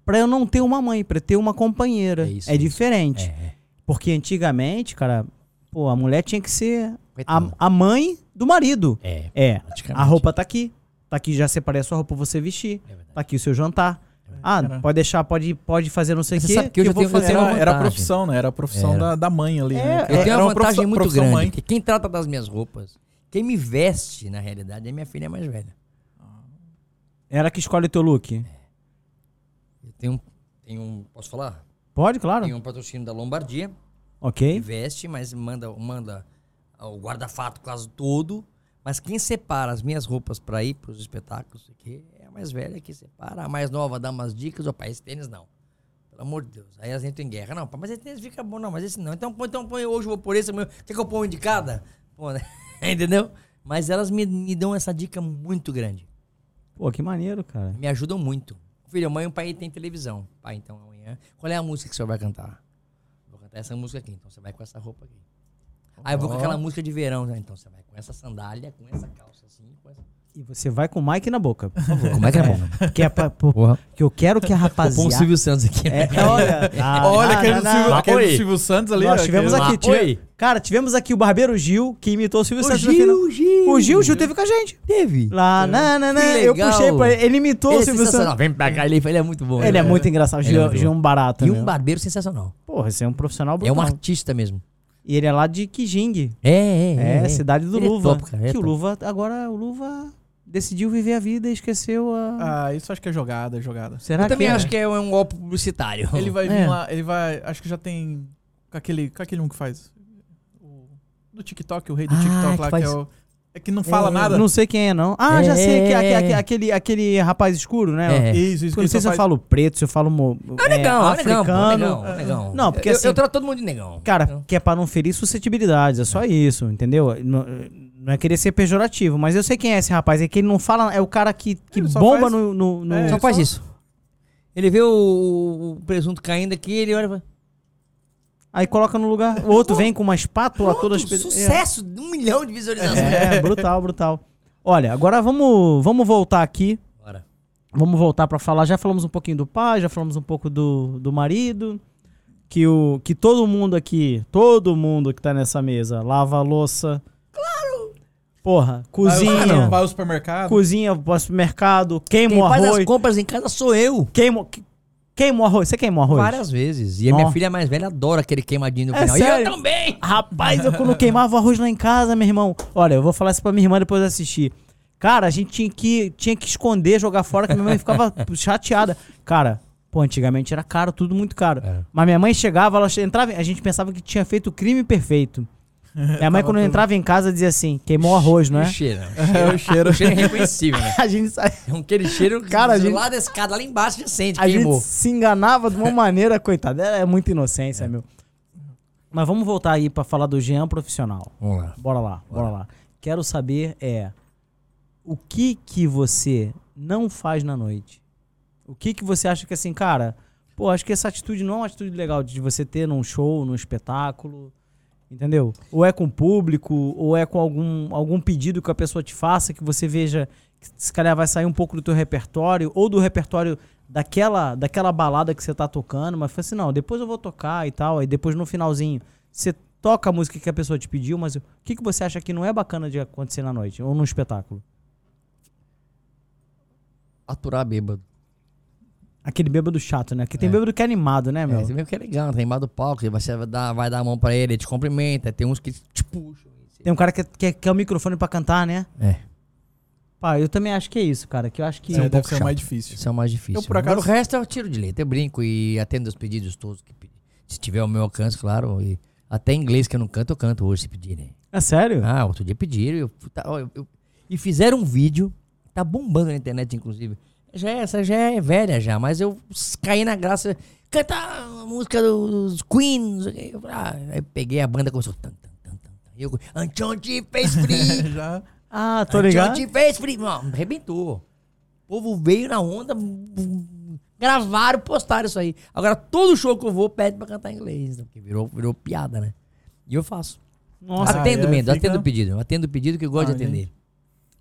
Speaker 3: pra eu não ter uma mãe, pra ter uma companheira.
Speaker 4: É
Speaker 3: É,
Speaker 4: isso, isso.
Speaker 3: diferente.
Speaker 4: É, é.
Speaker 3: Porque antigamente, cara, pô, a mulher tinha que ser a, a mãe do marido.
Speaker 4: É,
Speaker 3: É, a roupa tá aqui. Tá aqui, já separei a sua roupa pra você vestir.
Speaker 4: É verdade.
Speaker 3: Tá aqui o seu jantar. Ah,
Speaker 2: Cara.
Speaker 3: pode deixar, pode, pode fazer não sei o
Speaker 4: Você
Speaker 3: quê.
Speaker 4: sabe que eu
Speaker 3: eu vou
Speaker 4: tenho-
Speaker 3: fazer.
Speaker 4: tenho uma
Speaker 2: Era, era a profissão, né? Era a profissão
Speaker 4: Era.
Speaker 2: Da, da mãe ali.
Speaker 3: É,
Speaker 2: né?
Speaker 4: Eu tenho
Speaker 2: Era
Speaker 4: uma vantagem
Speaker 2: profissão-
Speaker 4: muito
Speaker 2: profissão
Speaker 4: grande.
Speaker 2: mãe.
Speaker 4: Quem trata das minhas roupas, quem me veste, na realidade, é minha filha mais velha.
Speaker 3: Ela que escolhe o teu look.
Speaker 4: Eu tenho, tenho um. Posso falar?
Speaker 3: Pode, claro.
Speaker 4: Tenho um patrocínio da Lombardia, que
Speaker 3: Ok.
Speaker 4: veste, mas manda, manda o guarda-fato quase todo. Mas quem separa as minhas roupas pra ir pros espetáculos aqui é mais velha que separa. A mais nova dá umas dicas. Opa, esse tênis não. Pelo amor de Deus. Aí elas entram em guerra. Não, mas esse tênis fica bom. Não, mas esse não. Então, põe- então põe hoje, eu vou por esse. Quer que eu ponha um de cada? Pô, né? Entendeu? Mas elas me, me dão essa dica muito grande.
Speaker 3: Pô, que maneiro, cara.
Speaker 4: Me ajudam muito. Filho, amanhã o pai tem televisão. Pai, então amanhã. Qual é a música que o senhor vai cantar? Vou cantar essa música aqui. Então você vai com essa roupa aqui. Aí eu vou com aquela música de verão. né? Então você vai com essa sandália, com essa calça assim. Com essa...
Speaker 3: E você vai com o Mike na boca, por favor.
Speaker 4: Como é que é bom?
Speaker 3: Que é pra, pô,
Speaker 4: Porra.
Speaker 3: que eu quero que a
Speaker 4: Vou pôr um
Speaker 3: rapaziada...
Speaker 4: Silvio Santos aqui.
Speaker 3: É, é, olha, ah,
Speaker 2: Olha
Speaker 3: não,
Speaker 2: aquele,
Speaker 3: não,
Speaker 2: do
Speaker 3: não.
Speaker 2: Silvio,
Speaker 4: Ah,
Speaker 2: aquele do. Silvio Santos ali.
Speaker 3: Nós tivemos
Speaker 2: aquele-
Speaker 3: aqui,
Speaker 4: Ah,
Speaker 3: tive- cara, tivemos aqui o Barbeiro Gil, que imitou o Silvio
Speaker 4: O
Speaker 3: Santos no
Speaker 4: Gil,
Speaker 3: final.
Speaker 4: Gil.
Speaker 3: O Gil, o Gil teve com a gente.
Speaker 4: Teve.
Speaker 3: Lá, na, na, na,
Speaker 4: Que
Speaker 3: eu puxei pra ele, ele imitou
Speaker 4: Ele
Speaker 3: o
Speaker 4: é
Speaker 3: Silvio. Santos.
Speaker 4: Vem pra cá, ele, ele é muito bom.
Speaker 3: Ele é
Speaker 4: né?
Speaker 3: muito engraçado,
Speaker 4: Ele é
Speaker 3: Gil,
Speaker 4: muito
Speaker 3: Gil é um barato,
Speaker 4: E
Speaker 3: meu.
Speaker 4: um barbeiro sensacional.
Speaker 3: Porra, você é um profissional
Speaker 4: É
Speaker 3: brutal.
Speaker 4: um artista mesmo.
Speaker 3: E ele é lá de Kijing.
Speaker 4: É, é,
Speaker 3: É, cidade do
Speaker 4: Ele é
Speaker 3: Luva.
Speaker 4: top, cara, é
Speaker 3: que o. Luva, agora o Luva decidiu viver a vida e esqueceu a...
Speaker 2: Ah, isso acho que é jogada, é jogada.
Speaker 3: Será
Speaker 4: Eu também
Speaker 3: que é?
Speaker 4: acho que é um golpe publicitário.
Speaker 2: Ele vai
Speaker 3: É.
Speaker 2: vir lá, ele vai. Acho que já tem. Com aquele, aquele um que faz. O, do TikTok, o rei do
Speaker 4: Ah,
Speaker 2: TikTok
Speaker 4: que
Speaker 2: lá,
Speaker 4: faz-
Speaker 2: que é o. É que não fala
Speaker 4: É,
Speaker 2: nada.
Speaker 3: Não sei quem é, não. Ah,
Speaker 4: É,
Speaker 3: já sei. Que,
Speaker 4: é, é.
Speaker 3: aque- aquele, aquele rapaz escuro, né?
Speaker 4: É.
Speaker 2: Isso, isso
Speaker 3: Eu não sei se eu
Speaker 2: faz-
Speaker 3: falo preto, se eu falo mo-
Speaker 4: É negão, é negão,
Speaker 3: africano.
Speaker 4: negão, negão.
Speaker 3: Não, porque
Speaker 4: eu,
Speaker 3: assim-
Speaker 4: eu trato todo mundo de negão.
Speaker 3: Cara, que é pra não ferir suscetibilidades, é só isso, entendeu? Não, não é querer ser pejorativo, mas eu sei quem é esse rapaz, é que ele não fala, é o cara que, que
Speaker 2: Ele
Speaker 3: bomba
Speaker 2: faz-
Speaker 3: no, no, no-
Speaker 2: É,
Speaker 4: só faz
Speaker 2: só-
Speaker 4: isso. Ele vê o, o presunto caindo aqui, ele olha e fala.
Speaker 3: Aí coloca no lugar. O outro vem com uma espátula toda
Speaker 4: Pronto,
Speaker 3: espe-
Speaker 4: sucesso, um milhão de visualizações.
Speaker 3: É, é, brutal, brutal. Olha, agora vamos, vamos voltar aqui.
Speaker 4: Bora.
Speaker 3: Vamos voltar pra falar. Já falamos um pouquinho do pai, já falamos um pouco do, do marido. Que, o, que todo mundo aqui, todo mundo que tá nessa mesa, lava a louça. Porra,
Speaker 2: Vai
Speaker 3: cozinha.
Speaker 2: Vai ao supermercado.
Speaker 3: Cozinha, vai ao supermercado, queima
Speaker 4: Quem
Speaker 3: o
Speaker 4: faz
Speaker 3: arroz.
Speaker 4: as compras em casa sou eu.
Speaker 3: Queima, que- queima o arroz. Você queima o arroz?
Speaker 4: Várias vezes. E a minha filha mais velha adora aquele queimadinho no
Speaker 3: É
Speaker 4: final. E
Speaker 3: sério?
Speaker 4: eu também!
Speaker 3: Rapaz, eu quando queimava o arroz lá em casa, meu irmão. Olha, eu vou falar isso pra minha irmã depois de assistir. Cara, a gente tinha que, tinha que esconder, jogar fora, que minha mãe ficava chateada. Cara, pô, antigamente era caro, tudo muito caro.
Speaker 4: É.
Speaker 3: Mas minha mãe chegava, ela entrava, a gente pensava que tinha feito o crime perfeito. Minha mãe, quando entrava em casa, dizia assim: queimou o arroz, não
Speaker 4: O
Speaker 3: é?
Speaker 4: cheiro.
Speaker 2: É o cheiro.
Speaker 4: O cheiro é reconhecível, né?
Speaker 3: A gente, sa-
Speaker 4: É um aquele cheiro
Speaker 3: Cara, a gente-
Speaker 4: lá da escada, lá embaixo, já sente,
Speaker 3: a
Speaker 4: queimou.
Speaker 3: gente se enganava de uma maneira, coitada. É muita inocência, meu. Mas vamos voltar aí pra falar do Jean profissional.
Speaker 4: Vamos lá.
Speaker 3: Bora lá, bora lá. Quero saber é o que que você não faz na noite? O que que você acha que assim, cara, Pô, acho que essa atitude não é uma atitude legal de você ter num show, num espetáculo. Entendeu? Ou é com o público, ou é com algum, algum pedido que a pessoa te faça, que você veja que se calhar vai sair um pouco do teu repertório, ou do repertório daquela, daquela balada que você tá tocando, mas fala assim, não, depois eu vou tocar e tal, aí depois no finalzinho você toca a música que a pessoa te pediu, mas o que, que você acha que não é bacana de acontecer na noite, ou no espetáculo?
Speaker 4: Aturar bêbado.
Speaker 3: Aquele bêbado chato, né? Que tem
Speaker 4: É.
Speaker 3: bêbado que é animado, né, meu?
Speaker 4: É, você vê que é legal, tá embaixo do palco, você vai dar, vai dar a mão pra ele, ele te cumprimenta, tem uns que te puxam.
Speaker 3: Tem um cara que quer, quer o microfone pra cantar, né?
Speaker 4: É,
Speaker 3: Pá, eu também acho que é isso, cara. Que eu acho que.
Speaker 2: É,
Speaker 4: um
Speaker 2: deve
Speaker 4: pouco
Speaker 2: ser o mais
Speaker 4: chato.
Speaker 2: difícil.
Speaker 4: isso é o mais difícil.
Speaker 2: Eu, por acaso-
Speaker 4: o resto eu tiro de letra, eu brinco e atendo os pedidos todos que. Se tiver o meu alcance, claro, e até inglês que eu não canto, eu canto hoje se pedirem.
Speaker 3: É sério?
Speaker 4: Ah, outro dia pediram. Eu, tá, ó, eu- eu- e fizeram um vídeo, tá bombando na internet, inclusive. Já é- essa já é velha já, mas eu caí na graça. Cantar a música dos Queen. não sei o quê. Eu, falei, ah, aí peguei a banda começou. Tan, tan, tan, tan. E eu, Antion te fez free.
Speaker 2: Já.
Speaker 3: Ah, tô ligado.
Speaker 4: te fez free. Não, arrebentou. O povo veio na onda, gravaram, postaram isso aí. Agora todo show que eu vou pede pra cantar em inglês, né? porque virou, virou piada, né? E eu faço.
Speaker 3: Nossa,
Speaker 4: Atendo mesmo,
Speaker 2: fica-
Speaker 4: atendo o pedido. Atendo o pedido que eu gosto
Speaker 2: Ah,
Speaker 4: de atender.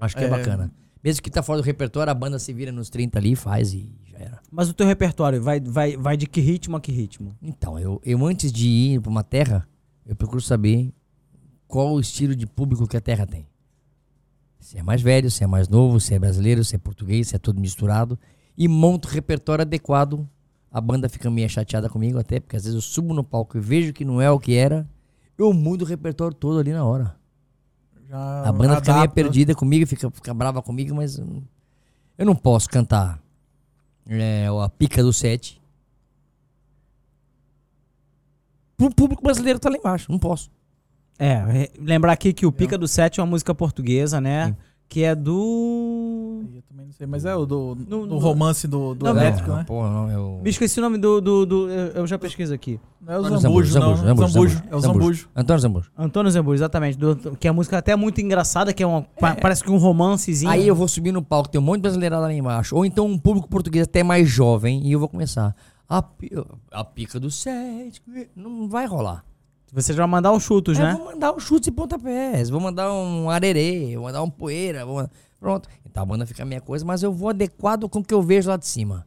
Speaker 4: Acho que é,
Speaker 2: É.
Speaker 4: bacana. Mesmo que tá fora do repertório, a banda se vira nos 30 ali, faz e já era.
Speaker 3: mas o teu repertório vai, vai, vai de que ritmo a que ritmo?
Speaker 4: Então, eu, eu antes de ir pra uma terra, eu procuro saber qual o estilo de público que a terra tem. Se é mais velho, se é mais novo, se é brasileiro, se é português, se é tudo misturado. E monto repertório adequado. A banda fica meio chateada comigo até, porque às vezes eu subo no palco e vejo que não é o que era. Eu mudo o repertório todo ali na hora.
Speaker 2: Já
Speaker 4: A banda fica meio
Speaker 2: adapta.
Speaker 4: perdida comigo, fica, fica brava comigo, mas eu não, eu não posso cantar é, a pica do set. Pro público brasileiro tá lá embaixo, não posso.
Speaker 3: É, lembrar aqui que o Pica do Sete é uma música portuguesa, né?
Speaker 4: Sim.
Speaker 3: Que é do.
Speaker 2: Eu também não sei, mas é o do,
Speaker 3: No-
Speaker 2: do
Speaker 3: no-
Speaker 2: romance do, do
Speaker 3: Não,
Speaker 2: elétrico,
Speaker 4: não,
Speaker 2: né?
Speaker 4: Porra, não, eu...
Speaker 3: Me esqueci o nome do. do, do- eu já pesquiso aqui.
Speaker 2: Não é o Zambujo,
Speaker 4: Zambujo,
Speaker 2: não.
Speaker 4: Zambujo,
Speaker 2: Zambujo,
Speaker 4: Zambujo,
Speaker 2: É o
Speaker 4: Zambujo.
Speaker 2: Zambujo.
Speaker 4: Antônio Zambujo.
Speaker 3: Antônio Zembujo, exatamente. do- que é a música até muito engraçada, que é uma. pa- Parece que um romancezinho.
Speaker 4: Aí eu vou subir no palco, tem um monte de brasileirada lá embaixo. Ou então um público português até mais jovem, e eu vou começar. A, a pica do set. Não vai rolar.
Speaker 3: Você já vai mandar uns chutos,
Speaker 4: Aí
Speaker 3: né?
Speaker 4: Eu vou mandar um chute e pontapés, vou mandar um arerê, vou mandar um poeira, vou... pronto. Então a banda fica a minha coisa, mas eu vou adequado com o que eu vejo lá de cima.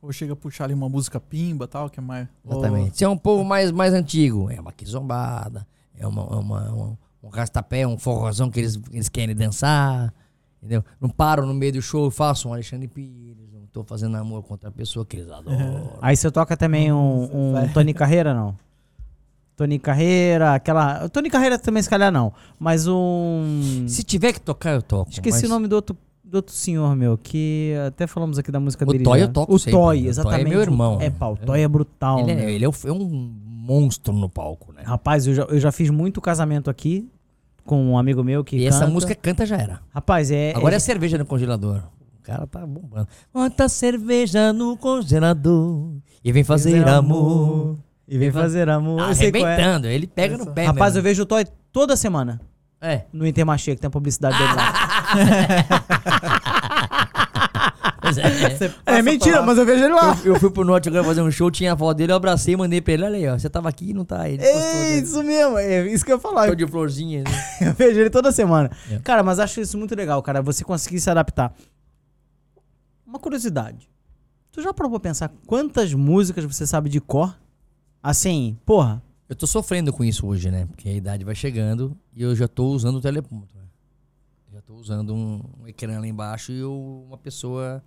Speaker 2: Ou chega a puxar ali uma música pimba tal, que é mais.
Speaker 4: Exatamente. Se é um povo mais, mais antigo, é uma quizombada, é uma, é uma, um, um rastapé, um forrozão que eles, eles querem dançar, entendeu? Não paro no meio do show e faço um Alexandre Pires, não tô fazendo amor contra a pessoa que eles adoram.
Speaker 3: Aí você toca também um, um Tony Carreira, não? Tony Carreira, aquela. Tony Carreira também, se calhar, não. Mas um.
Speaker 4: Se tiver que tocar, eu toco.
Speaker 3: Esqueci
Speaker 4: mas-
Speaker 3: o nome do outro, do outro senhor, meu, que até falamos aqui da música
Speaker 4: O
Speaker 3: dele.
Speaker 4: Toy
Speaker 3: já.
Speaker 4: eu toco
Speaker 3: O
Speaker 4: sempre,
Speaker 3: Toy,
Speaker 4: né? O Toy é
Speaker 3: exatamente.
Speaker 4: meu irmão.
Speaker 3: É, pá, o Toy é brutal.
Speaker 4: Ele,
Speaker 3: meu.
Speaker 4: é, ele é, o- é um monstro no palco, né?
Speaker 3: Rapaz, eu já, eu já fiz muito casamento aqui com um amigo meu que
Speaker 4: E
Speaker 3: canta.
Speaker 4: essa música canta já era.
Speaker 3: Rapaz, é.
Speaker 4: Agora é
Speaker 3: é,
Speaker 4: cerveja no congelador. O cara tá bombando. Bota cerveja no congelador e vem fazer amor.
Speaker 3: E vem fazer amor.
Speaker 4: Tá
Speaker 3: Eu é.
Speaker 4: arrebentando. Ele pega no pé
Speaker 3: Rapaz, eu
Speaker 4: mesmo.
Speaker 3: vejo o Toy toda semana
Speaker 4: É.
Speaker 3: no Intermarché, que tem a publicidade dele lá.
Speaker 4: É.
Speaker 2: Você
Speaker 3: é mentira, mas eu vejo ele lá.
Speaker 4: Eu, eu fui pro norte agora fazer um show, tinha a foto dele, eu abracei, mandei pra ele, olha aí, ó, você tava aqui e não tá. Postou,
Speaker 3: É
Speaker 4: né?
Speaker 3: isso mesmo, é isso que eu ia falar.
Speaker 4: Show de florzinha. né?
Speaker 3: Eu vejo ele toda semana.
Speaker 4: É.
Speaker 3: Cara, mas acho isso muito legal, cara. Você conseguir se adaptar. Uma curiosidade. Tu já parou pra pensar quantas músicas você sabe de cor? Assim, porra.
Speaker 4: Eu tô sofrendo com isso hoje, né? Porque a idade vai chegando e eu já tô usando o teleponto. Né? Já tô usando um, um ecrã lá embaixo e eu- uma pessoa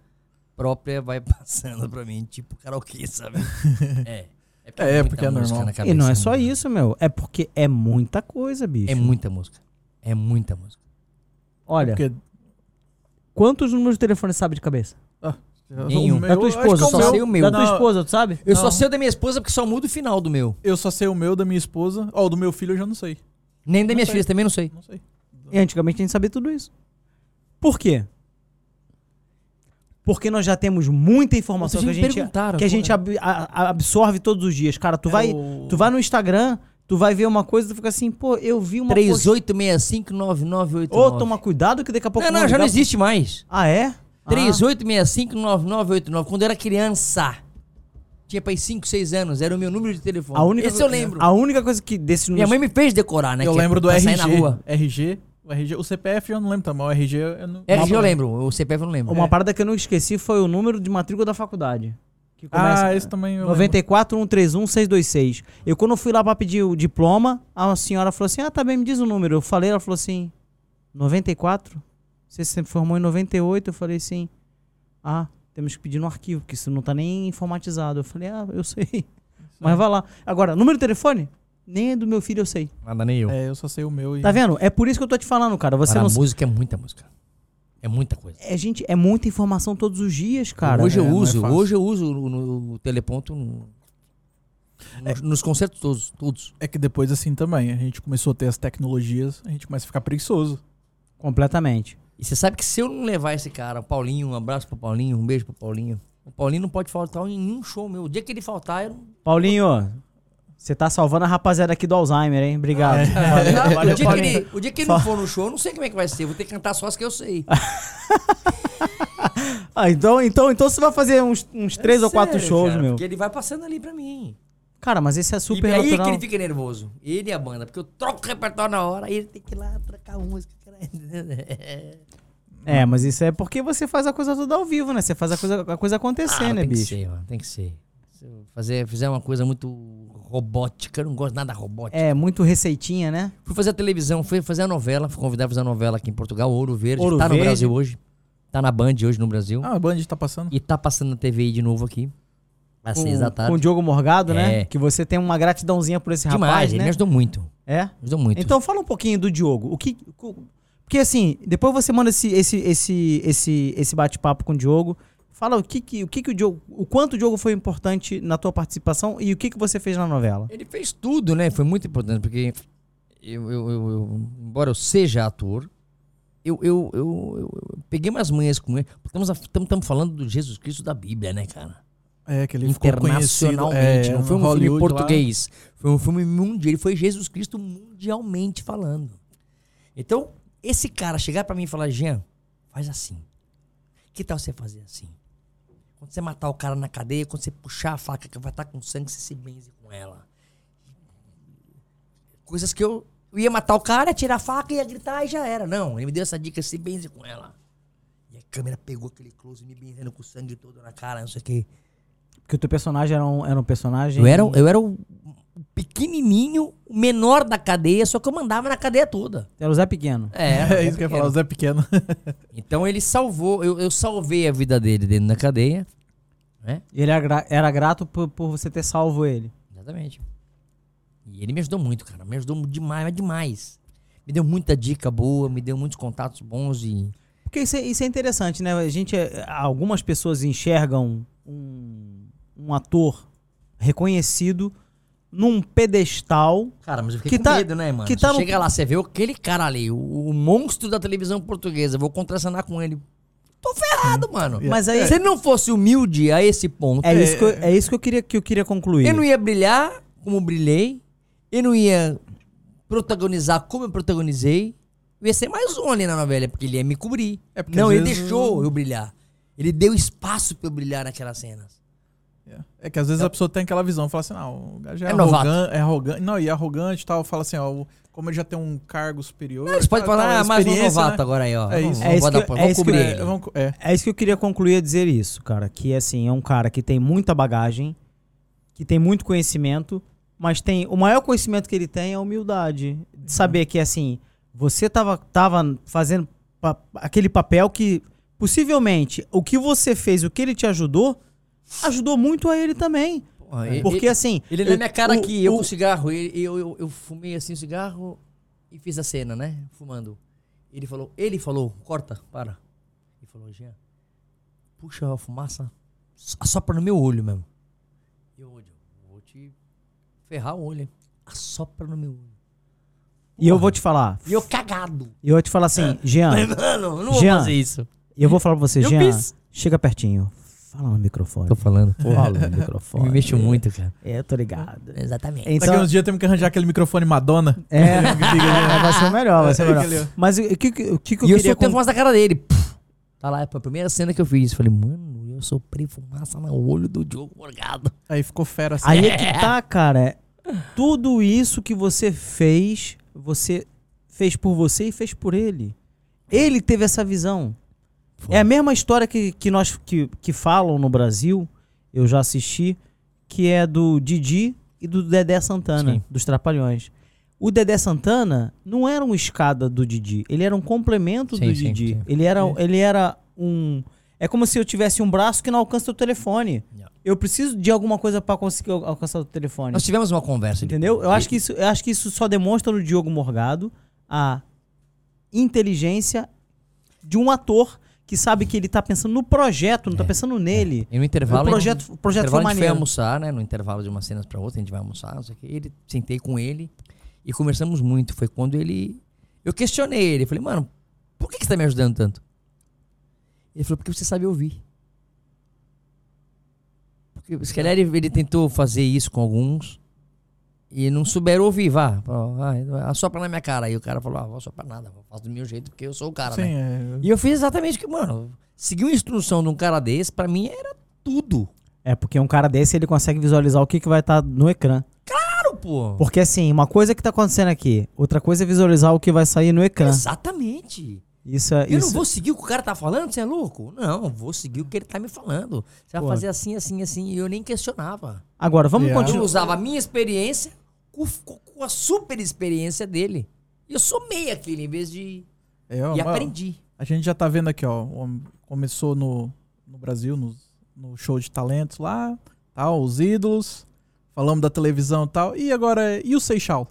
Speaker 4: própria vai passando pra mim, tipo karaokê, sabe? é. porque
Speaker 2: É,
Speaker 4: muita
Speaker 2: porque é normal.
Speaker 4: na
Speaker 3: e
Speaker 4: cabeça,
Speaker 3: não é só
Speaker 4: muita-
Speaker 3: isso, meu. É porque é muita coisa, bicho.
Speaker 4: É muita música. É muita música.
Speaker 3: Olha,
Speaker 2: Porque
Speaker 3: quantos números de telefone você sabe de cabeça?
Speaker 2: O
Speaker 4: Nenhum.
Speaker 2: meu-
Speaker 3: da tua esposa,
Speaker 2: é o
Speaker 3: só
Speaker 2: meu-
Speaker 4: sei o meu.
Speaker 3: Da tua esposa, tu sabe?
Speaker 4: Eu só sei o da minha esposa porque só muda o final do meu.
Speaker 2: Eu só sei o meu, da minha esposa. Ó, o do meu filho eu já não sei.
Speaker 4: Nem da minhas
Speaker 2: sei.
Speaker 4: filhas também não sei.
Speaker 2: Não sei.
Speaker 3: E antigamente a gente sabia tudo isso. Por quê? Porque nós já temos muita informação que a gente,
Speaker 4: perguntaram,
Speaker 3: que a gente ab- a- a- absorve todos os dias. Cara, tu,
Speaker 2: É
Speaker 3: vai,
Speaker 2: o-
Speaker 3: tu vai no Instagram, tu vai ver uma coisa e tu fica assim, pô, eu vi uma post-
Speaker 4: 38659989.
Speaker 3: Ô, toma cuidado que daqui a pouco...
Speaker 4: Não, não, já não existe mais.
Speaker 3: Ah, é? Ah.
Speaker 4: 38659989. Quando eu era criança. Tinha pra 5, 6 anos, era o meu número de telefone.
Speaker 3: A única,
Speaker 4: Esse eu lembro.
Speaker 3: A única coisa que desse
Speaker 4: Minha mãe me fez decorar, né?
Speaker 2: eu
Speaker 4: que é
Speaker 2: lembro do RG.
Speaker 4: sair na rua.
Speaker 2: RG. O RG. O CPF eu não lembro também. O RG eu não.
Speaker 4: RG eu lembro, o CPF eu não lembro.
Speaker 3: Uma parada que eu não esqueci foi o número de matrícula da faculdade. Que começa
Speaker 2: Ah, esse também eu
Speaker 3: 94 131 626. Eu quando fui lá pra pedir o diploma, a senhora falou assim: "Ah, tá bem, me diz o número". Eu falei, ela falou assim: "94? Você se formou em 98?" Eu falei sim. Ah, temos que pedir no arquivo, porque isso não tá nem informatizado. Eu falei: "Ah, eu sei". Mas vai lá. Agora, número de telefone? Nem é do meu filho eu sei.
Speaker 4: Nada nem eu.
Speaker 2: É, eu só sei o meu. E...
Speaker 3: Tá vendo? É por isso que eu tô te falando, cara. Você
Speaker 4: Cara,
Speaker 3: não
Speaker 4: a música é muita música. É muita coisa.
Speaker 3: É, gente, é muita informação todos os dias, cara.
Speaker 4: hoje
Speaker 2: é,
Speaker 4: eu
Speaker 2: é
Speaker 4: uso,
Speaker 2: fácil.
Speaker 4: hoje eu uso o, no- o teleponto no- nos, nos concertos todos, todos.
Speaker 2: É que depois, assim, também, a gente começou a ter as tecnologias, a gente começa a ficar preguiçoso.
Speaker 3: Completamente.
Speaker 4: E você sabe que se eu não levar esse cara, o Paulinho, um abraço pro Paulinho, um beijo pro Paulinho. O Paulinho não pode faltar em nenhum show meu. O dia que ele faltar, eu.
Speaker 3: Paulinho, você tá salvando a rapaziada aqui do Alzheimer, hein? Obrigado.
Speaker 4: o,
Speaker 3: Valeu,
Speaker 4: dia que
Speaker 3: Paulinho.
Speaker 4: ele, o dia que ele não for no show, eu não sei como é que vai ser. Vou ter que cantar só as que eu sei.
Speaker 3: Ah, então, então, então você vai fazer uns, uns três ou quatro
Speaker 4: Sério,
Speaker 3: shows,
Speaker 4: cara,
Speaker 3: meu.
Speaker 4: Porque ele vai passando ali pra mim.
Speaker 3: Cara, mas esse é super
Speaker 4: e aí
Speaker 3: natural.
Speaker 4: que ele fica nervoso. Ele e a banda. Porque eu troco o repertório na hora, aí ele tem que ir lá trocar música.
Speaker 3: É, mas isso é porque você faz a coisa toda ao vivo, né? Você faz a coisa, a coisa acontecer,
Speaker 4: Ah,
Speaker 3: né,
Speaker 4: tem
Speaker 3: bicho?
Speaker 4: que ser, mano, tem que ser. Se eu fazer, fizer uma coisa muito robótica, eu não gosto nada robótica.
Speaker 3: É, muito receitinha, né?
Speaker 4: Fui fazer a televisão, fui fazer a novela, fui convidado a fazer a novela aqui em Portugal, Ouro Verde,
Speaker 3: Ouro
Speaker 4: que tá no
Speaker 3: Verde.
Speaker 4: Brasil hoje. Tá na Band hoje no Brasil.
Speaker 2: Ah, a Band tá passando.
Speaker 4: E tá passando na TV aí de novo aqui. Às seis da
Speaker 3: Com,
Speaker 4: tarde.
Speaker 3: com o Diogo Morgado, né?
Speaker 4: É.
Speaker 3: Que você tem uma gratidãozinha por esse
Speaker 4: Demais,
Speaker 3: rapaz,
Speaker 4: ele
Speaker 3: né?
Speaker 4: me ajudou muito.
Speaker 3: É?
Speaker 4: Me ajudou muito.
Speaker 3: Então fala um pouquinho do Diogo. O que. Porque assim, depois você manda esse, esse, esse, esse, esse bate-papo com o Diogo. Fala o que, que, o que, que o Diogo. O quanto o Diogo foi importante na tua participação e o que, que você fez na novela.
Speaker 4: Ele fez tudo, né? Foi muito importante, porque eu, eu- eu- eu- embora eu seja ator, eu, eu, eu, eu- eu peguei umas manhas com ele. Estamos, estamos falando do Jesus Cristo da Bíblia, né, cara?
Speaker 2: É, que ele.
Speaker 4: Internacionalmente.
Speaker 2: é,
Speaker 4: não foi um
Speaker 2: Hollywood
Speaker 4: filme
Speaker 2: lá.
Speaker 4: português. Foi um filme mundial. Ele foi Jesus Cristo mundialmente falando. Então, esse cara chegar pra mim e falar, Jean, faz assim. Que tal você fazer assim? Quando você matar o cara na cadeia, quando você puxar a faca que vai estar com sangue, você se benze com ela. Coisas que eu, eu ia matar o cara, ia tirar a faca, ia gritar e já era. Não, ele me deu essa dica, se benze com ela. E a câmera pegou aquele close me benzendo com sangue todo na cara, não sei o quê.
Speaker 3: Porque o teu personagem era um, era um personagem.
Speaker 4: Eu era, eu era o pequenininho, o menor da cadeia, só que eu mandava na cadeia toda.
Speaker 3: Era o Zé Pequeno.
Speaker 4: É,
Speaker 2: É isso que eu ia falar, o Zé Pequeno.
Speaker 4: Então ele salvou, eu, eu salvei a vida dele dentro da cadeia. Né?
Speaker 3: E ele era, era grato por, por você ter salvo ele.
Speaker 4: Exatamente. E ele me ajudou muito, cara. Me ajudou demais, mas demais. Me deu muita dica boa, me deu muitos contatos bons e.
Speaker 3: Porque isso é, isso é interessante, né? A gente, algumas pessoas enxergam um, um ator reconhecido num pedestal.
Speaker 4: Cara, mas eu fiquei
Speaker 3: Que
Speaker 4: com
Speaker 3: tá-
Speaker 4: medo, né, mano?
Speaker 3: que tá no-
Speaker 4: chega lá, você vê aquele cara ali, o, o monstro da televisão portuguesa, eu vou contracenar com ele. Tô ferrado, mano.
Speaker 3: Mas aí-
Speaker 4: Se ele não fosse humilde a esse ponto,
Speaker 3: É, isso, que eu, é isso que eu queria, que eu queria concluir.
Speaker 4: eu não ia brilhar como brilhei, eu não ia protagonizar como eu protagonizei. Eu ia ser mais um ali na novela, porque ele ia me cobrir.
Speaker 2: É
Speaker 4: não, ele
Speaker 2: vezes
Speaker 4: deixou eu brilhar. Ele deu espaço pra eu brilhar naquelas cenas.
Speaker 2: É que às vezes a pessoa tem aquela visão, fala assim, não, o gajo é,
Speaker 4: É
Speaker 2: é arrogante. Não, e é arrogante e tal, fala assim, ó, como ele já tem um cargo superior.
Speaker 4: Eles podem
Speaker 2: tal,
Speaker 4: falar,
Speaker 2: tal,
Speaker 4: ah, mais um novato
Speaker 2: né?
Speaker 4: agora aí, ó.
Speaker 2: É isso.
Speaker 3: É
Speaker 4: vamos
Speaker 3: isso
Speaker 4: dar-
Speaker 3: que- é isso que-
Speaker 4: cobrir
Speaker 2: É, é.
Speaker 3: É isso que eu queria concluir a dizer isso, cara. Que assim, é um cara que tem muita bagagem, que tem muito conhecimento, mas tem. O maior conhecimento que ele tem é a humildade. De saber que, assim, você tava, tava fazendo pa- aquele papel que possivelmente o que você fez, o que ele te ajudou, ajudou muito a ele também.
Speaker 4: Porra, ele-
Speaker 3: Porque assim.
Speaker 4: Ele na minha cara
Speaker 3: o-
Speaker 4: aqui, eu
Speaker 3: o-
Speaker 4: com cigarro, ele- eu, eu, eu fumei assim o cigarro e fiz a cena, né? Fumando. Ele falou, ele falou, corta, para. Ele falou, Jean, puxa a fumaça, assopra no meu olho mesmo. Eu, vou te ferrar o olho, hein? Assopra no meu olho.
Speaker 3: E eu vou te falar.
Speaker 4: E eu cagado.
Speaker 3: E eu vou te falar assim, Jean.
Speaker 4: Mano, eu não vou
Speaker 3: Jean,
Speaker 4: fazer isso.
Speaker 3: eu vou falar pra você,
Speaker 4: Eu
Speaker 3: Jean.
Speaker 4: fiz.
Speaker 3: Chega pertinho. Fala no microfone.
Speaker 4: Tô falando.
Speaker 3: Fala no
Speaker 4: Eu
Speaker 3: microfone.
Speaker 4: me mexo muito, cara.
Speaker 3: É, tô ligado.
Speaker 4: Exatamente.
Speaker 2: Daqui
Speaker 3: Então,
Speaker 2: uns dias temos que arranjar aquele microfone Madonna.
Speaker 3: é, vai ser o melhor, vai ser o
Speaker 2: É,
Speaker 3: melhor. Mas o que, que- o que, que eu
Speaker 4: e eu
Speaker 3: queria...
Speaker 4: soltei a
Speaker 3: con-
Speaker 4: fumaça da cara dele. Puf. Tá lá, é a primeira cena que eu fiz. Falei, mano, eu soprei fumaça no olho do Diogo Morgado.
Speaker 2: Aí ficou fera assim.
Speaker 3: Aí é que tá, cara. Tudo isso que você fez, você fez por você e fez por ele. Ele teve essa visão.
Speaker 4: Foi.
Speaker 3: É a mesma história que, que nós que, que falam no Brasil, eu já assisti, que é do Didi e do Dedé Santana,
Speaker 4: Sim.
Speaker 3: dos Trapalhões. O Dedé Santana não era um escada do Didi, ele era um complemento
Speaker 4: Sim,
Speaker 3: do
Speaker 4: sim,
Speaker 3: Didi.
Speaker 4: sim.
Speaker 3: Ele era, ele era um. É como se eu tivesse um braço que não alcança o telefone.
Speaker 4: Yeah.
Speaker 3: Eu preciso de alguma coisa pra conseguir al- alcançar o telefone.
Speaker 4: Nós tivemos uma conversa.
Speaker 3: Entendeu? Eu acho, que isso, eu acho que isso só demonstra no Diogo Morgado a inteligência de um ator que sabe que ele tá pensando no projeto, não tá pensando nele.
Speaker 4: E no intervalo.
Speaker 3: O projeto, o projeto foi
Speaker 4: a gente foi
Speaker 3: maneiro.
Speaker 4: almoçar, né? No intervalo de umas cenas pra outra, a gente vai almoçar, não sei o quê. Ele, sentei com ele e conversamos muito. Foi quando ele. Eu questionei ele. Falei, mano, por que, que você tá me ajudando tanto? Ele falou, porque você sabe ouvir. Porque se calhar ele, ele tentou fazer isso com alguns e não souberam ouvir, vá. Falou, assopra na minha cara. Aí o cara falou, ah, vou assoprar nada, vou fazer do meu jeito porque eu sou o cara,
Speaker 2: Sim,
Speaker 4: né?
Speaker 2: é.
Speaker 4: E eu fiz exatamente o que, mano, seguir uma instrução de um cara desse, pra mim era tudo.
Speaker 3: É, porque um cara desse ele consegue visualizar o que, que vai estar no ecrã.
Speaker 4: Claro, pô.
Speaker 3: Porque assim, uma coisa que tá acontecendo aqui, outra coisa é visualizar o que vai sair no ecrã.
Speaker 4: Exatamente.
Speaker 3: Isso é.
Speaker 4: Eu
Speaker 3: isso...
Speaker 4: não vou seguir o que o cara tá falando, você é louco? Não, eu vou seguir o que ele tá me falando. Você vai
Speaker 3: Pô.
Speaker 4: fazer assim, assim, assim. E eu nem questionava.
Speaker 3: Agora, vamos
Speaker 2: Yeah.
Speaker 4: Eu
Speaker 3: continuar.
Speaker 4: usava a minha experiência com, com- a super experiência dele. E eu somei aquilo em vez de.
Speaker 2: É, ó,
Speaker 4: e aprendi.
Speaker 2: A gente já tá vendo aqui, ó. Começou no, no Brasil, no, no show de talentos lá, tal, os ídolos. Falamos da televisão e tal. E agora, e o Seixal?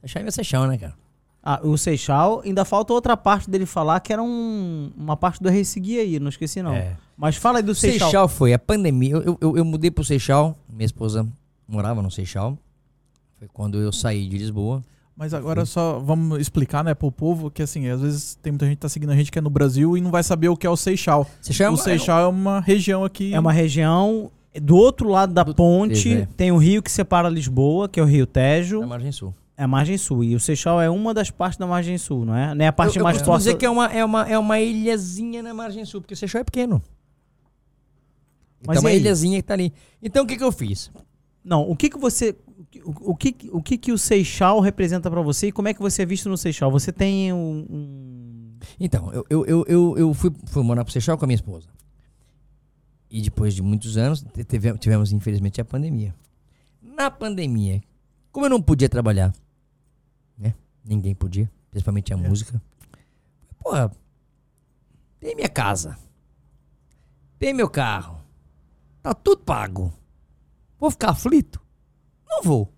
Speaker 4: Seixal é meu Seixal, né, cara?
Speaker 3: Ah, o Seixal, ainda falta outra parte dele falar, que era um, uma parte do Rei Seguir aí, não esqueci não.
Speaker 4: É.
Speaker 3: Mas fala aí do Seixal.
Speaker 4: Seixal foi a pandemia. Eu, eu- eu, eu mudei pro Seixal. Minha esposa morava no Seixal. Foi quando eu saí de Lisboa.
Speaker 2: Mas agora só vamos explicar, né, pro povo que assim, às vezes tem muita gente que tá seguindo a gente que é no Brasil e não vai saber o que é o Seixal.
Speaker 4: Seixal é
Speaker 2: o
Speaker 4: uma-
Speaker 2: Seixal é uma região aqui.
Speaker 3: É uma região do outro lado da
Speaker 4: Do-
Speaker 3: ponte,
Speaker 4: é.
Speaker 3: tem o rio que separa Lisboa, que é o Rio Tejo,
Speaker 4: da margem sul.
Speaker 3: é a margem sul. E o Seixal é uma das partes da margem sul, não é? Não é a parte
Speaker 4: eu, eu
Speaker 3: mais
Speaker 4: costumo
Speaker 3: próxima.
Speaker 4: dizer que é uma, é, uma, é uma ilhazinha na margem sul, porque o Seixal é pequeno.
Speaker 3: Mas
Speaker 4: então é uma
Speaker 3: aí?
Speaker 4: ilhazinha que tá ali. Então o que, que eu fiz?
Speaker 3: Não, o que que você o, o que o que que o Seixal representa pra você e como é que você é visto no Seixal? Você tem um, um-
Speaker 4: Então, eu, eu, eu, eu, eu fui, fui morar pro Seixal com a minha esposa. E depois de muitos anos, te- tive- tivemos, infelizmente, a pandemia. Na pandemia, como eu não podia trabalhar, né? Ninguém podia, principalmente a música. Porra, tem minha casa. Tem meu carro. Tá tudo pago. Vou ficar aflito? Não vou.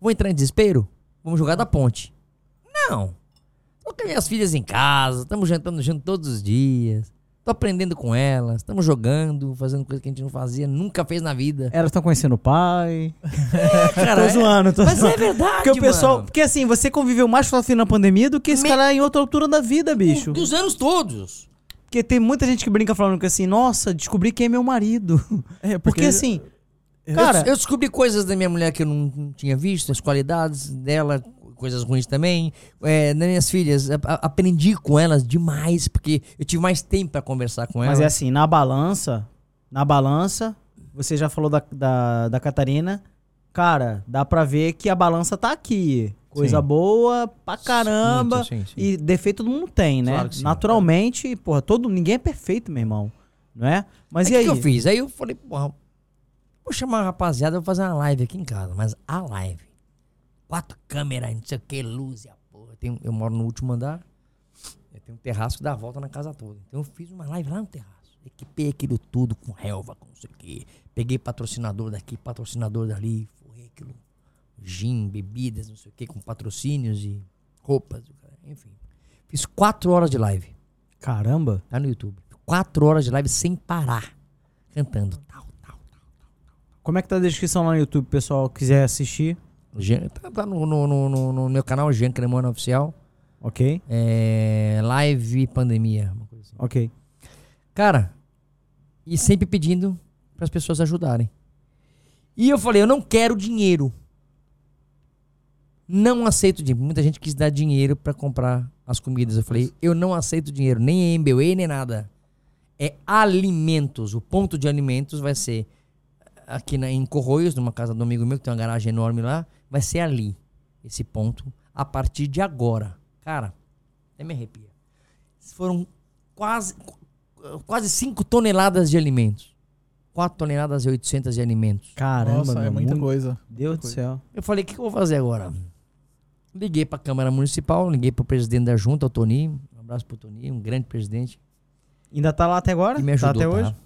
Speaker 4: Vou entrar em desespero? Vamos jogar da ponte. Não. Tô com minhas filhas em casa, estamos jantando junto todos os dias. Tô aprendendo com elas, estamos jogando, fazendo coisa que a gente não fazia, nunca fez na vida.
Speaker 3: Elas estão conhecendo o pai.
Speaker 4: Cara,
Speaker 3: tô
Speaker 4: é-
Speaker 3: zoando, tô
Speaker 4: Mas
Speaker 3: zoando.
Speaker 4: é verdade,
Speaker 3: Porque o pessoal.
Speaker 4: mano.
Speaker 3: Porque assim, você conviveu mais fácil na pandemia do que esse
Speaker 4: Me-
Speaker 3: cara em outra altura da vida, bicho.
Speaker 4: Dos anos todos.
Speaker 3: Porque tem muita gente que brinca falando que assim, nossa, descobri quem é meu marido.
Speaker 2: É,
Speaker 3: Porque assim,
Speaker 4: Eu-
Speaker 3: cara,
Speaker 4: eu, descobri coisas da minha mulher que eu não, não tinha visto, as qualidades dela, coisas ruins também. É, das minhas filhas, a- a- aprendi com elas demais, porque eu tive mais tempo pra conversar com
Speaker 3: mas
Speaker 4: elas.
Speaker 3: é assim, na balança, na balança, você já falou da, da, da Catarina, cara, dá pra ver que a balança tá aqui. Coisa
Speaker 2: Sim.
Speaker 3: boa pra caramba.
Speaker 4: Muito, sim, sim.
Speaker 3: E defeito todo mundo tem, né?
Speaker 4: Claro que.
Speaker 3: Naturalmente, porra, todo, ninguém é perfeito, meu irmão. Não é? Mas e
Speaker 4: o
Speaker 3: aí?
Speaker 4: que, que eu fiz? Aí eu falei, porra, vou chamar a rapaziada, vou fazer uma live aqui em casa. Mas a live. Quatro câmeras, não sei o que, luz e a porra. Eu, moro no último andar. Eu tenho um terraço que dá a volta na casa toda. Então eu fiz uma live lá no terraço. Equipei aquilo tudo com relva, com não sei o que. Peguei patrocinador daqui, patrocinador dali. Foi aquilo. Gin, bebidas, não sei o que, com patrocínios e roupas. Enfim. Fiz quatro horas de live.
Speaker 3: Caramba.
Speaker 4: Tá no YouTube. Quatro horas de live sem parar. Cantando. Tal.
Speaker 3: Como é que tá a descrição lá no YouTube, pessoal, quiser assistir?
Speaker 4: Jean- tá tá no, no, no, no- meu canal, Jean Cremona Oficial.
Speaker 3: Ok?
Speaker 4: É, live pandemia. Assim.
Speaker 3: Ok.
Speaker 4: Cara, e sempre pedindo para as pessoas ajudarem. E eu falei, eu não quero dinheiro. Não aceito dinheiro. Muita gente quis dar dinheiro para comprar as comidas. Eu falei, eu não aceito dinheiro, nem MBA, nem nada. É alimentos. O ponto de alimentos vai ser aqui na, em Corroios, numa casa do amigo meu, que tem uma garagem enorme lá. Vai ser ali, esse ponto, a partir de agora. Cara, até me arrepia. Foram quase, quase 5 toneladas de alimentos. 4 toneladas e 800 de alimentos.
Speaker 3: Caramba,
Speaker 2: Nossa, é muita
Speaker 3: muito-
Speaker 2: coisa.
Speaker 3: Deus do céu.
Speaker 4: Eu falei, o que, que eu vou fazer agora? Liguei pra Câmara Municipal, liguei pro presidente da junta, o Toninho. Um abraço pro Toninho, um grande presidente.
Speaker 3: Ainda tá lá até agora?
Speaker 4: Que me ajudou,
Speaker 3: tá até
Speaker 4: tá?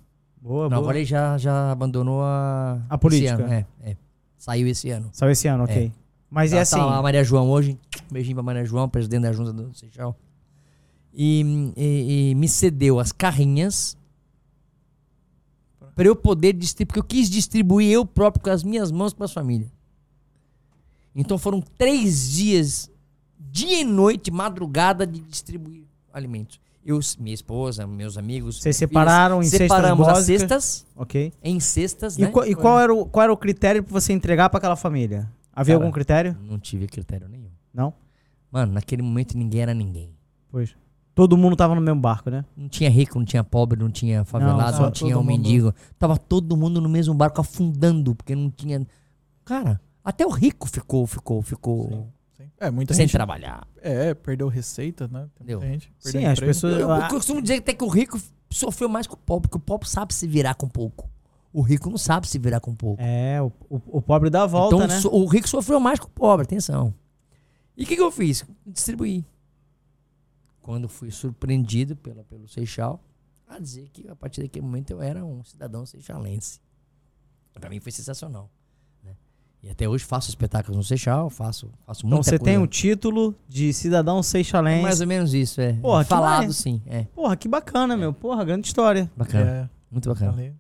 Speaker 3: Boa,
Speaker 4: Não,
Speaker 3: boa.
Speaker 4: agora ele já, já abandonou a...
Speaker 3: A política.
Speaker 4: Esse ano, é, é. Saiu esse ano.
Speaker 3: Só esse ano, ok. Mas é
Speaker 4: Tá-
Speaker 3: assim.
Speaker 4: Tá a Maria João hoje. Um beijinho pra Maria João, presidente da junta do Seixal. E, e- e me cedeu as carrinhas para eu poder distribuir, porque eu quis distribuir eu próprio com as minhas mãos para as famílias. Então foram três dias, dia e noite, madrugada, de distribuir alimentos. Eu, minha esposa, meus amigos.
Speaker 3: Vocês separaram em cestas
Speaker 4: Separamos as
Speaker 3: básicas?
Speaker 4: cestas,
Speaker 3: Ok.
Speaker 4: em cestas,
Speaker 3: E,
Speaker 4: né?
Speaker 3: qual- e qual, era o, qual era o critério pra você entregar pra aquela família? Havia
Speaker 4: Cara,
Speaker 3: algum critério?
Speaker 4: Não tive critério nenhum.
Speaker 3: Não?
Speaker 4: Mano, naquele momento ninguém era ninguém.
Speaker 3: Pois. Todo mundo tava no mesmo barco, né?
Speaker 4: Não tinha rico, não tinha pobre, não tinha favelado,
Speaker 3: só
Speaker 4: não, tinha um
Speaker 2: mundo-
Speaker 4: mendigo. Tava todo mundo no mesmo barco afundando, porque não tinha. Cara, até o rico ficou, ficou, ficou
Speaker 2: Sim. É, muita
Speaker 4: sem
Speaker 2: gente.
Speaker 4: trabalhar.
Speaker 2: É, perdeu receita, né? Muita gente. perdeu
Speaker 3: Sim, as pessoas.
Speaker 4: Eu, eu costumo dizer até que o rico sofreu mais que o pobre, porque o pobre sabe se virar com pouco. O rico não sabe se virar com pouco.
Speaker 3: É, o, o, o pobre dá a volta,
Speaker 4: então
Speaker 3: né?
Speaker 4: so- o rico sofreu mais que o pobre, atenção. E o que, que eu fiz? Distribuí. Quando fui surpreendido pela, pelo Seixal, a dizer que a partir daquele momento eu era um cidadão seixalense. Pra mim foi sensacional. E até hoje faço espetáculos no Seixal, faço, faço
Speaker 3: Então
Speaker 4: muita
Speaker 3: você
Speaker 4: coisa.
Speaker 3: tem o título de cidadão
Speaker 4: É
Speaker 3: seixalense.
Speaker 4: mais ou menos isso, é.
Speaker 3: Porra, que
Speaker 4: Falado
Speaker 3: maneiro.
Speaker 4: sim, é.
Speaker 3: Porra, que bacana, meu. Porra, grande história.
Speaker 4: Bacana,
Speaker 2: É,
Speaker 4: muito bacana.
Speaker 2: ali.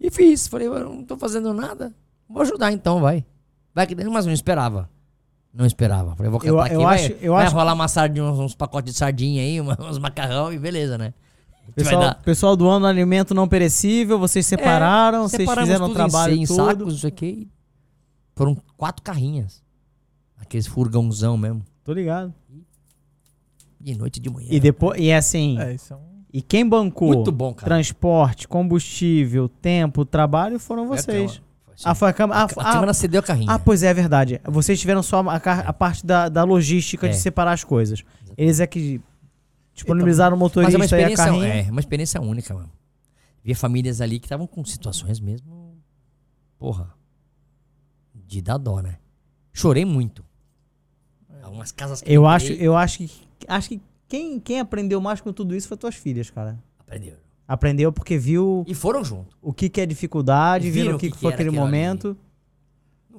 Speaker 4: E fiz. Falei, eu não tô fazendo nada. Vou ajudar então, vai. Vai que mas não esperava. Não esperava. Falei, vou cantar
Speaker 3: Eu-
Speaker 4: aqui,
Speaker 3: eu
Speaker 4: vai,
Speaker 3: acho- eu
Speaker 4: vai
Speaker 3: acho-
Speaker 4: rolar uma sardinha, uns, uns pacotes de sardinha aí, uns macarrão e beleza, né?
Speaker 3: Pessoal, pessoal doando alimento não perecível, vocês separaram, vocês
Speaker 4: Separamos
Speaker 3: fizeram o
Speaker 4: tudo
Speaker 3: trabalho
Speaker 4: em, em
Speaker 3: todo.
Speaker 4: sacos, não sei o que. Foram quatro carrinhas. Aqueles furgãozão mesmo.
Speaker 3: Tô ligado.
Speaker 4: De noite e de manhã.
Speaker 3: E depois, e assim,
Speaker 2: É, isso é um.
Speaker 3: e quem bancou
Speaker 4: Muito bom, cara.
Speaker 3: transporte, combustível, tempo, trabalho foram
Speaker 4: a
Speaker 3: vocês.
Speaker 4: Câmara. Foi assim.
Speaker 3: Ah, foi a Câmara.
Speaker 4: a,
Speaker 3: Ah,
Speaker 4: a
Speaker 3: ah,
Speaker 4: Câmara cedeu a carrinha.
Speaker 3: ah, pois é, é verdade. Vocês tiveram só a, car- a parte da, da logística de
Speaker 4: É.
Speaker 3: separar as coisas. Eles é que disponibilizaram o
Speaker 4: Mas é
Speaker 3: motorista
Speaker 4: uma
Speaker 3: e a
Speaker 4: experiência,
Speaker 3: carrinha.
Speaker 4: é uma experiência única, mano. Via famílias ali que estavam com situações mesmo. Porra. De dar dó, né? Chorei muito. Algumas casas que
Speaker 3: Eu acho, eu acho que acho que quem, quem aprendeu mais com tudo isso foi tuas filhas, cara.
Speaker 4: Aprenderam.
Speaker 3: Aprendeu porque viu
Speaker 4: E foram junto.
Speaker 3: o que, que é dificuldade, viram
Speaker 4: viram
Speaker 3: o que, que foi aquele momento.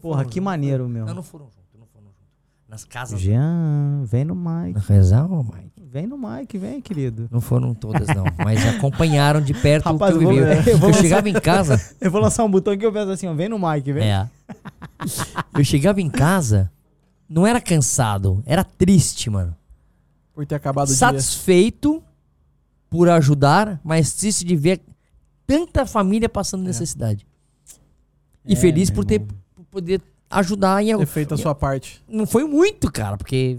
Speaker 3: Porra, que
Speaker 4: junto.
Speaker 3: maneiro, meu.
Speaker 4: Não, não foram junto, não foram junto. Nas casas.
Speaker 3: Jean, vem no mic.
Speaker 4: Rezar, Mike.
Speaker 3: Vem no mic, vem, querido.
Speaker 4: Não foram todas, não. Mas acompanharam de perto
Speaker 3: Rapaz,
Speaker 4: o que eu
Speaker 3: eu vou-
Speaker 4: vivi.
Speaker 3: eu
Speaker 4: Eu,
Speaker 3: vou lançar-
Speaker 4: chegava em casa.
Speaker 3: Eu vou lançar um botão que eu penso assim, ó, vem no mic, vem.
Speaker 4: É. Eu chegava em casa, não era cansado, era triste, mano.
Speaker 2: Por ter acabado o dia.
Speaker 4: Satisfeito por ajudar, mas triste de ver tanta família passando necessidade. E
Speaker 3: É,
Speaker 4: feliz por ter por poder ajudar em
Speaker 2: Ter feito a sua parte.
Speaker 4: Não foi muito, cara, porque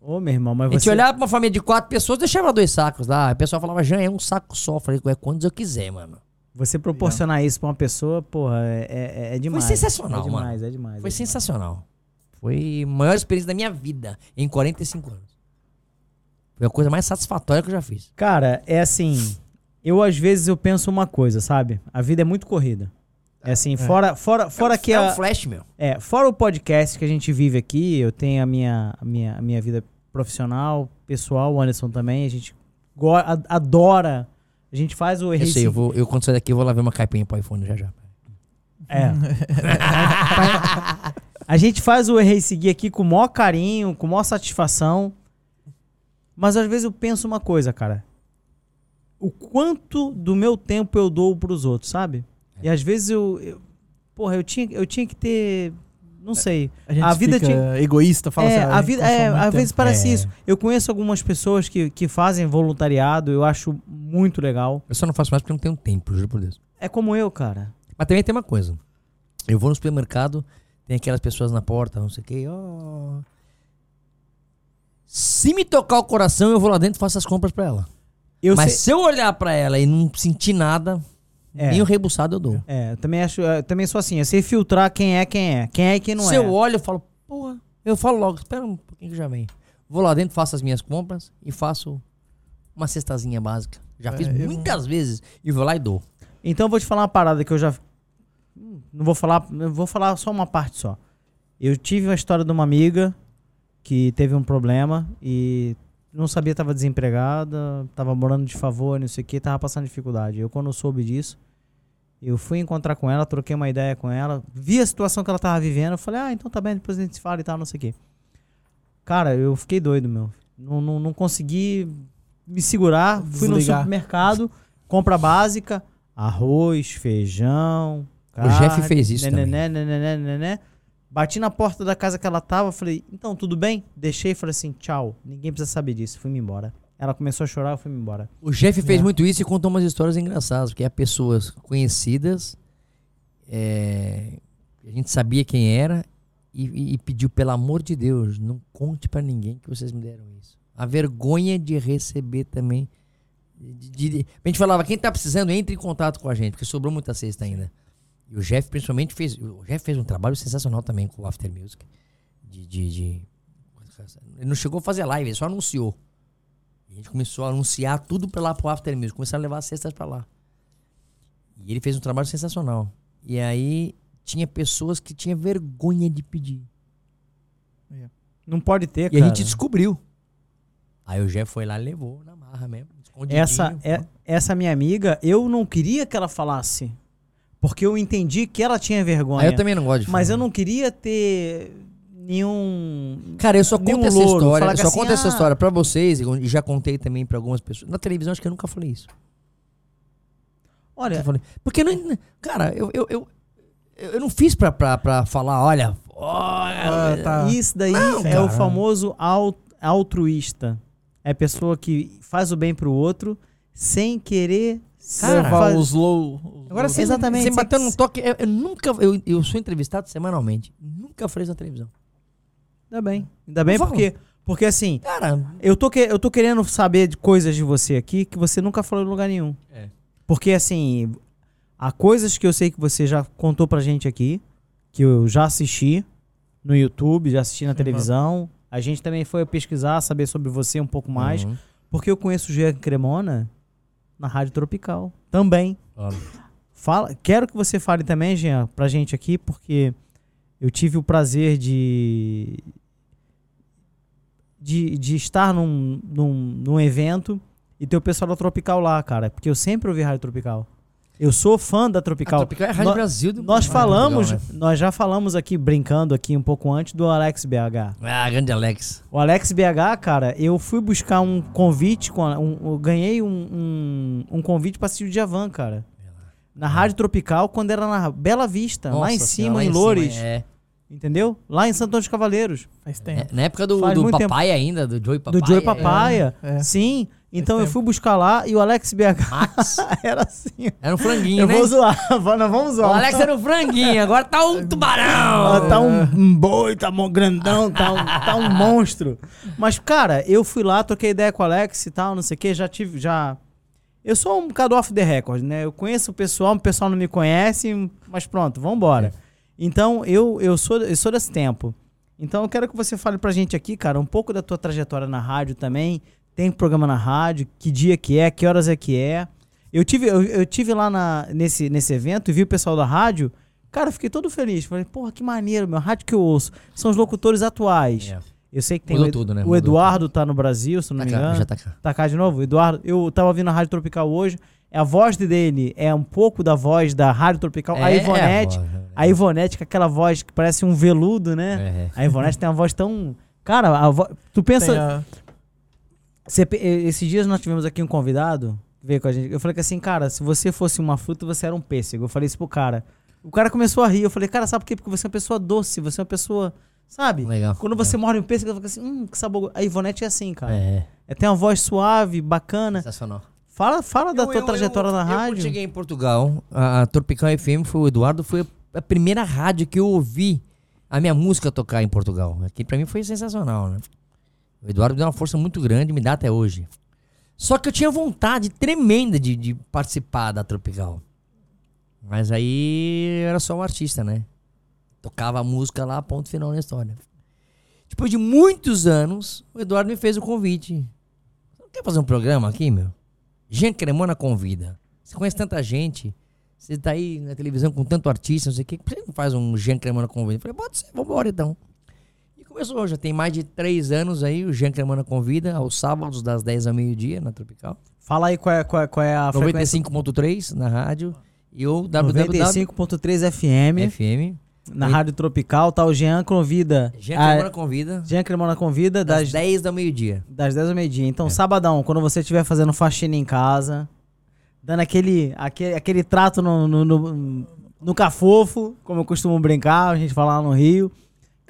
Speaker 3: Ô, meu irmão, mas
Speaker 4: a gente
Speaker 3: você...
Speaker 4: olhava pra uma família de quatro pessoas, deixava dois sacos lá. A pessoa falava, Jean, é um saco só. Eu falei, é quantos eu quiser, mano.
Speaker 3: Você proporcionar isso pra uma pessoa, porra, é, é, é demais.
Speaker 4: sensacional,
Speaker 3: É demais,
Speaker 4: mano.
Speaker 3: é demais.
Speaker 4: Foi
Speaker 3: é demais.
Speaker 4: sensacional. Foi a maior experiência da minha vida em 45 anos. Foi a coisa mais satisfatória que eu já fiz.
Speaker 3: Cara, é assim, eu às vezes eu penso uma coisa, sabe? A vida é muito corrida. É assim, fora, fora, fora que
Speaker 4: é
Speaker 3: a,
Speaker 4: um flash, meu.
Speaker 3: É, fora o podcast que a gente vive aqui, eu tenho a minha, a minha, a minha vida profissional, pessoal, o Anderson também, a gente go- a- adora, a gente faz o
Speaker 4: Eu sei, eu, vou, eu quando sair daqui eu vou lá ver uma caipinha pro iPhone já já.
Speaker 3: É. a gente faz o Errei Seguir aqui com o maior carinho, com a maior satisfação, mas às vezes eu penso uma coisa, cara, o quanto do meu tempo eu dou pros outros, sabe? E às vezes eu, eu porra, eu tinha, eu tinha que ter, não sei,
Speaker 2: A gente
Speaker 3: A vida tinha-
Speaker 2: egoísta, fala
Speaker 3: é,
Speaker 2: assim. ah,
Speaker 3: a
Speaker 2: gente
Speaker 3: vida,
Speaker 2: consome
Speaker 3: é, às vezes
Speaker 2: tempo.
Speaker 3: parece
Speaker 4: É.
Speaker 3: isso. Eu conheço algumas pessoas que, que fazem voluntariado, eu acho muito legal.
Speaker 4: Eu só não faço mais porque não tenho tempo, juro por Deus.
Speaker 3: É como eu, cara.
Speaker 4: Mas também tem uma coisa. Eu vou no supermercado, tem aquelas pessoas na porta, não sei o que. Se me tocar o coração, eu vou lá dentro e faço as compras pra ela.
Speaker 3: Eu
Speaker 4: Mas
Speaker 3: sei-
Speaker 4: se eu olhar pra ela e não sentir nada,
Speaker 3: É.
Speaker 4: nem o rebuçado eu dou.
Speaker 3: É, eu também acho, eu também sou assim, eu sei filtrar quem é quem é, quem é e quem não
Speaker 4: se
Speaker 3: é.
Speaker 4: eu olho, eu falo, porra, eu falo logo, espera um pouquinho que já vem. Vou lá dentro, faço as minhas compras e faço uma cestazinha básica. Já
Speaker 2: É,
Speaker 4: fiz
Speaker 2: eu-
Speaker 4: muitas vezes e vou lá e dou.
Speaker 3: Então eu vou te falar uma parada que eu já. Hum, Não vou falar. eu Vou falar só uma parte só. Eu tive uma história de uma amiga que teve um problema e não sabia, tava desempregada, tava morando de favor, não sei o que, tava passando dificuldade. Eu, quando soube disso, eu fui encontrar com ela, troquei uma ideia com ela, vi a situação que ela tava vivendo, eu falei, ah, então tá bem, depois a gente se fala e tal, não sei o que. Cara, eu fiquei doido, meu. Não, não, não consegui me segurar. Fui no supermercado, compra básica, arroz, feijão.
Speaker 4: O Jeff fez isso
Speaker 3: nenené, nenené, nenené. Bati na porta da casa que ela tava, falei, então, tudo bem? Deixei e falei assim, tchau. Ninguém precisa saber disso. Fui-me embora. Ela começou a chorar, eu fui-me embora.
Speaker 4: O Jeff fez
Speaker 2: É.
Speaker 4: muito isso e contou umas histórias engraçadas, porque é pessoas conhecidas, é, a gente sabia quem era e, e- e pediu, pelo amor de Deus, não conte pra ninguém que vocês me deram isso. A vergonha de receber também. De, de- de- a gente falava, quem tá precisando, entre em contato com a gente, porque sobrou muita cesta ainda. E o Jeff, principalmente, fez. O Jeff fez um trabalho sensacional também com o After Music. De, de, de- Ele não chegou a fazer live, ele só anunciou. E a gente começou a anunciar tudo pra lá pro After Music. Começaram a levar as cestas pra lá. E ele fez um trabalho sensacional. E aí tinha pessoas que tinham vergonha de pedir.
Speaker 3: Não pode ter,
Speaker 4: E
Speaker 3: cara.
Speaker 4: a gente descobriu. Aí o Jeff foi lá e levou na marra mesmo.
Speaker 3: essa, é, essa minha amiga, eu não queria que ela falasse. Porque eu entendi que ela tinha vergonha.
Speaker 4: Aí eu também não gosto de
Speaker 3: Mas
Speaker 4: falar.
Speaker 3: eu não queria ter nenhum.
Speaker 4: Cara, eu só conto essa
Speaker 3: louro.
Speaker 4: história. Eu só
Speaker 3: assim,
Speaker 4: conto essa
Speaker 3: ah,
Speaker 4: história pra vocês e já contei também pra algumas pessoas. Na televisão acho que eu nunca falei isso.
Speaker 3: Olha,
Speaker 4: Eu falei, porque não. Cara, eu, eu, eu, eu não fiz pra, pra, pra falar, olha. olha
Speaker 2: Ah, tá.
Speaker 3: isso daí
Speaker 4: Não,
Speaker 3: é o
Speaker 4: cara.
Speaker 3: famoso al- altruísta. É a pessoa que faz o bem pro outro sem querer
Speaker 4: Cara,
Speaker 3: ser-
Speaker 2: Levar
Speaker 3: faz-
Speaker 2: os low. os
Speaker 4: Agora
Speaker 2: low-
Speaker 4: você,
Speaker 3: Exatamente,
Speaker 4: você bateu num toque. Eu, eu nunca. Eu, eu sou entrevistado semanalmente. Nunca falei isso na televisão.
Speaker 3: Ainda bem. Ainda bem porque, porque assim,
Speaker 4: Cara,
Speaker 3: eu tô, que, eu tô querendo saber de coisas de você aqui que você nunca falou em lugar nenhum.
Speaker 4: É.
Speaker 3: Porque assim, há coisas que eu sei que você já contou pra gente aqui, que eu já assisti no YouTube, já assisti na televisão. A gente também foi pesquisar, saber sobre você um pouco mais.
Speaker 4: Uhum.
Speaker 3: Porque eu conheço o Jean Cremona na Rádio Tropical. Também. Fala, quero que você fale também, Jean, pra gente aqui, porque eu tive o prazer de. de, de estar num, num, num evento e ter o pessoal da Tropical lá, cara. Porque eu sempre ouvi Rádio Tropical. Eu sou fã da
Speaker 4: A
Speaker 3: Tropical.
Speaker 4: Tropical é a Rádio
Speaker 3: Nó-
Speaker 4: Brasil do
Speaker 3: Nós falamos,
Speaker 4: Portugal, né?
Speaker 3: nós já falamos aqui, brincando aqui um pouco antes, do Alex BH.
Speaker 4: Ah, grande Alex.
Speaker 3: O Alex BH, cara, eu fui buscar um convite, com um, eu ganhei um, um, um convite pra assistir o Djavan, cara. Na Rádio Tropical, quando era na Bela Vista, lá em
Speaker 4: Nossa
Speaker 3: cima,
Speaker 4: lá
Speaker 3: em
Speaker 4: cima,
Speaker 3: Loures.
Speaker 4: é.
Speaker 3: Entendeu? Lá em Santo Antônio dos Cavaleiros.
Speaker 2: Faz tempo.
Speaker 4: É, Na época do, do papai ainda, do Joey Papai.
Speaker 3: do Joey Papaya.
Speaker 2: é.
Speaker 3: Sim. Então eu fui buscar lá e o Alex BH
Speaker 4: Max.
Speaker 3: era assim.
Speaker 4: Era um franguinho,
Speaker 3: Eu
Speaker 4: né?
Speaker 3: vou zoar, nós vamos
Speaker 4: O
Speaker 3: zoar.
Speaker 4: Alex era um franguinho, agora tá um tubarão.
Speaker 3: tá um, um boi, tá um grandão, tá um, tá um monstro. Mas, cara, eu fui lá, troquei ideia com o Alex e tal, não sei o que, já tive, já... Eu sou um bocado off the record, né? Eu conheço o pessoal, o pessoal não me conhece, mas pronto, vambora. Então, eu, eu, sou, eu sou desse tempo. Então, eu quero que você fale pra gente aqui, cara, um pouco da tua trajetória na rádio também. Tem programa na rádio, que dia que é, que horas é que é. Eu tive, eu, eu tive lá na, nesse, nesse evento e vi o pessoal da rádio. Cara, fiquei todo feliz. Falei, porra, que maneiro, meu. Rádio que eu ouço. São os locutores atuais.
Speaker 4: É.
Speaker 3: Eu sei que tem
Speaker 4: Mudou
Speaker 3: o,
Speaker 4: tudo, né?
Speaker 3: o
Speaker 4: Mudou
Speaker 3: Eduardo tá no Brasil, se não
Speaker 4: Tá
Speaker 3: me
Speaker 4: cá,
Speaker 3: engano.
Speaker 4: já tá cá.
Speaker 3: Tá cá de novo? Eduardo, eu tava ouvindo a Rádio Tropical hoje. A voz dele é um pouco da voz da Rádio Tropical. a
Speaker 4: É,
Speaker 3: Ivonete,
Speaker 4: é a voz,
Speaker 3: a Ivonete com aquela voz que parece um veludo, né?
Speaker 4: É.
Speaker 3: A Ivonete tem uma voz tão. Cara, a vo... tu pensa. Você esses dias nós tivemos aqui um convidado que veio com a gente. Eu falei que assim, cara, se você fosse uma fruta, você era um pêssego. Eu falei isso pro cara. O cara começou a rir. Eu falei, cara, sabe por quê? Porque você é uma pessoa doce, você é uma pessoa. Sabe?
Speaker 4: Legal.
Speaker 3: Quando você morde um pêssego, você fica assim, hum, que sabor. A Ivonete é assim, cara.
Speaker 4: É.
Speaker 3: É, tem uma voz suave, bacana.
Speaker 4: Sensacional.
Speaker 3: Fala, fala da
Speaker 4: Eu-
Speaker 3: tua
Speaker 4: eu-
Speaker 3: trajetória
Speaker 4: eu-
Speaker 3: na
Speaker 4: eu,
Speaker 3: rádio.
Speaker 4: quando cheguei em Portugal, a, a Tropical FM foi o Eduardo, foi a primeira rádio que eu ouvi a minha música tocar em Portugal. Aqui pra mim foi sensacional, né? O Eduardo me deu uma força muito grande, me dá até hoje. Só que eu tinha vontade tremenda de, de participar da Tropical. Mas aí era só um artista, né? Tocava a música lá, ponto final na história. Depois de muitos anos, o Eduardo me fez o convite. Você quer fazer um programa aqui, meu? Jean Cremona convida. Você conhece tanta gente. Você tá aí na televisão com tanto artista, não sei o quê. Por que não faz um Jean Cremona convida? Eu falei, pode ser, vambora então. E começou, já tem mais de três anos aí, o Jean Cremona convida, aos sábados, das 10 ao meio-dia, na Tropical.
Speaker 3: Fala aí qual é, qual é, qual é a frequência.
Speaker 4: 95.3 na rádio. E o www
Speaker 3: 95.3 FM,
Speaker 4: FM.
Speaker 3: na Rádio Tropical, tá o Jean convida.
Speaker 4: Jean
Speaker 3: a-
Speaker 4: Cremona convida,
Speaker 3: Jean Cremona convida
Speaker 4: das
Speaker 3: das,
Speaker 4: 10 ao meio-dia.
Speaker 3: das 10 ao meio-dia. Então,
Speaker 4: É.
Speaker 3: sabadão, quando você estiver fazendo faxina em casa, dando aquele, aquele, aquele trato no, no, no, no cafofo, como eu costumo brincar, a gente fala lá no Rio.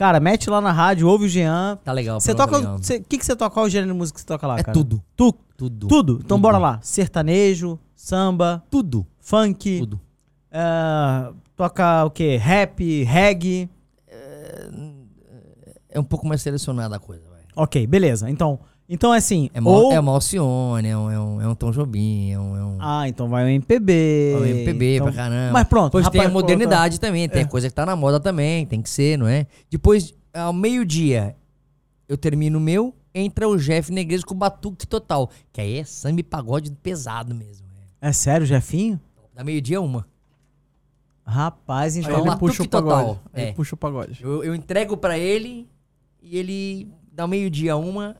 Speaker 3: Cara, mete lá na rádio, ouve o Jean.
Speaker 4: Tá legal.
Speaker 3: Você toca. O que, que você toca? Qual o gênero de música que você toca lá,
Speaker 4: É
Speaker 3: cara?
Speaker 4: tudo.
Speaker 3: Tu,
Speaker 4: Tudo.
Speaker 3: tudo. Então
Speaker 4: Tudo.
Speaker 3: bora lá. Sertanejo, samba,
Speaker 4: Tudo.
Speaker 3: funk,
Speaker 4: Tudo.
Speaker 3: é, toca o quê? Rap, reggae.
Speaker 4: É um pouco mais selecionada a coisa, vai.
Speaker 3: Ok, beleza. Então, então é assim.
Speaker 4: É, uma,
Speaker 3: ou...
Speaker 4: é uma Alcione, é um, é, um, é um Tom Jobim, é um, é um,
Speaker 3: Ah, então vai o MPB.
Speaker 4: é um MPB
Speaker 3: então...
Speaker 4: pra caramba.
Speaker 3: Mas pronto.
Speaker 4: Depois tem a
Speaker 3: rapaz, É.
Speaker 4: modernidade também, tem a coisa que tá na moda também, tem que ser, não é? Depois, ao meio-dia, eu termino o meu, entra o Jeff Negreiros com o Batuque Total, que aí é samba e pagode pesado mesmo. É.
Speaker 3: É sério, Jefinho?
Speaker 4: Da meio-dia, uma.
Speaker 3: Rapaz,
Speaker 2: Aí
Speaker 3: então.
Speaker 2: ele puxa o
Speaker 4: total.
Speaker 2: pagode.
Speaker 4: É.
Speaker 2: Ele puxa o pagode.
Speaker 4: Eu, eu entrego pra ele e ele dá meio-dia, uma.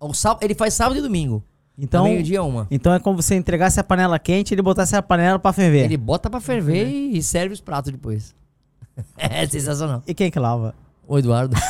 Speaker 4: Ao sábado, ele faz sábado e domingo.
Speaker 3: Então,
Speaker 4: Dá meio-dia, uma.
Speaker 3: então é como você entregasse a panela quente e ele botasse a panela pra ferver.
Speaker 4: Ele bota pra ferver e serve os pratos depois. é sensacional.
Speaker 3: E quem que lava?
Speaker 4: O Eduardo.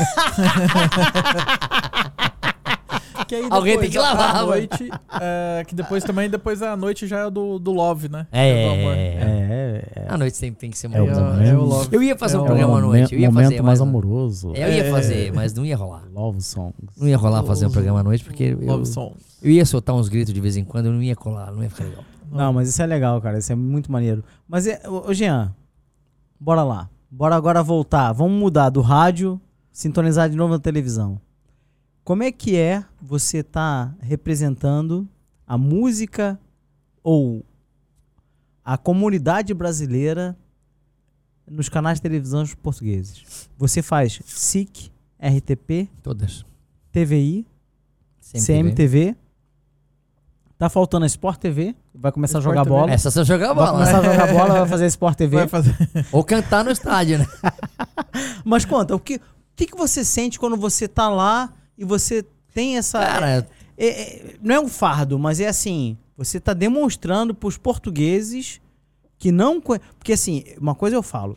Speaker 2: Que aí
Speaker 4: Alguém
Speaker 2: depois,
Speaker 4: tem que lavar,
Speaker 2: À
Speaker 4: mano.
Speaker 2: noite, é, que depois também, depois a noite já é do, do Love, né?
Speaker 4: É,
Speaker 2: do amor.
Speaker 4: é,
Speaker 3: É, é.
Speaker 4: A noite sempre tem que ser
Speaker 3: É o
Speaker 4: mais
Speaker 3: momento.
Speaker 2: É o Love.
Speaker 4: Eu ia fazer
Speaker 2: É
Speaker 4: um programa à noite. Eu ia
Speaker 3: momento
Speaker 4: fazer,
Speaker 3: mais
Speaker 4: mas-
Speaker 3: amoroso.
Speaker 4: Eu ia
Speaker 2: É.
Speaker 4: fazer, mas não ia rolar.
Speaker 3: Love songs.
Speaker 4: Não ia rolar fazer um programa à noite, porque eu,
Speaker 2: Love Song.
Speaker 4: eu ia soltar uns gritos de vez em quando, eu não ia colar, não ia ficar legal.
Speaker 3: Não, mas isso é legal, cara. Isso é muito maneiro. Mas, é, ô, ô, Jean, bora lá. Bora agora voltar. Vamos mudar do rádio, sintonizar de novo na televisão. Como é que é você tá representando a música ou a comunidade brasileira nos canais de televisão portugueses? Você faz SIC, RTP,
Speaker 4: Todas.
Speaker 3: TVI,
Speaker 4: CMTV.
Speaker 3: CMTV. Tá faltando a Sport TV. Vai começar a
Speaker 2: Sport
Speaker 3: jogar
Speaker 2: TV.
Speaker 3: bola.
Speaker 4: Essa só jogar
Speaker 3: Vai
Speaker 4: bola.
Speaker 3: começar a
Speaker 4: né?
Speaker 3: jogar bola, vai fazer Sport TV.
Speaker 2: Vai fazer.
Speaker 4: Ou cantar no estádio, né?
Speaker 3: Mas conta, o que, o que, que você sente quando você tá lá e você tem essa.
Speaker 4: Cara,
Speaker 3: é- é- não é um fardo, mas é assim: você tá demonstrando pros portugueses que não. Porque assim, uma coisa eu falo.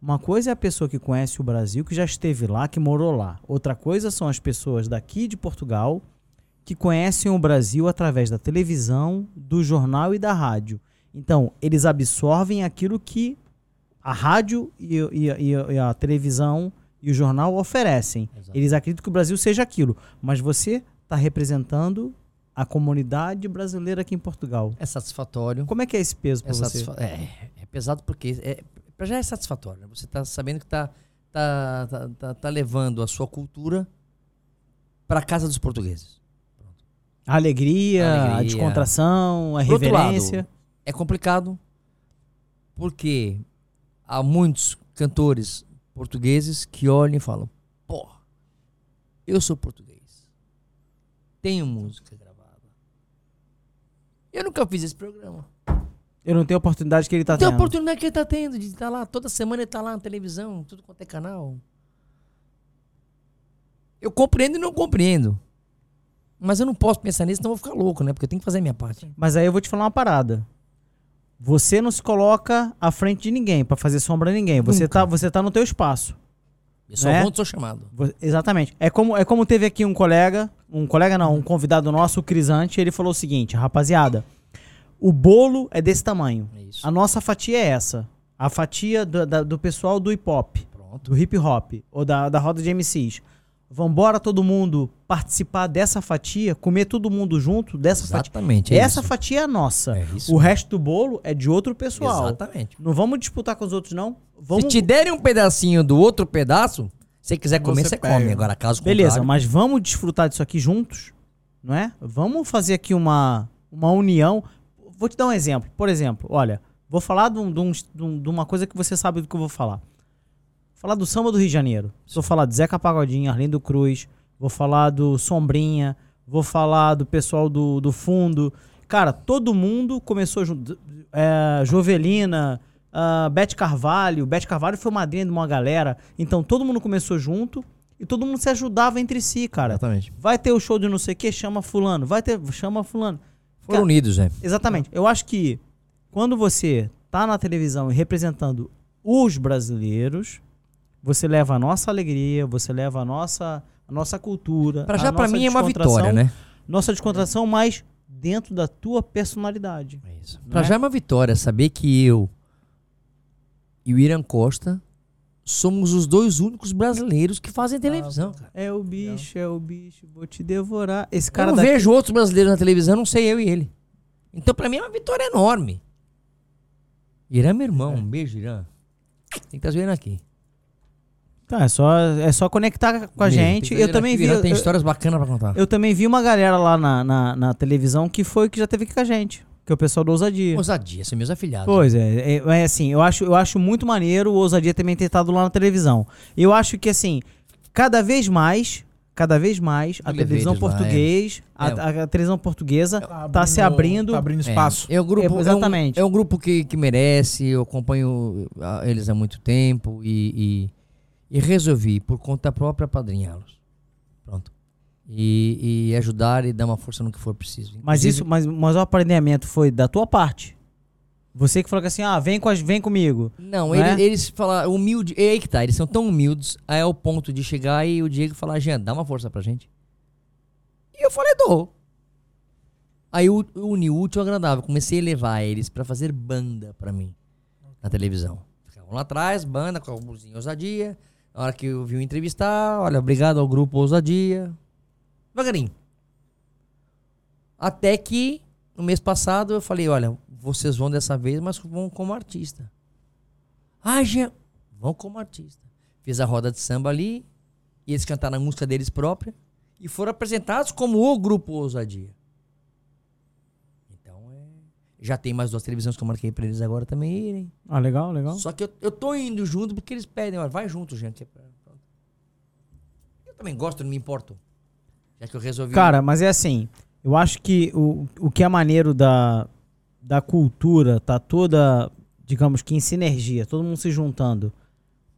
Speaker 3: Uma coisa é a pessoa que conhece o Brasil, que já esteve lá, que morou lá. Outra coisa são as pessoas daqui de Portugal que conhecem o Brasil através da televisão, do jornal e da rádio. Então, eles absorvem aquilo que a rádio e, e- e- e a televisão e o jornal oferecem.
Speaker 4: Exato.
Speaker 3: Eles acreditam que o Brasil seja aquilo. Mas você está representando a comunidade brasileira aqui em Portugal.
Speaker 4: é satisfatório.
Speaker 3: Como é que é esse peso
Speaker 4: É,
Speaker 3: para você?
Speaker 4: satisfa- é, é pesado porque é, pra já é satisfatório. né? Você tá sabendo que tá, tá, tá, tá, tá levando a sua cultura pra casa dos portugueses.
Speaker 3: A alegria, a
Speaker 4: Alegria.
Speaker 3: descontração, a
Speaker 4: Por
Speaker 3: reverência.
Speaker 4: lado, é complicado porque há muitos cantores portugueses que olham e falam: pô, eu sou português, tenho música gravada. Eu nunca fiz esse programa.
Speaker 3: Eu não tenho a oportunidade que ele tá
Speaker 4: Tem a
Speaker 3: tendo.
Speaker 4: oportunidade que ele tá tendo de estar lá, toda semana ele tá lá na televisão, tudo quanto é canal. Eu compreendo e não compreendo. Mas eu não posso pensar nisso, senão eu vou ficar louco, né? Porque eu tenho que fazer a minha parte.
Speaker 3: Mas aí eu vou te falar uma parada. Você não se coloca à frente de ninguém pra fazer sombra a ninguém. Você
Speaker 4: Nunca.
Speaker 3: tá, você tá no teu espaço.
Speaker 4: Eu só
Speaker 3: Né?
Speaker 4: onde sou chamado.
Speaker 3: Exatamente. É como, é como teve aqui um colega, um colega não, um convidado nosso, o Crisante, ele falou o seguinte, rapaziada, o bolo é desse tamanho.
Speaker 4: É isso.
Speaker 3: A nossa fatia é essa. A fatia do, da- do pessoal do hip hop,
Speaker 4: Pronto.
Speaker 3: do hip hop, ou da, da roda de MCs. Vambora todo mundo participar dessa fatia, comer todo mundo junto dessa fatia.
Speaker 4: Exatamente. é
Speaker 3: Essa
Speaker 4: isso.
Speaker 3: fatia é nossa.
Speaker 4: É isso.
Speaker 3: O resto do bolo é de outro pessoal.
Speaker 4: Exatamente.
Speaker 3: Não vamos disputar com os outros, não. Vamos...
Speaker 4: Se te derem um pedacinho do outro pedaço, se você quiser comer,
Speaker 2: Você
Speaker 4: você come. Agora, caso
Speaker 3: Beleza,
Speaker 4: contrário,
Speaker 3: mas vamos desfrutar disso aqui juntos? não é? Vamos fazer aqui uma, uma união. Vou te dar um exemplo. Por exemplo, olha, vou falar de um- de um- de uma coisa que você sabe do que eu vou falar. Falar do samba do Rio de Janeiro. Vou falar de Zeca Pagodinho, Arlindo Cruz. Vou falar do Sombrinha. Vou falar do pessoal do, do fundo. Cara, todo mundo começou junto. É, Jovelina, Bete Carvalho. Bete Carvalho foi madrinha de uma galera. Então todo mundo começou junto e todo mundo se ajudava entre si, cara.
Speaker 4: Exatamente.
Speaker 3: Vai ter o show de não sei o que, chama fulano. Vai ter, chama fulano.
Speaker 4: Foram
Speaker 3: Cara,
Speaker 4: unidos, né?
Speaker 3: Exatamente. Eu acho que quando você tá na televisão e representando os brasileiros, você leva a nossa alegria, você leva a nossa, a nossa cultura.
Speaker 4: Pra
Speaker 3: a
Speaker 4: já pra
Speaker 3: nossa
Speaker 4: mim é uma vitória, né?
Speaker 3: Nossa descontração, mas dentro da tua personalidade.
Speaker 4: É isso.
Speaker 3: Não
Speaker 4: Pra
Speaker 3: é?
Speaker 4: já é uma vitória saber que eu e o Irã Costa somos os dois únicos brasileiros que fazem televisão, cara.
Speaker 3: É o bicho, é o bicho, vou te devorar. Esse
Speaker 4: Eu
Speaker 3: cara
Speaker 4: não
Speaker 3: daqui,
Speaker 4: vejo outros brasileiros na televisão, não sei eu e ele. Então pra mim é uma vitória enorme. Irã é meu irmão, um beijo, Irã. Tem que trazer o Irã aqui.
Speaker 3: Tá, é só, é só conectar com a
Speaker 4: Mesmo,
Speaker 3: gente. Eu também
Speaker 4: aqui,
Speaker 3: vi.
Speaker 4: Irã tem
Speaker 3: eu-
Speaker 4: histórias bacanas pra contar.
Speaker 3: Eu também vi uma galera lá na, na, na televisão que foi que já teve aqui com a gente. Que é o pessoal do Ousadia.
Speaker 4: Ousadia, são meus afilhados.
Speaker 3: Pois é, é, é assim, eu acho, eu acho muito maneiro o Ousadia também ter estado lá na televisão. Eu acho que assim, cada vez mais, cada vez mais, a televisão
Speaker 4: eles lá,
Speaker 3: português, a,
Speaker 4: É.
Speaker 3: a- a televisão portuguesa tá, se abrindo.
Speaker 2: Tá abrindo
Speaker 4: É,
Speaker 2: espaço.
Speaker 4: É, o grupo,
Speaker 3: É,
Speaker 4: é um-
Speaker 3: exatamente.
Speaker 4: É um, grupo que, que merece, eu acompanho ah, eles há muito tempo e, e, e resolvi, por conta própria, padrinhá-los. Pronto. E, e ajudar e dar uma força no que for preciso.
Speaker 3: Mas
Speaker 4: Inclusive,
Speaker 3: isso, mas, mas o aprendimento foi da tua parte. Você que falou que assim, ah, vem, com a, vem comigo.
Speaker 4: Não,
Speaker 3: Não
Speaker 4: ele-
Speaker 3: é?
Speaker 4: eles falaram, humilde, é aí que tá, eles são tão humildes, aí é o ponto de chegar e o Diego falar, Jean, dá uma força pra gente. E eu falei, dou. Aí o, o uni o útil ao agradável, comecei a levar eles pra fazer banda pra mim na televisão. Ficavam lá atrás, banda com a ousadia. Na hora que eu vi o entrevistar, olha, obrigado ao grupo Ousadia. Devagarinho. Até que no mês passado eu falei, olha, vocês vão dessa vez, mas vão como artista. Ah, Jean, vão como artista. Fiz a roda de samba ali, e eles cantaram a música deles própria, e foram apresentados como o grupo Ousadia. Já tem mais duas televisões que eu marquei pra eles agora também irem.
Speaker 3: Ah, legal, legal.
Speaker 4: Só que eu, eu tô indo junto porque eles pedem, olha, vai junto, que é. Eu também gosto, não me importo. Já que eu resolvi.
Speaker 3: Cara, mas é assim, eu acho que o, o que é maneiro da, da cultura tá toda, digamos que em sinergia, todo mundo se juntando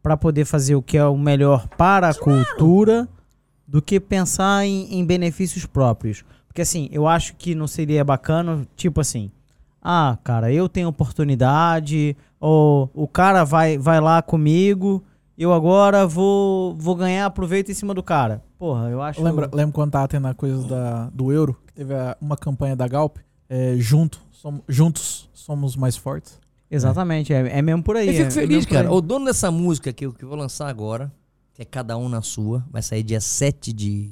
Speaker 3: pra poder fazer o que é o melhor para a cultura do que pensar em, em benefícios próprios. Porque assim, eu acho que não seria bacana, tipo assim, ah, cara, eu tenho oportunidade, ou o cara vai, vai lá comigo, eu agora vou, vou ganhar proveito em cima do cara. Porra, eu acho...
Speaker 2: Lembra, lembra quando tava tendo a coisa da, do euro? Que teve a- uma campanha da Galp? É, junto, som- juntos somos mais fortes.
Speaker 3: Exatamente, é, é mesmo por aí.
Speaker 4: Eu
Speaker 3: é-
Speaker 4: fico
Speaker 3: é
Speaker 4: feliz, cara. O dono dessa música que eu, que eu vou lançar agora, que é Cada Um na Sua, vai sair dia 7 de.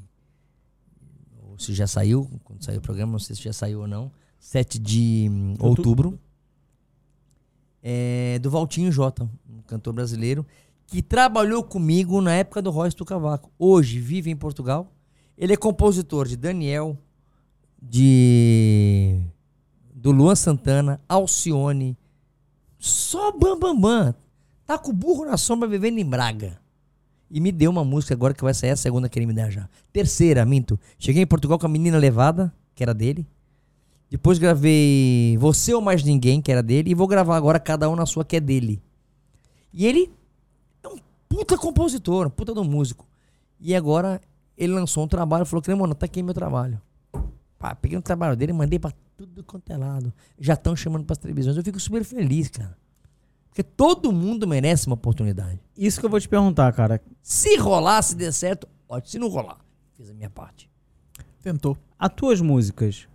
Speaker 4: Ou se já saiu, quando sair o programa, não sei se já saiu ou não. 7 de hum, outubro. É do Valtinho Jota, um cantor brasileiro, que trabalhou comigo na época do Royce do Cavaco. Hoje vive em Portugal. Ele é compositor de Daniel, de. do Luan Santana, Alcione. Só bam bam bam. Tá com o burro na sombra vivendo em Braga. E me deu uma música agora que vai sair a segunda que ele me der já. Terceira, minto. Cheguei em Portugal com a menina levada, que era dele. Depois gravei Você ou Mais Ninguém, que era dele. E vou gravar agora Cada Um na Sua, que é dele. E ele é um puta compositor, um puta do músico. E agora ele lançou um trabalho e falou: Cremona, tá aqui meu trabalho. Pá, peguei o trabalho dele e mandei pra tudo quanto é lado. Já estão chamando pras televisões. Eu fico super feliz, cara. Porque todo mundo merece uma oportunidade.
Speaker 3: Isso que eu vou te perguntar, cara.
Speaker 4: Se rolar, se der certo, ótimo. Se não rolar, fiz a minha parte.
Speaker 2: Tentou.
Speaker 3: As tuas músicas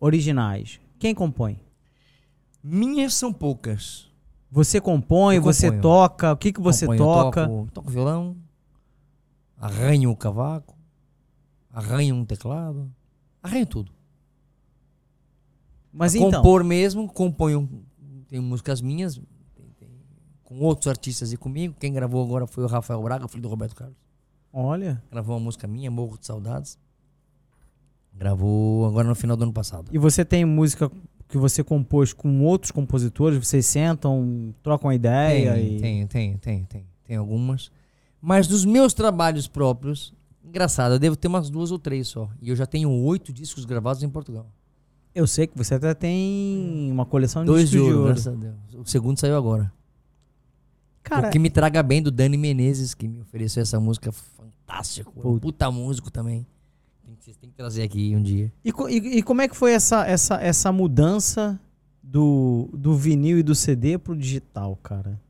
Speaker 3: originais, quem compõe?
Speaker 4: Minhas são poucas.
Speaker 3: Você compõe,
Speaker 4: Eu
Speaker 3: você
Speaker 4: componho.
Speaker 3: toca, o que, que você
Speaker 4: Componho, eu
Speaker 3: toca?
Speaker 4: Toco, toco violão, arranho o cavaco, arranho um teclado, arranho tudo.
Speaker 3: Mas então,
Speaker 4: Compor mesmo, componho. Tenho músicas minhas, tem- tem- com outros artistas e comigo. Quem gravou agora foi o Rafael Braga, filho do Roberto Carlos.
Speaker 3: olha,
Speaker 4: Gravou uma música minha, Morro de Saudades. Gravou agora no final do ano passado.
Speaker 3: E você tem música que você compôs com outros compositores? Vocês sentam, trocam ideia
Speaker 4: Tem,
Speaker 3: e...
Speaker 4: tem, tem, tem, tem. Tem algumas. Mas dos meus trabalhos próprios, engraçado, eu devo ter umas duas ou três só. E eu já tenho oito discos gravados em Portugal.
Speaker 3: Eu sei que você até tem uma coleção de
Speaker 4: Dois de
Speaker 3: discos de
Speaker 4: ouro, graças a Deus. O segundo saiu agora.
Speaker 3: Cara,
Speaker 4: O que me traga bem do Dani Menezes, que me ofereceu essa música fantástica.
Speaker 3: Puta.
Speaker 4: puta músico também. Tem que- Vocês têm que trazer aqui um dia.
Speaker 3: E, e- e como é que foi essa, essa, essa mudança do, do vinil e do CD pro digital, cara?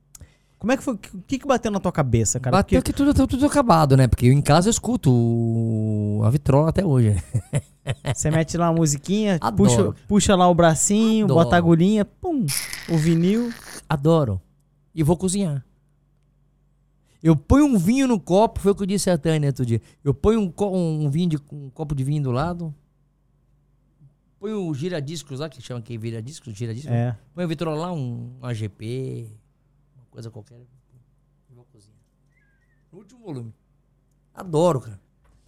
Speaker 3: Como é que foi? O que, que bateu na tua cabeça, cara?
Speaker 4: Bateu
Speaker 3: Porque-
Speaker 4: que tudo, tudo acabado, né? Porque eu em casa eu escuto o- a vitrola até hoje.
Speaker 3: Você mete lá a musiquinha,
Speaker 4: Adoro.
Speaker 3: puxa, puxa lá o bracinho,
Speaker 4: Adoro.
Speaker 3: bota a agulhinha, pum, o vinil.
Speaker 4: Adoro. E vou cozinhar. Eu ponho um vinho no copo, foi o que eu disse a Tânia outro dia. Eu ponho um, co- um vinho de, um copo de vinho do lado. Ponho o giradiscos lá, que chama que giradiscos, giradiscos.
Speaker 3: É.
Speaker 4: Põe o vitrola lá, um, AGP, uma coisa qualquer. Vou cozinhar. No último volume. Adoro, cara.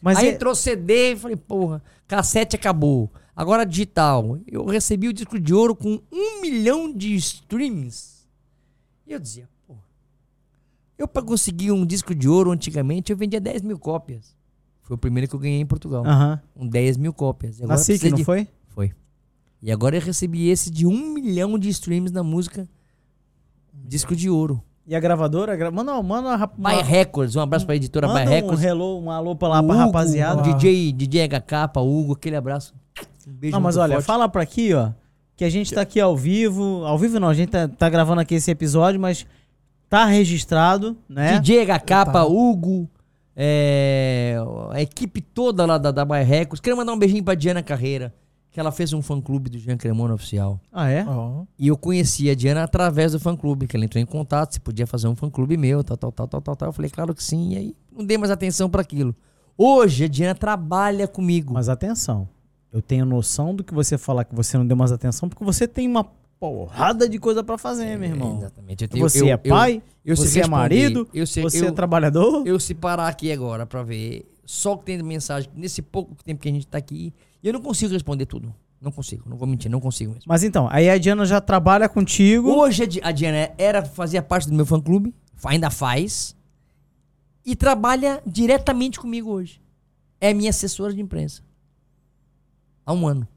Speaker 3: Mas
Speaker 4: Aí
Speaker 3: é-
Speaker 4: entrou CD e falei, porra, cassete acabou. Agora digital. Eu recebi o disco de ouro com um milhão de streams. E eu dizia. Eu pra conseguir um disco de ouro antigamente, eu vendia 10 mil cópias. Foi o primeiro que eu ganhei em Portugal.
Speaker 3: Aham.
Speaker 4: Com 10 mil cópias. E
Speaker 3: Na SIC, não
Speaker 4: de-
Speaker 3: foi?
Speaker 4: Foi. E agora eu recebi esse de um milhão de streams na música. Disco de ouro.
Speaker 3: E a gravadora? Gra... Manda, manda uma,
Speaker 4: By Records, um abraço pra editora By
Speaker 3: manda um,
Speaker 4: Records.
Speaker 3: hello, um alô pra lá pra
Speaker 4: Hugo,
Speaker 3: rapaziada.
Speaker 4: o DJ, DJ HK, pra Hugo, aquele abraço. Um beijo
Speaker 3: Não, mas olha,
Speaker 4: forte.
Speaker 3: fala pra aqui, ó, que a gente tá aqui ao vivo. Ao vivo não, a gente tá, tá gravando aqui esse episódio, mas tá registrado, né?
Speaker 4: DJ HK, Hugo, é, a equipe toda lá da, da By Records. Quero mandar um beijinho pra Diana Carreira, que ela fez um fã-clube do Jean Cremona Oficial.
Speaker 3: Ah, é?
Speaker 2: Ó,
Speaker 4: E eu conheci a Diana através do fã-clube, que ela entrou em contato, se podia fazer um fã-clube meu, tal, tal, tal, tal, tal, tal. Eu falei, claro que sim, e aí não dei mais atenção pra aquilo. Hoje a Diana trabalha comigo.
Speaker 3: Mas atenção, eu tenho noção do que você falar que você não deu mais atenção, porque você tem uma porrada de coisa pra fazer, meu irmão.
Speaker 4: Exatamente. Tenho-
Speaker 3: Você
Speaker 4: eu-
Speaker 3: é pai,
Speaker 4: eu
Speaker 3: você é marido,
Speaker 4: eu sei-
Speaker 3: você é trabalhador.
Speaker 4: eu se parar aqui agora pra ver só que tem de mensagem nesse pouco tempo que a gente tá aqui, eu não consigo responder tudo. Não consigo, não vou mentir, não consigo mesmo.
Speaker 3: Mas então, aí a Diana já trabalha contigo.
Speaker 4: Hoje a Diana era, fazia parte do meu fã clube, ainda faz, e trabalha diretamente comigo hoje. É minha assessora de imprensa. Há um ano.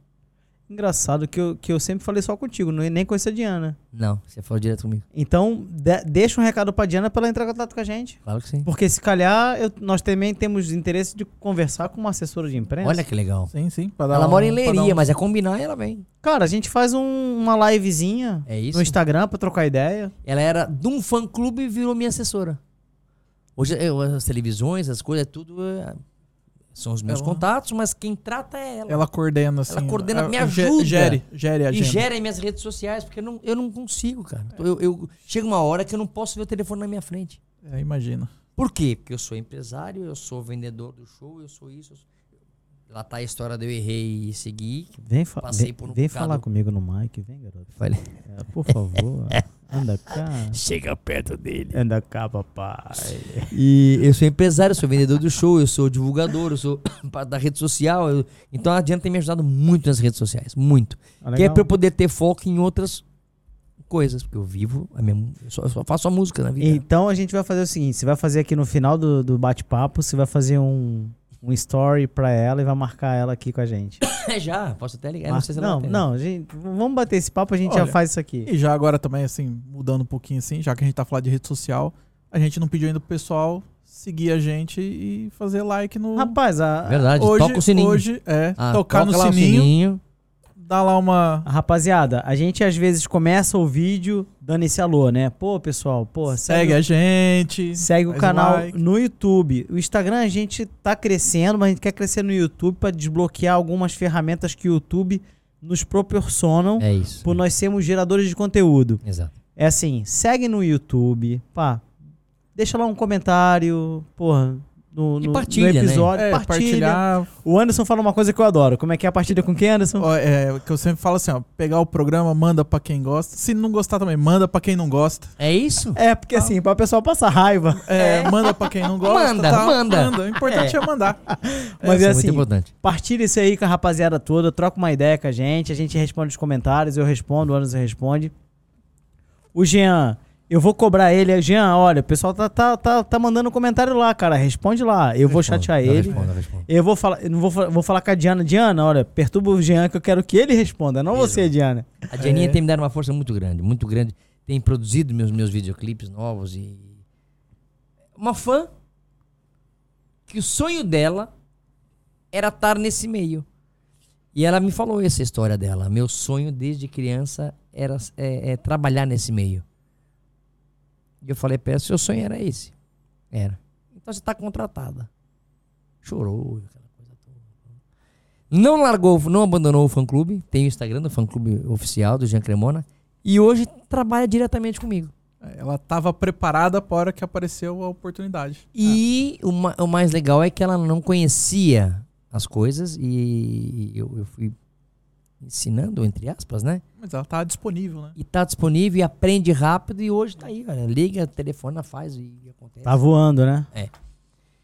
Speaker 3: Engraçado que eu, que eu sempre falei só contigo, não- nem conheço a Diana.
Speaker 4: Não, você falou direto comigo.
Speaker 3: Então, de- deixa um recado pra Diana pra ela entrar em contato com a gente.
Speaker 4: Claro que sim.
Speaker 3: Porque se calhar eu- nós também temos interesse de conversar com uma assessora de imprensa.
Speaker 4: Olha que legal.
Speaker 2: sim, sim.
Speaker 4: Ela
Speaker 2: um-
Speaker 4: mora em Leiria,
Speaker 2: um-
Speaker 4: mas é combinar e ela vem.
Speaker 3: Cara, a gente faz um- uma livezinha
Speaker 4: É isso?
Speaker 3: no Instagram pra trocar ideia.
Speaker 4: Ela era de um fã clube e virou minha assessora. Hoje eu- as televisões, as coisas, tudo é- são os meus
Speaker 2: Ela-
Speaker 4: contatos, mas quem trata é ela.
Speaker 2: Ela coordena, assim.
Speaker 4: coordena, me
Speaker 2: ge-
Speaker 4: ajuda.
Speaker 2: Gere, gere a
Speaker 4: e
Speaker 2: agenda.
Speaker 4: gera em minhas redes sociais, porque eu não, eu não consigo, cara. Eu, eu- chega uma hora que eu não posso ver o telefone na minha frente.
Speaker 2: É, imagina.
Speaker 4: Por quê? Porque eu sou empresário, eu sou vendedor do show, eu sou isso. eu sou- Lá tá a história de eu errei e segui.
Speaker 3: Vem, fa
Speaker 4: Passei
Speaker 3: vem,
Speaker 4: por um
Speaker 3: vem falar comigo no mic, vem, garoto.
Speaker 4: Falei,
Speaker 3: É, por favor, anda cá.
Speaker 4: chega perto dele.
Speaker 3: Anda cá, papai.
Speaker 4: E eu sou empresário, eu sou vendedor do show, eu sou divulgador, eu sou da rede social. eu- então a Diana tem me ajudado muito nas redes sociais, muito.
Speaker 3: Ah,
Speaker 4: Que é pra eu poder ter foco em outras coisas, porque eu vivo, a minha, eu, só, eu só faço a música na vida.
Speaker 3: Então a gente vai fazer o seguinte: você vai fazer aqui no final do, do bate-papo, você vai fazer um, um story pra ela e vai marcar ela aqui com a gente.
Speaker 4: É já, posso até ligar, não sei se ela
Speaker 3: não,
Speaker 4: vai ter.
Speaker 3: não, gente, vamos bater esse papo, a gente já
Speaker 2: Olha,
Speaker 3: faz isso aqui.
Speaker 2: E já agora também, assim, mudando um pouquinho assim, já que a gente tá falando de rede social, a gente não pediu ainda pro pessoal seguir a gente e fazer like no.
Speaker 3: Rapaz, a,
Speaker 4: Verdade,
Speaker 2: hoje,
Speaker 4: toca o sininho.
Speaker 2: Hoje, é,
Speaker 4: Ah,
Speaker 2: tocar no
Speaker 4: toca lá o
Speaker 2: sininho, dá lá uma.
Speaker 3: rapaziada, a gente às vezes começa o vídeo dando esse alô, né? Pô, pessoal, pô,
Speaker 2: Segue a gente.
Speaker 3: Segue o canal
Speaker 2: like.
Speaker 3: no YouTube. O Instagram a gente tá crescendo, mas a gente quer crescer no YouTube para desbloquear algumas ferramentas que o YouTube nos proporcionam
Speaker 4: É isso.
Speaker 3: por nós sermos geradores de conteúdo.
Speaker 4: Exato.
Speaker 3: É assim, segue no YouTube, pá, deixa lá um comentário, porra, no,
Speaker 4: E
Speaker 3: no-
Speaker 4: partilha,
Speaker 3: no
Speaker 4: né?
Speaker 3: episódio.
Speaker 2: É,
Speaker 3: partilha.
Speaker 2: partilhar.
Speaker 3: O Anderson fala uma coisa que eu adoro. Como é que é a partida com quem, Anderson?
Speaker 2: Ó, É, que eu sempre falo assim, ó, pegar o programa, manda pra quem gosta. Se não gostar também, manda pra quem não gosta.
Speaker 4: É isso?
Speaker 3: É, porque assim, para o pessoal passar raiva.
Speaker 2: É, manda pra quem não gosta.
Speaker 4: Manda,
Speaker 2: tá?
Speaker 4: manda.
Speaker 2: O importante é, mandar.
Speaker 3: Mas é
Speaker 4: muito
Speaker 3: assim,
Speaker 4: importante.
Speaker 3: Partilha isso aí com a rapaziada toda, troca uma ideia com a gente, a gente responde os comentários, eu respondo, o Anderson responde. O Jean, eu vou cobrar ele. Jean, olha, o pessoal tá, tá, tá, tá mandando comentário lá, cara, responde lá. Eu vou
Speaker 4: Respondo,
Speaker 3: chatear
Speaker 4: eu
Speaker 3: ele.
Speaker 4: respondo, eu
Speaker 3: vou falar, eu não vou, vou falar com a Diana. Diana, olha, perturba o Jean que eu quero que ele responda, não você, Diana.
Speaker 4: A Dianinha
Speaker 2: É.
Speaker 4: tem me dado uma força muito grande, muito grande. Tem produzido meus, meus videoclipes novos e. Uma fã que o sonho dela era estar nesse meio. E ela me falou essa história dela. Meu sonho desde criança era é, é trabalhar nesse meio. E eu falei pra ela, seu sonho era esse. Era. Então você tá contratada. Chorou, aquela coisa toda. Não largou, não abandonou o fã clube. Tem o Instagram do fã clube oficial do Jean Cremona. E hoje trabalha diretamente comigo.
Speaker 2: Ela tava preparada para a hora que apareceu a oportunidade.
Speaker 4: E o, ma- o mais legal é que ela não conhecia as coisas e eu, eu fui ensinando, entre aspas, né?
Speaker 2: Mas ela tá disponível, né?
Speaker 4: E tá disponível e aprende rápido e hoje tá aí, olha. Liga, telefona, faz e acontece.
Speaker 3: Tá voando, né?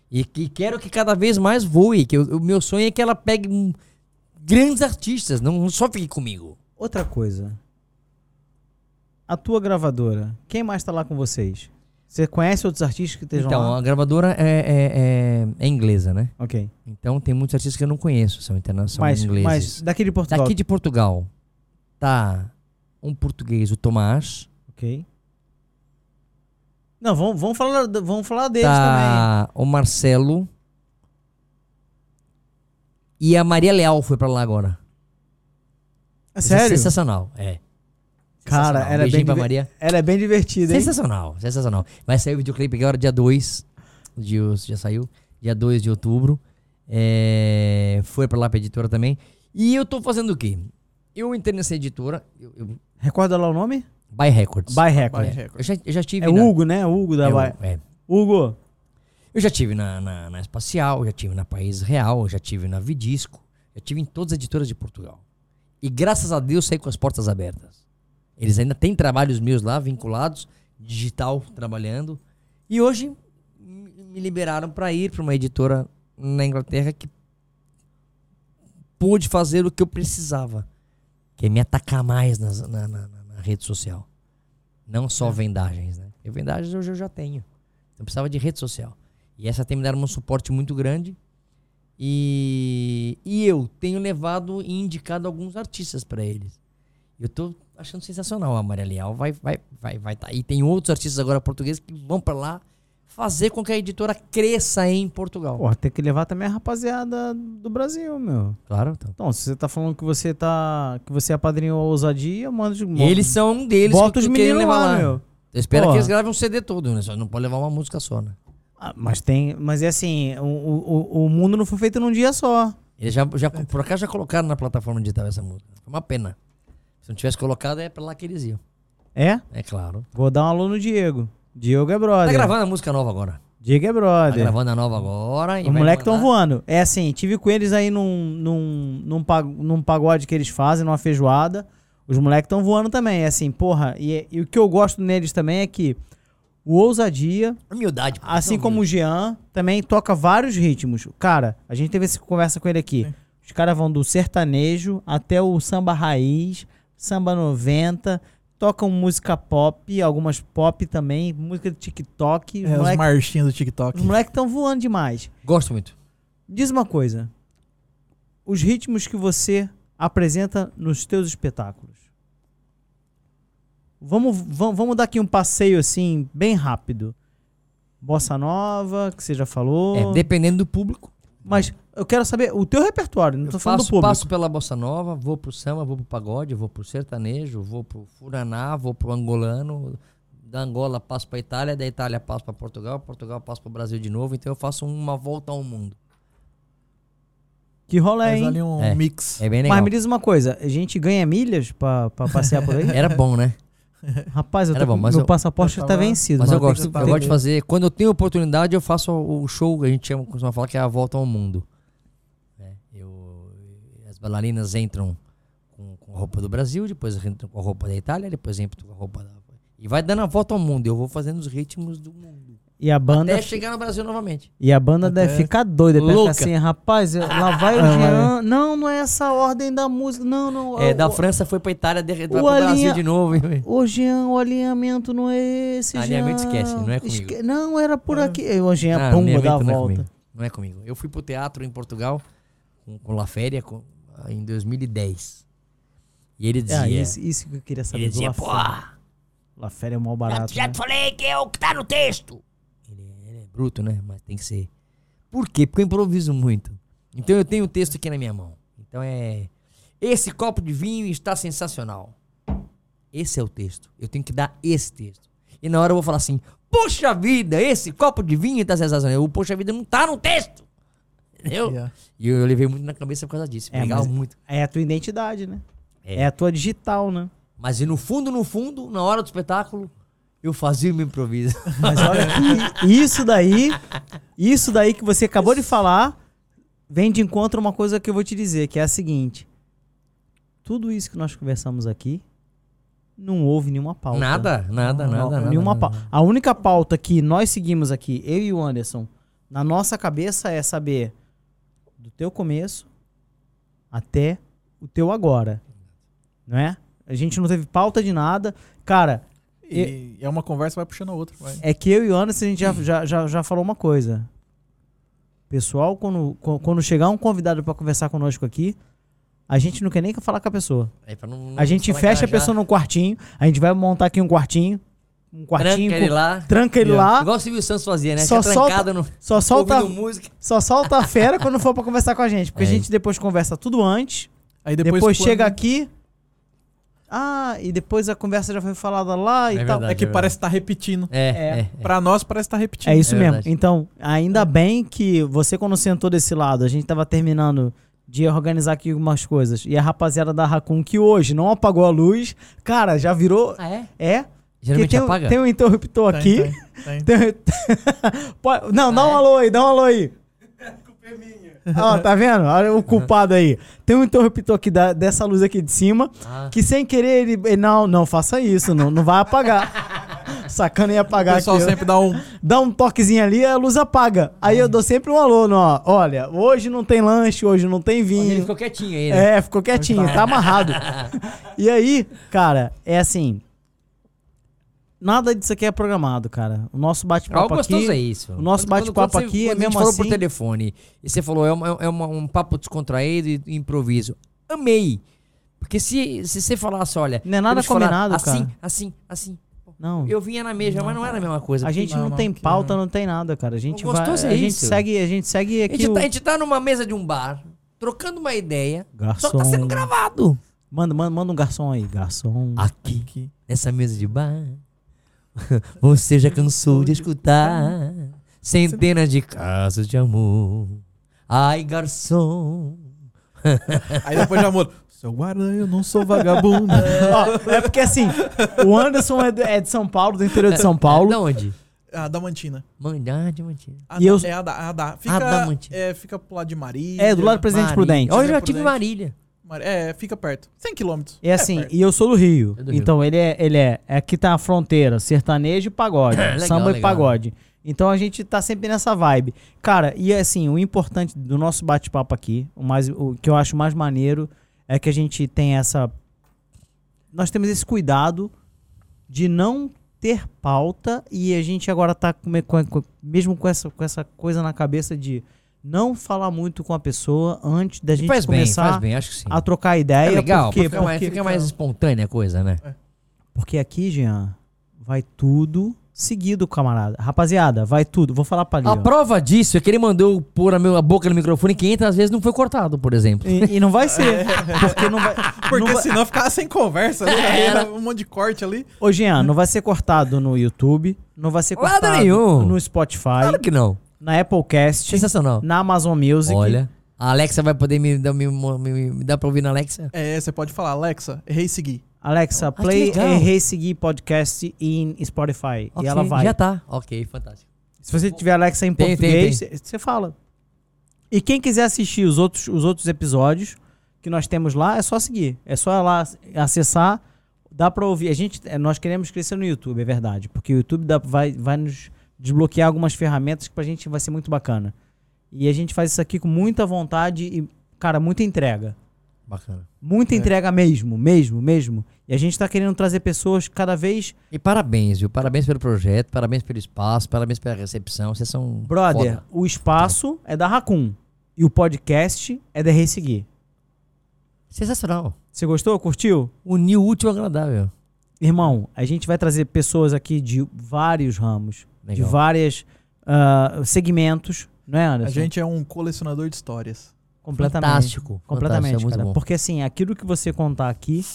Speaker 4: E que quero que cada vez mais voe. Que o, o meu sonho é que ela pegue um, grandes artistas, não só fique comigo.
Speaker 3: Outra coisa. A tua gravadora, quem mais tá lá com vocês? Você conhece outros artistas que estejam
Speaker 4: Então,
Speaker 3: lá?
Speaker 4: a gravadora é, é, é, é inglesa, né?
Speaker 3: Ok.
Speaker 4: Então tem muitos artistas que eu não conheço, são internacionais
Speaker 3: Mas,
Speaker 4: ingleses.
Speaker 3: mas daqui de Portugal.
Speaker 4: Daqui de Portugal tá um português, o Tomás.
Speaker 3: Ok. Não, vamos, vamos, falar, vamos falar deles também.
Speaker 4: tá o Marcelo. E a Maria Leal foi pra lá agora.
Speaker 3: É
Speaker 4: é
Speaker 3: sério?
Speaker 4: sensacional, é.
Speaker 3: Cara,
Speaker 4: Sensacional.
Speaker 3: ela é, bem
Speaker 4: pra Maria.
Speaker 3: ela é bem divertida, hein?
Speaker 4: Sensacional, sensacional. Vai sair o videoclipe agora dia 2. De, já saiu. Dia 2 de outubro. É, foi pra lá pra editora também. E eu tô fazendo o quê? Eu entrei nessa editora. Eu, eu,
Speaker 3: Recorda lá o nome?
Speaker 4: By Records.
Speaker 3: By Record.
Speaker 2: By
Speaker 4: Eu
Speaker 2: Record.
Speaker 4: já, eu já tive.
Speaker 3: É
Speaker 4: na-
Speaker 3: Hugo, né? Hugo da
Speaker 4: eu-
Speaker 3: By.
Speaker 4: é.
Speaker 3: Hugo,
Speaker 4: Eu já tive na, na, na Espacial, já tive na País Real, já tive na Vidisco, já tive em todas as editoras de Portugal. E graças a Deus saí com as portas abertas. Eles ainda têm trabalhos meus lá vinculados, digital trabalhando. E hoje me me liberaram para ir para uma editora na Inglaterra que pôde fazer o que eu precisava, que é me atacar mais nas- na, na- na- rede social. Não só vendagens, né? Porque vendagens hoje eu já tenho. Eu precisava de rede social. E essa tem me dado um suporte muito grande. E, e eu tenho levado e indicado alguns artistas para eles. Eu tô achando sensacional. A Maria Leal vai vai vai vai tá. E tem outros artistas agora portugueses que vão para lá fazer com que a editora cresça em Portugal.
Speaker 3: porra, tem que levar também a rapaziada do Brasil, meu.
Speaker 4: Claro, então.
Speaker 3: Então, se você tá falando que você tá. que você apadrinhou a ousadia, manda de
Speaker 4: Eles são um deles
Speaker 3: Bota
Speaker 4: que
Speaker 3: os meninos
Speaker 4: levar
Speaker 3: lá,
Speaker 4: lá.
Speaker 3: meu. Porra.
Speaker 4: que eles gravem um CD todo, né? Só não pode levar uma música só, né?
Speaker 3: Ah, mas tem. Mas é assim, o, o, o mundo não foi feito num dia só.
Speaker 4: Eles já, já por acaso já colocaram na plataforma digital essa música. Foi uma pena. Se não tivesse colocado, é pra lá que eles iam.
Speaker 3: É?
Speaker 4: É claro.
Speaker 3: Vou dar um alô no Diego. Diego é brother.
Speaker 4: Tá gravando a música nova agora.
Speaker 3: Diego é
Speaker 4: Tá
Speaker 3: brother.
Speaker 4: gravando a nova agora. e
Speaker 3: Os moleques estão voando. É assim, tive com eles aí num, num, num, pa- num pagode que eles fazem, numa feijoada. Os moleques estão voando também. É assim, porra. E, e o que eu gosto neles também é que o Ousadia,
Speaker 4: Humildade. pô,
Speaker 3: assim como o Jean, também toca vários ritmos. Cara, a gente teve essa conversa com ele aqui. Os caras vão do sertanejo até o samba raiz, samba 90, tocam música pop, algumas pop também, música de TikTok. Os
Speaker 2: É, os
Speaker 3: moleques
Speaker 2: marchinhos do TikTok.
Speaker 3: estão voando demais.
Speaker 4: Gosto muito.
Speaker 3: Diz uma coisa. Os ritmos que você apresenta nos teus espetáculos. Vamos, vamos, vamos dar aqui um passeio assim, bem rápido. Bossa Nova, que você já falou.
Speaker 4: É, dependendo do público.
Speaker 3: Mas eu quero saber o teu repertório, não
Speaker 4: Eu
Speaker 3: tô falando
Speaker 4: passo,
Speaker 3: do público.
Speaker 4: passo pela bossa nova, vou pro samba, vou pro pagode, vou pro sertanejo, vou pro furaná, vou pro angolano. Da Angola passo pra Itália, da Itália passo pra Portugal, Portugal passo pro Brasil de novo. Então eu faço uma volta ao mundo.
Speaker 3: Que rolê,
Speaker 2: Faz
Speaker 3: hein?
Speaker 2: ali um
Speaker 4: É.
Speaker 2: mix.
Speaker 4: É bem legal.
Speaker 3: Mas me diz uma coisa, a gente ganha milhas pra, pra passear por aí?
Speaker 4: Era bom, né?
Speaker 3: Rapaz, eu
Speaker 4: Era
Speaker 3: tô
Speaker 4: bom, mas
Speaker 3: meu
Speaker 4: eu-
Speaker 3: passaporte
Speaker 2: eu
Speaker 3: tá
Speaker 2: tava-
Speaker 3: vencido.
Speaker 4: Mas eu
Speaker 3: tem
Speaker 4: gosto, eu gosto de fazer. Quando eu tenho oportunidade, eu faço o show, a gente chama, costuma falar que é a volta ao mundo. É, bailarinas entram com, com a roupa do Brasil, depois entram com a roupa da Itália, depois entram com a roupa da. E vai dando a volta ao mundo. Eu vou fazendo os ritmos do mundo.
Speaker 3: E a banda,
Speaker 4: Até chegar no Brasil novamente.
Speaker 3: e a banda deve
Speaker 2: Até-
Speaker 3: ficar doida. Deve
Speaker 4: Louca.
Speaker 3: ficar assim, rapaz, eu- lá vai o
Speaker 2: Ah,
Speaker 3: Jean. Não, não é essa ordem da música. Não, não.
Speaker 4: É,
Speaker 3: o-
Speaker 4: da
Speaker 3: o-
Speaker 4: França foi pra Itália, de, vai
Speaker 3: o
Speaker 4: pro Brasil
Speaker 3: Alinha-
Speaker 4: de novo. hein?
Speaker 3: Ô, Jean, o alinhamento não é esse,
Speaker 4: Alinhamento
Speaker 3: Jean.
Speaker 4: esquece, não é comigo.
Speaker 3: Não, era por aqui. O Jean,
Speaker 4: Ah,
Speaker 3: pumba,
Speaker 4: alinhamento
Speaker 3: dá a
Speaker 4: não é
Speaker 3: volta.
Speaker 4: comigo. Não é comigo. Eu fui pro teatro em Portugal com, com La Féria com- em 2010. E ele dizia.
Speaker 3: É, isso, isso que eu queria saber.
Speaker 4: ele dizia, pô,
Speaker 3: Fera. La Fera é mal barato.
Speaker 4: já
Speaker 3: né?
Speaker 4: te falei que é o que tá no texto. Ele, ele é bruto, né? Mas tem que ser. Por quê? Porque eu improviso muito. Então eu tenho o texto aqui na minha mão. Então é. Esse copo de vinho está sensacional. Esse é o texto. Eu tenho que dar esse texto. E na hora eu vou falar assim: Poxa vida, esse copo de vinho está sensacional. O Poxa vida não tá no texto. Entendeu?
Speaker 2: Yeah.
Speaker 4: E eu, eu levei muito na cabeça por causa disso.
Speaker 3: É,
Speaker 4: muito.
Speaker 3: É a tua identidade, né?
Speaker 4: É.
Speaker 3: É. a tua digital, né?
Speaker 4: Mas e no fundo, no fundo, na hora do espetáculo, eu fazia o meu improviso.
Speaker 3: Mas olha que isso daí, isso daí que você acabou de falar, vem de encontro a uma coisa que eu vou te dizer, que é a seguinte. Tudo isso que nós conversamos aqui, não houve nenhuma pauta.
Speaker 4: Nada, nada,
Speaker 3: Não,
Speaker 4: nada, nada.
Speaker 3: nenhuma
Speaker 4: nada.
Speaker 3: pauta. A única pauta que nós seguimos aqui, eu e o Anderson, na nossa cabeça é saber do teu começo até o teu agora. Não é? A gente não teve pauta de nada. Cara,
Speaker 2: E é uma conversa, vai puxando a outra. Vai.
Speaker 3: é que eu e o Anderson, a gente já, já, já, já falou uma coisa. Pessoal, quando, qu- quando chegar um convidado pra conversar conosco aqui, a gente não quer nem falar com a pessoa.
Speaker 4: É, pra não-
Speaker 3: A gente
Speaker 4: não
Speaker 3: fecha a pessoa num quartinho, a gente vai montar aqui um quartinho. Um quartinho.
Speaker 4: Tranca ele lá.
Speaker 3: tranca ele
Speaker 2: Yeah.
Speaker 3: lá,
Speaker 4: Igual o Silvio Santos fazia, né?
Speaker 3: Só
Speaker 4: Fica
Speaker 3: solta-
Speaker 4: trancado no,
Speaker 3: só solta,
Speaker 4: música.
Speaker 3: só solta a fera quando for pra conversar com a gente. Porque
Speaker 4: É.
Speaker 3: a gente depois conversa tudo antes,
Speaker 2: Aí
Speaker 3: depois,
Speaker 2: depois, quando-
Speaker 3: chega aqui. Ah, e depois a conversa já foi falada lá e
Speaker 4: É
Speaker 3: tal.
Speaker 4: verdade.
Speaker 2: É que parece estar repetindo.
Speaker 4: É,
Speaker 3: É.
Speaker 4: é.
Speaker 2: Pra nós parece estar repetindo.
Speaker 3: É isso
Speaker 4: É
Speaker 3: mesmo.
Speaker 4: verdade.
Speaker 3: Então, ainda bem que você, quando sentou desse lado, a gente tava terminando de organizar aqui algumas coisas. E a rapaziada da Raccoon, que hoje não apagou a luz, cara, já virou.
Speaker 4: Ah, é?
Speaker 3: É.
Speaker 4: Geralmente
Speaker 3: tem, um-
Speaker 4: apaga?
Speaker 3: tem um interruptor
Speaker 2: Tem,
Speaker 3: aqui.
Speaker 2: tem, tem.
Speaker 3: Tem- Pode- Não, dá um alô aí, dá um alô aí. Ó, tá vendo? Olha o culpado aí. Tem um interruptor aqui da- dessa luz aqui de cima,
Speaker 4: Ah.
Speaker 3: que sem querer ele. ele- Não, não faça isso, não, não vai apagar. Sacana ia
Speaker 2: O
Speaker 3: apagar aqui.
Speaker 2: pessoal
Speaker 3: ó.
Speaker 2: sempre dá um.
Speaker 3: Dá um toquezinho ali, a luz apaga. Aí eu dou sempre um alô, no, ó. Olha, hoje não tem lanche, hoje não tem
Speaker 4: Ele
Speaker 3: vinho.
Speaker 4: ficou quietinho aí, né?
Speaker 3: É, ficou quietinho, tá amarrado. E aí, cara, é assim. Nada disso aqui é programado, cara. O nosso bate-papo
Speaker 4: gostoso
Speaker 3: aqui.
Speaker 4: é isso.
Speaker 3: o nosso bate-papo
Speaker 4: quando
Speaker 3: aqui é
Speaker 4: quando
Speaker 3: mesmo
Speaker 4: A gente falou
Speaker 3: assim-
Speaker 4: por telefone e você falou, é, uma- é uma- um papo descontraído e improviso. Amei. Porque se, se você falasse, olha.
Speaker 3: Não é nada combinado,
Speaker 4: assim,
Speaker 3: cara.
Speaker 4: assim, assim.
Speaker 3: Não.
Speaker 4: Eu vinha na mesma, mas não era a mesma coisa.
Speaker 3: A gente
Speaker 2: Não,
Speaker 3: não,
Speaker 2: não,
Speaker 3: tem pauta,
Speaker 2: não.
Speaker 3: não tem nada, cara. A gente vai,
Speaker 4: gostoso é
Speaker 3: a gente segue, a gente segue
Speaker 4: A
Speaker 3: aqui
Speaker 4: gente,
Speaker 3: o
Speaker 4: tá, a gente tá numa mesa de um bar, trocando uma ideia,
Speaker 3: garçom.
Speaker 4: só tá sendo gravado.
Speaker 3: Manda, manda, manda um garçom aí, garçom.
Speaker 4: Aqui,
Speaker 2: Aqui.
Speaker 4: nessa mesa de bar, você já cansou de escutar centenas de casos de amor. Ai, garçom.
Speaker 2: Aí depois já muda. Seu guarda, eu não sou vagabundo.
Speaker 3: É porque assim, o Anderson é de, é de São Paulo, do interior de São Paulo.
Speaker 4: Da onde?
Speaker 2: a da Mantina.
Speaker 4: Mandade, mantinha.
Speaker 2: A
Speaker 3: E
Speaker 2: da-
Speaker 3: eu-
Speaker 2: É a da. A da fica,
Speaker 4: Adamantina.
Speaker 2: é, fica pro lado de Marília.
Speaker 3: É, do lado do Presidente Prudente.
Speaker 4: Olha, eu já tive. Marília.
Speaker 2: É, fica perto. 100 quilômetros.
Speaker 3: É assim,
Speaker 2: perto.
Speaker 3: e eu sou do Rio.
Speaker 4: É do Rio.
Speaker 3: então ele é, ele é, é aqui tá a fronteira, sertanejo e pagode,
Speaker 4: Legal,
Speaker 3: samba e
Speaker 4: legal.
Speaker 3: pagode. Então a gente tá sempre nessa vibe. Cara, e assim, o importante do nosso bate-papo aqui, o mais o que eu acho mais maneiro é que a gente tem essa nós temos esse cuidado de não ter pauta e a gente agora tá com, com- com- mesmo com essa, com essa coisa na cabeça de não falar muito com a pessoa antes da gente
Speaker 4: faz bem,
Speaker 3: começar
Speaker 4: faz bem, acho que sim.
Speaker 3: a trocar
Speaker 4: É
Speaker 3: ideia.
Speaker 4: legal,
Speaker 3: porque,
Speaker 4: fica, mais,
Speaker 3: porque,
Speaker 4: fica mais espontânea a coisa, né?
Speaker 3: porque aqui, Jean, vai tudo seguido, camarada. Rapaziada, vai tudo. Vou falar pra ali.
Speaker 4: A
Speaker 3: ó.
Speaker 4: prova disso é que ele mandou pôr a, meu- a boca no microfone 500 vezes não foi cortado, por exemplo.
Speaker 3: E, e não vai ser. Porque não vai.
Speaker 2: Porque
Speaker 3: não vai-
Speaker 2: senão ficava sem conversa. ali, aí era um monte de corte ali.
Speaker 3: Ô, Jean, não vai ser cortado no YouTube. Não vai ser cortado
Speaker 4: nenhum.
Speaker 3: no Spotify.
Speaker 4: Claro que não.
Speaker 3: Na Applecast.
Speaker 4: Sensacional.
Speaker 3: Na Amazon Music.
Speaker 4: Olha, a Alexa vai poder me dar, me, me, me dar pra ouvir na Alexa?
Speaker 2: É, você pode falar, Alexa, errei seguir.
Speaker 3: Alexa,
Speaker 4: Ah,
Speaker 3: play. Errei Seguir Podcast in Spotify.
Speaker 4: Ok,
Speaker 3: E ela vai.
Speaker 4: Já tá. Ok, fantástico.
Speaker 3: Se você tiver Alexa em
Speaker 4: Tem,
Speaker 3: português, você fala. E quem quiser assistir os outros, os outros episódios que nós temos lá, é só seguir. É só lá acessar. Dá pra ouvir. A gente, é, nós queremos crescer no YouTube, é verdade. Porque o YouTube dá- vai, vai nos desbloquear algumas ferramentas que pra gente vai ser muito bacana. E a gente faz isso aqui com muita vontade e, cara, muita entrega.
Speaker 4: Bacana.
Speaker 3: Muita entrega mesmo, mesmo, mesmo. E a gente tá querendo trazer pessoas cada vez.
Speaker 4: E parabéns, viu? Parabéns pelo projeto, parabéns pelo espaço, parabéns pela recepção. Vocês são.
Speaker 3: Brother,
Speaker 4: foda.
Speaker 3: o espaço é da Raccoon. E o podcast é da Resseguir.
Speaker 4: Sensacional.
Speaker 3: Você gostou? Curtiu?
Speaker 4: Uniu o útil ao agradável.
Speaker 3: Irmão, a gente vai trazer pessoas aqui de vários ramos, de
Speaker 4: Legal.
Speaker 3: vários segmentos, não é,
Speaker 2: A
Speaker 3: Anderson?
Speaker 2: gente é um colecionador de histórias.
Speaker 3: completamente.
Speaker 4: Fantástico.
Speaker 3: Completamente,
Speaker 4: Fantástico, é
Speaker 3: cara.
Speaker 4: bom.
Speaker 3: Porque assim, aquilo que você contar aqui,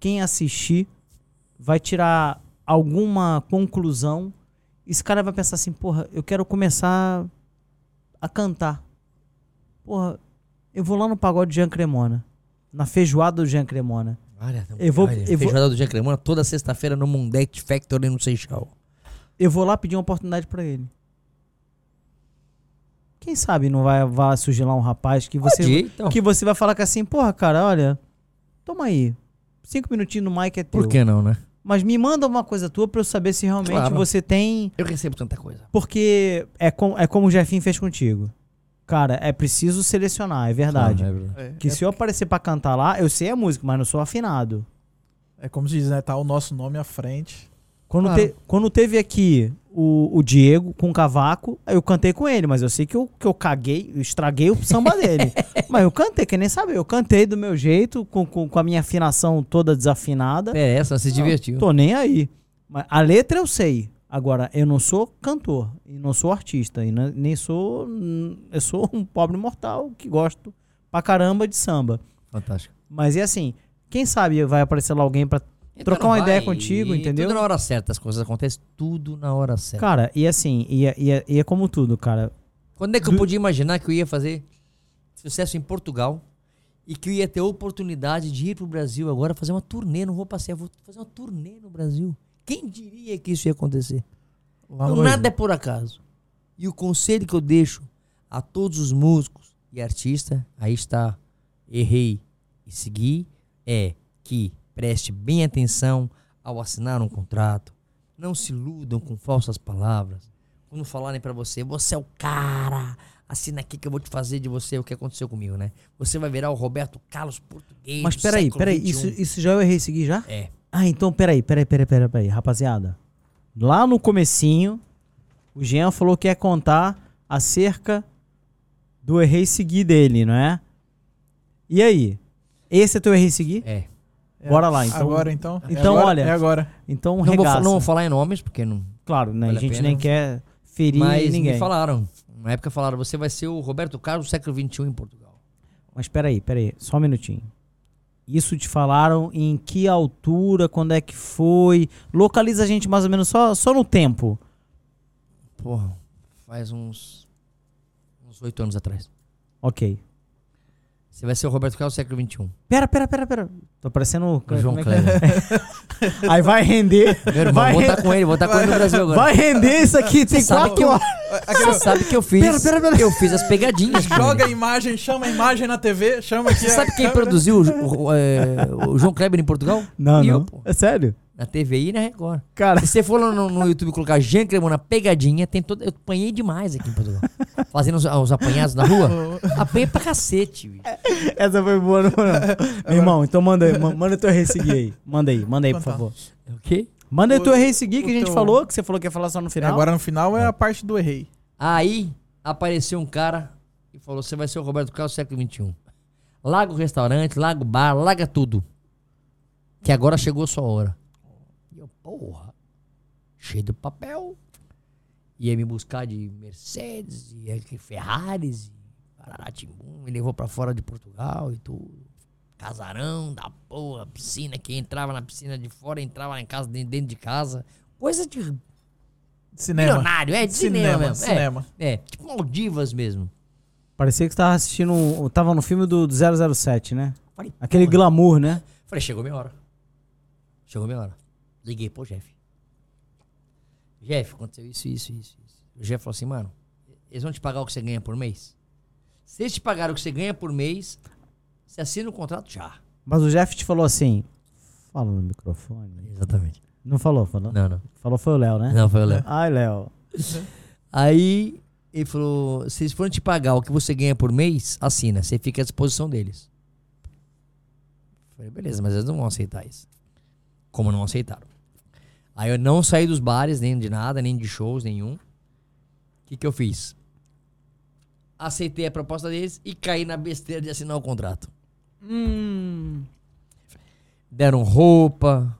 Speaker 3: quem assistir vai tirar alguma conclusão. Esse cara vai pensar assim, porra, eu quero começar a cantar. Porra, eu vou lá no pagode de Jean Cremona. Na feijoada do Jean Cremona.
Speaker 4: Olha,
Speaker 3: Eu vou-
Speaker 4: olha,
Speaker 3: eu vou-
Speaker 4: feijoada do Dia Cremona toda sexta-feira no Mundect Factory no Seixal.
Speaker 3: Eu vou lá pedir uma oportunidade pra ele. Quem sabe não vai, vai surgir lá um rapaz que você,
Speaker 4: Pode ir, então.
Speaker 3: que você vai falar que assim, porra, cara, olha, toma aí. Cinco minutinhos no mic é teu.
Speaker 4: Por que não, né?
Speaker 3: Mas me manda uma coisa tua pra eu saber se realmente
Speaker 4: Claro.
Speaker 3: você tem.
Speaker 4: Eu recebo tanta coisa.
Speaker 3: Porque é, com, é como o Jefinho fez contigo. Cara, é preciso selecionar, é verdade.
Speaker 4: Ah, é verdade.
Speaker 2: É,
Speaker 3: Que
Speaker 2: é,
Speaker 3: se eu aparecer pra cantar lá, eu sei a música, mas não sou afinado.
Speaker 2: é como se diz, né? Tá o nosso nome à frente.
Speaker 3: Quando,
Speaker 2: Claro.
Speaker 3: te- quando teve aqui o, o Diego com o cavaco, eu cantei com ele, mas eu sei que eu, que eu caguei, eu estraguei o samba dele. Mas eu cantei, que nem sabe, eu cantei do meu jeito, com, com, com a minha afinação toda desafinada.
Speaker 4: É essa, se divertiu.
Speaker 3: Tô nem aí. Mas a letra eu sei. Agora, eu não sou cantor, e não sou artista, e não- nem sou. Eu sou um pobre mortal que gosto pra caramba de samba.
Speaker 4: Fantástico.
Speaker 3: Mas é assim, quem sabe vai aparecer lá alguém pra. Trocar uma ideia contigo, entendeu?
Speaker 4: Tudo na hora certa, as coisas acontecem tudo na hora certa.
Speaker 3: Cara, e assim, e é, e é- e é como tudo, cara.
Speaker 4: Quando é que eu podia imaginar que eu ia fazer sucesso em Portugal e que eu ia ter a oportunidade de ir pro Brasil agora fazer uma turnê, não vou passear, vou fazer uma turnê no Brasil. Quem diria que isso ia acontecer? Então nada é por acaso. E o conselho que eu deixo a todos os músicos e artistas, aí está, errei e segui, é que preste bem atenção ao assinar um contrato. Não se iludam com falsas palavras. Quando falarem pra você, você é o cara, assina aqui que eu vou te fazer de você o que aconteceu comigo, né? Você vai virar o Roberto Carlos português.
Speaker 3: Mas peraí, peraí, isso, isso já eu errei seguir já?
Speaker 4: É.
Speaker 3: Ah, então peraí, peraí, peraí, peraí, peraí, rapaziada. Lá no comecinho, o Jean falou que ia contar acerca do errei seguir dele, não é? E aí? Esse é teu errei seguir?
Speaker 4: É.
Speaker 2: É,
Speaker 3: Bora lá, então.
Speaker 2: Agora então. É
Speaker 3: Então,
Speaker 2: agora,
Speaker 3: olha,
Speaker 2: É agora.
Speaker 3: Então
Speaker 4: Não vou, não vou falar em nomes, porque não.
Speaker 3: Claro, né?
Speaker 4: Vale
Speaker 3: a
Speaker 4: a
Speaker 3: gente
Speaker 4: pena.
Speaker 3: nem quer ferir
Speaker 4: Mas
Speaker 3: ninguém.
Speaker 4: me falaram. Na época falaram, você vai ser o Roberto Carlos do século XXI em Portugal.
Speaker 3: Mas peraí, peraí, só um minutinho. Isso te falaram em que altura, quando é que foi? Localiza a gente mais ou menos só, só no tempo.
Speaker 4: Porra, faz uns. uns oito anos atrás.
Speaker 3: Ok.
Speaker 4: Você vai ser o Roberto Carlos do século XXI.
Speaker 3: Pera, pera, pera, pera. Tô parecendo.
Speaker 4: O João
Speaker 3: é que é?
Speaker 4: Kleber.
Speaker 3: Aí vai render.
Speaker 4: Meu irmão,
Speaker 3: vai,
Speaker 4: vou estar com ele, vou estar com ele no Brasil agora.
Speaker 3: vai render isso aqui, tem
Speaker 4: sabe
Speaker 3: quatro
Speaker 4: que eu-
Speaker 3: horas.
Speaker 4: Você sabe que eu fiz.
Speaker 3: Pera, pera, pera.
Speaker 4: Eu fiz as pegadinhas.
Speaker 2: Joga a imagem, chama a imagem na TV, chama aqui.
Speaker 4: Você
Speaker 2: a
Speaker 4: sabe quem
Speaker 2: câmera.
Speaker 4: produziu o, o, é, o João Kleber em Portugal?
Speaker 3: Não,
Speaker 4: Eu,
Speaker 3: não.
Speaker 4: pô.
Speaker 3: É sério?
Speaker 4: Na TVI e na Record.
Speaker 3: Cara,
Speaker 4: Se você for lá no, no YouTube colocar Jean Cremona pegadinha, tem todo. Eu apanhei demais aqui em Portugal. Fazendo os, os apanhados na rua. Apanhei pra cacete, bicho.
Speaker 3: essa foi boa, não, não. Meu irmão, então manda aí, ma- manda teu errei seguir aí. Manda aí, manda aí, por favor.
Speaker 4: O quê?
Speaker 3: Manda aí
Speaker 2: O-
Speaker 3: teu errei seguir que a gente
Speaker 2: teu-
Speaker 3: falou, que você falou que ia falar só no
Speaker 2: É,
Speaker 3: final.
Speaker 2: Agora no final é a parte do errei.
Speaker 4: Aí apareceu um cara e falou: Você vai ser o Roberto Carlos do século XXI. Larga o restaurante, larga o bar, larga tudo. Que agora chegou a sua hora. Porra, cheio do papel. Ia me buscar de Mercedes, e aqui Ferraris, e Pararatimbum, me levou pra fora de Portugal e tudo. Casarão da porra, piscina, quem entrava na piscina de fora entrava lá em casa, dentro de casa. Coisa de
Speaker 2: Cinema.
Speaker 4: milionário, é de cinema,
Speaker 2: Cinema,
Speaker 4: mesmo. é.
Speaker 2: cinema.
Speaker 4: É, tipo Maldivas mesmo.
Speaker 3: Parecia que você tava assistindo. Tava no filme do, do 007, né?
Speaker 4: Falei,
Speaker 3: Aquele
Speaker 4: porra.
Speaker 3: glamour, né?
Speaker 4: Falei, chegou minha hora. Chegou minha hora. Liguei pro Jeff. Jeff, aconteceu isso, isso, isso, isso. O Jeff falou assim, mano, eles vão te pagar o que você ganha por mês? Se eles te pagaram o que você ganha por mês, você assina o contrato já.
Speaker 3: Mas o Jeff te falou assim. Fala no microfone.
Speaker 4: Exatamente.
Speaker 3: Não falou, falou?
Speaker 4: Não, não.
Speaker 3: Falou foi o Léo, né?
Speaker 4: Não, foi o Léo.
Speaker 3: Ai, Léo.
Speaker 4: Aí ele falou: se eles forem te pagar o que você ganha por mês, assina. Você fica à disposição deles. Falei, beleza, mas eles não vão aceitar isso. Como não aceitaram? Aí eu não saí dos bares, nem de nada, nem de shows nenhum. O que, que eu fiz? Aceitei a proposta deles e caí na besteira de assinar o contrato.
Speaker 3: Hum.
Speaker 4: Deram roupa,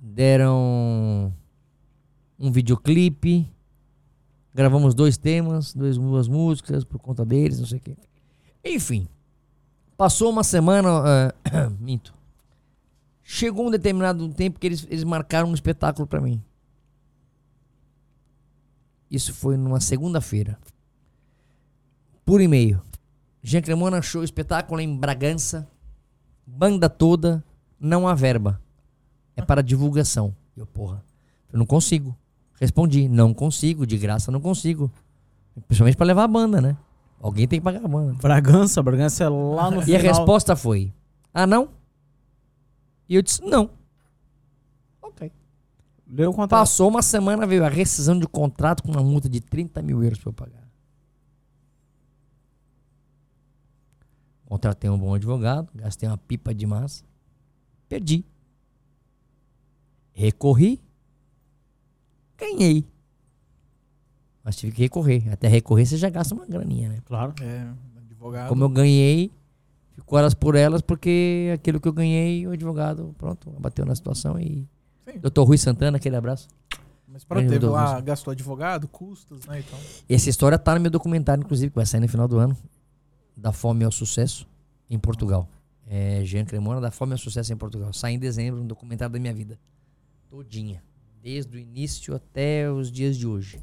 Speaker 4: deram um videoclipe, gravamos dois temas, dois, duas músicas por conta deles, não sei o quê. Enfim, passou uma semana, eh, minto. Chegou um determinado tempo que eles, eles marcaram um espetáculo pra mim. Isso foi numa segunda-feira. Por e-mail. Jean Cremona show espetáculo em Bragança. Banda toda, não há verba. É para divulgação. Eu, porra, eu não consigo. Respondi, não consigo, de graça não consigo. Principalmente para levar a banda, né? Alguém tem que pagar a banda.
Speaker 3: Bragança, Bragança é lá no
Speaker 4: E
Speaker 3: final.
Speaker 4: a resposta foi: Ah, não? E eu disse: Não. Ok.
Speaker 3: Leu o contrato.
Speaker 4: Passou uma semana, veio a rescisão de contrato com uma multa de 30 mil euros para eu pagar. Contratei um bom advogado, gastei uma pipa de massa, perdi. Recorri, ganhei. Mas tive que recorrer. Até recorrer você já gasta uma graninha, né?
Speaker 3: Claro.
Speaker 2: É, advogado.
Speaker 4: Como eu ganhei, ficou elas por elas, porque aquilo que eu ganhei, o advogado, pronto, bateu na situação e.
Speaker 2: Sim.
Speaker 4: Doutor Rui Santana, aquele abraço.
Speaker 2: Mas
Speaker 4: Ganhou
Speaker 2: teve lá, gastou advogado, custos, né? Então.
Speaker 4: Essa história tá no meu documentário, inclusive, que vai sair no final do ano. Da Fome ao Sucesso em Portugal. É Jean Cremona, da Fome ao Sucesso em Portugal. Sai em dezembro, um documentário da minha vida. Todinha. Desde o início até os dias de hoje.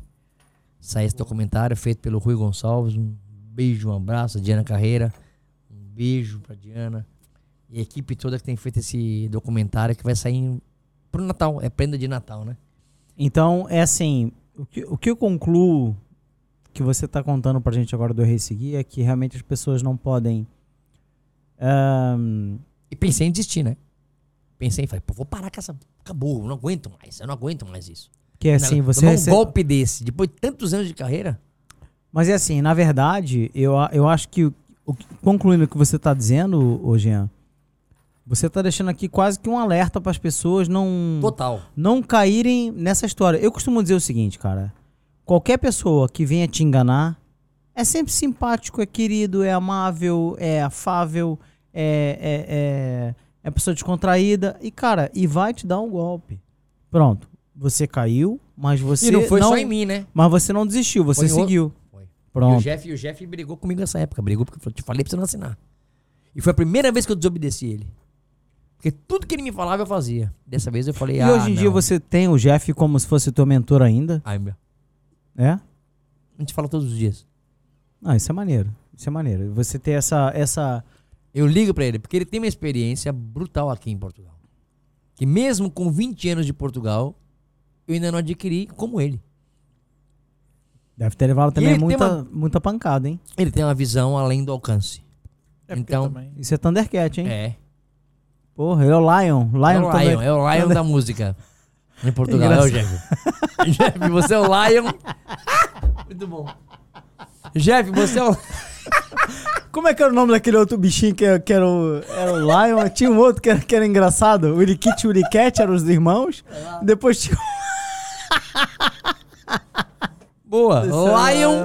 Speaker 4: Sai esse documentário feito pelo Rui Gonçalves. Um beijo, um abraço. Diana Carreira. Um beijo pra Diana. E a equipe toda que tem feito esse documentário que vai sair em- pro Natal. É prenda de Natal, né?
Speaker 3: Então, é assim, o que, o que eu concluo que você está contando pra gente agora do Rei Seguir é que realmente as pessoas não podem. ahn,
Speaker 4: E pensei em desistir, né? Pensei, falei, pô, vou parar com essa. Acabou, eu não aguento mais, eu não aguento mais isso.
Speaker 3: que é assim,
Speaker 4: Não,
Speaker 3: você
Speaker 4: tomar um
Speaker 3: recebe-
Speaker 4: golpe desse, depois de tantos anos de carreira.
Speaker 3: Mas é assim, na verdade, eu, a- eu acho que, o- concluindo o que você está dizendo, ô Jean, você está deixando aqui quase que um alerta para as pessoas não,
Speaker 4: Total.
Speaker 3: não caírem nessa história. Eu costumo dizer o seguinte, cara. Qualquer pessoa que venha te enganar é sempre simpático, é querido, é amável, é afável, é, é, é, é pessoa descontraída. E, cara, e vai te dar um golpe. Pronto. Você caiu, mas você.
Speaker 4: e não foi só em mim, né?
Speaker 3: Mas você não desistiu, você
Speaker 4: Foi em outro- Foi. E o
Speaker 3: Pronto.
Speaker 4: Jeff, e o Jeff brigou comigo nessa época. Brigou porque falou, te falei pra você não assinar. E foi a primeira vez que eu desobedeci ele. Porque tudo que ele me falava eu fazia. Dessa vez eu falei,
Speaker 3: E
Speaker 4: ah,
Speaker 3: hoje em dia
Speaker 4: não.
Speaker 3: você tem o Jeff como se fosse teu mentor ainda?
Speaker 4: Ai, meu.
Speaker 3: É?
Speaker 4: A gente fala todos os dias.
Speaker 3: Ah, isso é maneiro. Isso é maneiro. Você ter essa. essa...
Speaker 4: Eu ligo pra ele, porque ele tem uma experiência brutal aqui em Portugal. Que mesmo com 20 anos de Portugal, eu ainda não adquiri como ele.
Speaker 3: Deve ter levado também muita,
Speaker 4: uma-
Speaker 3: muita pancada, hein?
Speaker 4: Ele tem uma visão além do alcance.
Speaker 2: É
Speaker 4: Então,
Speaker 2: também.
Speaker 3: Isso é Thundercat, hein?
Speaker 4: É.
Speaker 3: Porra, é o Lion. Lion,
Speaker 4: é o
Speaker 3: também.
Speaker 4: Lion, é o Lion da música. Em Portugal, é o Jeff. Jeff, você é o Lion. Muito bom. Jeff, você é o.
Speaker 3: Como é que era o nome daquele outro bichinho que, que era, o, era o Lion? Tinha um outro que era, que era engraçado. O Kit e o eram os irmãos. Depois tinha.
Speaker 4: Boa.
Speaker 3: é
Speaker 4: Lion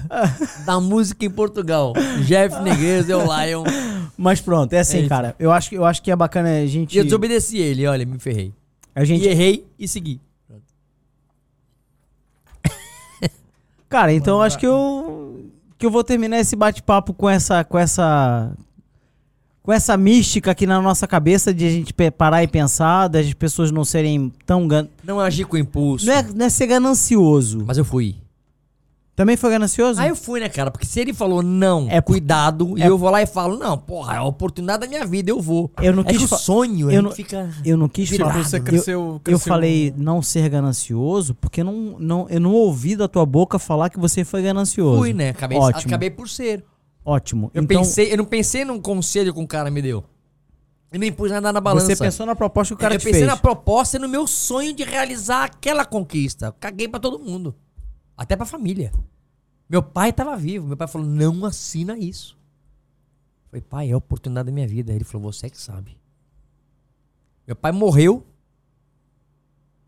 Speaker 4: da música em Portugal. Jeff Negreiros é o Lion.
Speaker 3: Mas pronto, é assim,
Speaker 4: É
Speaker 3: cara. Eu acho, que- eu acho que é bacana a gente.
Speaker 4: Eu desobedeci ele, olha, me ferrei.
Speaker 3: A gente
Speaker 4: E errei e segui.
Speaker 3: Cara, então eu acho que eu que eu vou terminar esse bate-papo com essa com essa com essa mística aqui na nossa cabeça de a gente parar e pensar, das pessoas não serem tão gan...
Speaker 4: Não agi com impulso.
Speaker 3: não é, não é ser ganancioso,
Speaker 4: Mas eu fui.
Speaker 3: Também foi ganancioso?
Speaker 4: Aí eu fui, né, cara? Porque se ele falou não,
Speaker 3: É
Speaker 4: cuidado, e
Speaker 3: é-
Speaker 4: eu vou lá e falo, não, porra, é a oportunidade da minha vida, eu vou.
Speaker 3: Eu não
Speaker 4: é que
Speaker 3: quis
Speaker 4: o
Speaker 3: fa-
Speaker 4: sonho,
Speaker 3: eu
Speaker 4: eu
Speaker 3: não-
Speaker 4: fica...
Speaker 3: Eu não quis
Speaker 4: Virado.
Speaker 3: falar.
Speaker 2: Você
Speaker 3: eu-
Speaker 2: cresceu,
Speaker 3: Eu
Speaker 2: cresceu
Speaker 3: falei não ser ganancioso porque não, não, eu não ouvi da tua boca falar que você foi ganancioso.
Speaker 4: Fui, né? Acabei,
Speaker 3: Ótimo.
Speaker 4: acabei por ser.
Speaker 3: Ótimo.
Speaker 4: Eu,
Speaker 3: então,
Speaker 4: pensei, eu não pensei num conselho que um cara me deu. Eu nem pus nada na balança.
Speaker 3: você pensou na proposta que o cara
Speaker 4: eu
Speaker 3: te
Speaker 4: pensei
Speaker 3: fez.
Speaker 4: na proposta e no meu sonho de realizar aquela conquista. Caguei pra todo mundo. Até pra família. Meu pai tava vivo. Meu pai falou: não assina isso. Eu falei, pai, é a oportunidade da minha vida. Aí Ele falou: você que sabe. Meu pai morreu